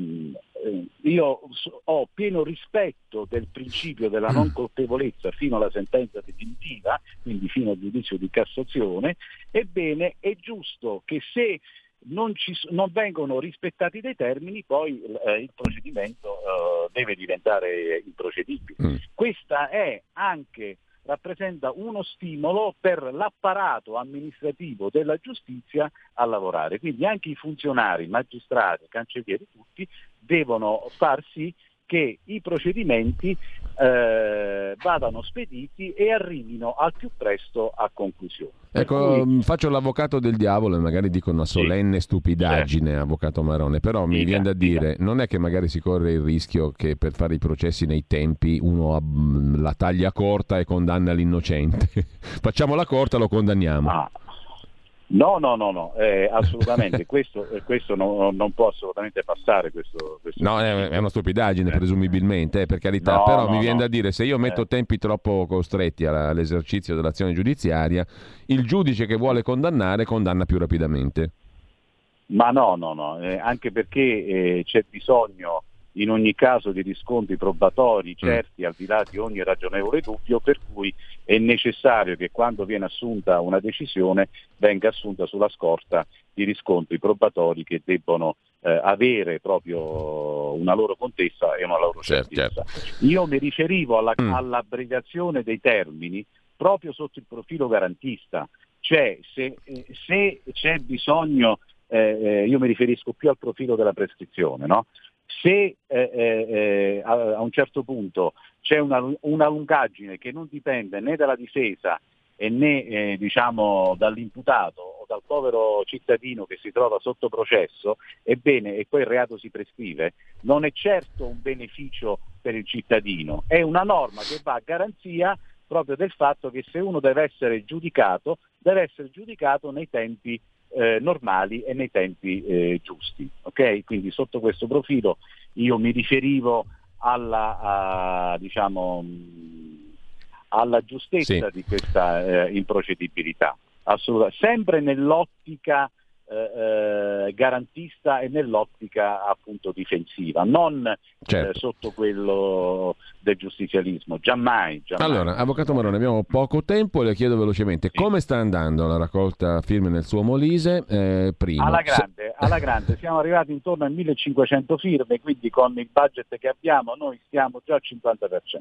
io ho pieno rispetto del principio della non colpevolezza fino alla sentenza definitiva, quindi fino al giudizio di Cassazione, ebbene è giusto che se non, ci, non, vengono rispettati dei termini, poi eh, il procedimento eh, deve diventare improcedibile. Mm. Questa è anche rappresenta uno stimolo per l'apparato amministrativo della giustizia a lavorare. Quindi anche i funzionari, magistrati, cancellieri, tutti devono far sì che i procedimenti eh, vadano spediti e arrivino al più presto a conclusione. Ecco, cui... faccio l'avvocato del diavolo e magari dico una solenne sì. stupidaggine, certo. avvocato Marone, però mi dica, viene da dire, dica. non è che magari si corre il rischio che per fare i processi nei tempi uno la taglia corta e condanna l'innocente. Facciamola corta, lo condanniamo. Ah. No, no, no, no, eh, assolutamente, questo, eh, questo no, non può assolutamente passare. Questo, questo no, è, è, una stupidaggine eh. presumibilmente, eh, per carità, no, però no, mi viene da dire, se io metto eh. tempi troppo costretti all'esercizio dell'azione giudiziaria, il giudice che vuole condannare condanna più rapidamente. Ma no, no, no, eh, anche perché c'è bisogno in ogni caso di riscontri probatori mm. certi al di là di ogni ragionevole dubbio, per cui è necessario che quando viene assunta una decisione venga assunta sulla scorta di riscontri probatori che debbono eh, avere proprio una loro contessa e una loro certo, certezza. Certo. Io mi riferivo alla, mm. all'abbreviazione dei termini proprio sotto il profilo garantista, cioè se, eh, se c'è bisogno, eh, eh, io mi riferisco più al profilo della prescrizione, no? Se eh, eh, eh, a, un certo punto c'è una, una, lungaggine che non dipende né dalla difesa né eh, diciamo, dall'imputato o dal povero cittadino che si trova sotto processo, ebbene, e poi il reato si prescrive, non è certo un beneficio per il cittadino, è una norma che va a garanzia proprio del fatto che se uno deve essere giudicato, deve essere giudicato nei tempi eh, normali e nei tempi eh, giusti. Okay? Quindi sotto questo profilo io mi riferivo alla, a, diciamo, alla giustezza sì. di questa eh, improcedibilità, sempre nell'ottica eh, eh, garantista e nell'ottica appunto difensiva, non eh, certo. eh, sotto quello del giustizialismo, giammai, giammai. Allora, Avvocato Marone, abbiamo poco tempo e le chiedo velocemente sì. come sta andando la raccolta firme nel suo Molise? Eh, prima. Alla grande, Se... alla grande, siamo arrivati intorno a 1500 firme, quindi con il budget che abbiamo noi stiamo già al 50%.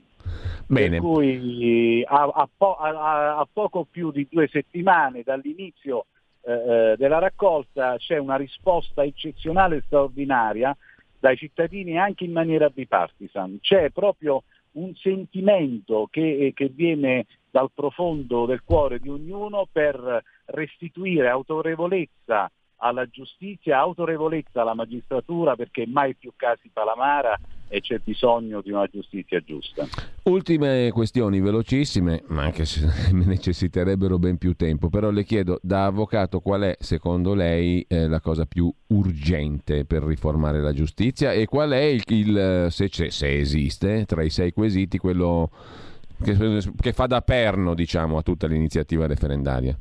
Bene. Per cui a, a, po- a, a poco più di due settimane dall'inizio eh, eh, della raccolta c'è una risposta eccezionale e straordinaria dai cittadini anche in maniera bipartisan. C'è proprio un sentimento che, che, viene dal profondo del cuore di ognuno per restituire autorevolezza alla giustizia, autorevolezza alla magistratura perché mai più casi Palamara e c'è bisogno di una giustizia giusta. Ultime questioni velocissime, ma anche se necessiterebbero ben più tempo, però le chiedo da avvocato qual è secondo lei eh, la cosa più urgente per riformare la giustizia e qual è il, il se, se, esiste tra i sei quesiti quello che, che fa da perno diciamo, a tutta l'iniziativa referendaria?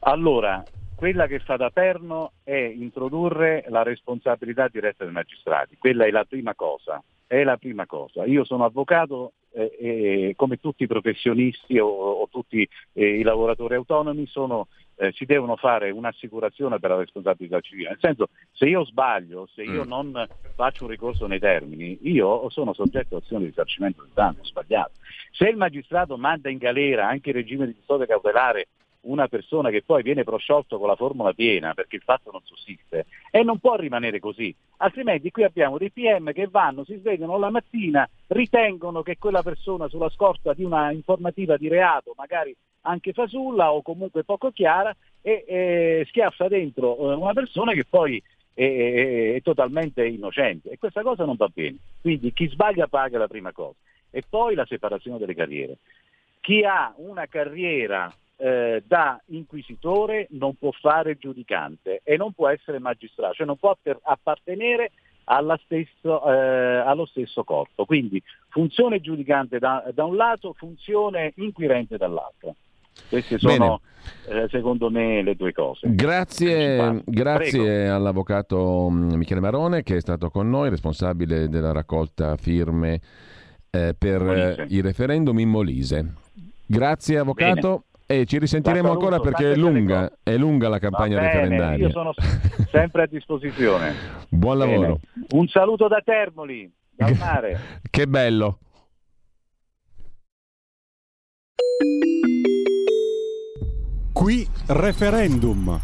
Allora, quella che fa da perno è introdurre la responsabilità diretta dei magistrati, quella è la prima cosa. È la prima cosa. Io sono avvocato eh, e come tutti i professionisti o, o tutti eh, i lavoratori autonomi sono, eh, si devono fare un'assicurazione per la responsabilità civile. Nel senso, se io sbaglio, se io mm. non faccio un ricorso nei termini, io sono soggetto a azione di risarcimento del danno, sbagliato. Se il magistrato manda in galera anche il regime di custodia cautelare una persona che poi viene prosciolto con la formula piena perché il fatto non sussiste e non può rimanere così, altrimenti qui abbiamo dei PM che vanno, si svegliano la mattina, ritengono che quella persona sulla scorta di una informativa di reato, magari anche fasulla o comunque poco chiara, e, e schiaffa dentro eh, una persona che poi è, è, è totalmente innocente e questa cosa non va bene. Quindi chi sbaglia paga la prima cosa. E poi la separazione delle carriere. Chi ha una carriera eh, da inquisitore non può fare giudicante e non può essere magistrato, cioè non può appartenere stesso, eh, allo stesso corpo. Quindi funzione giudicante da, da, un lato, funzione inquirente dall'altro. Queste sono eh, secondo me le due cose. Grazie, grazie all'avvocato mm, Michele Marone che è stato con noi, responsabile della raccolta firme eh, per Molise. i referendum in Molise. Grazie avvocato. Bene. E ci risentiremo ancora perché è lunga, è lunga la campagna bene, referendaria. Io sono sempre a disposizione. Buon lavoro. Bene. Un saluto da Termoli, dal mare. che bello. Qui referendum.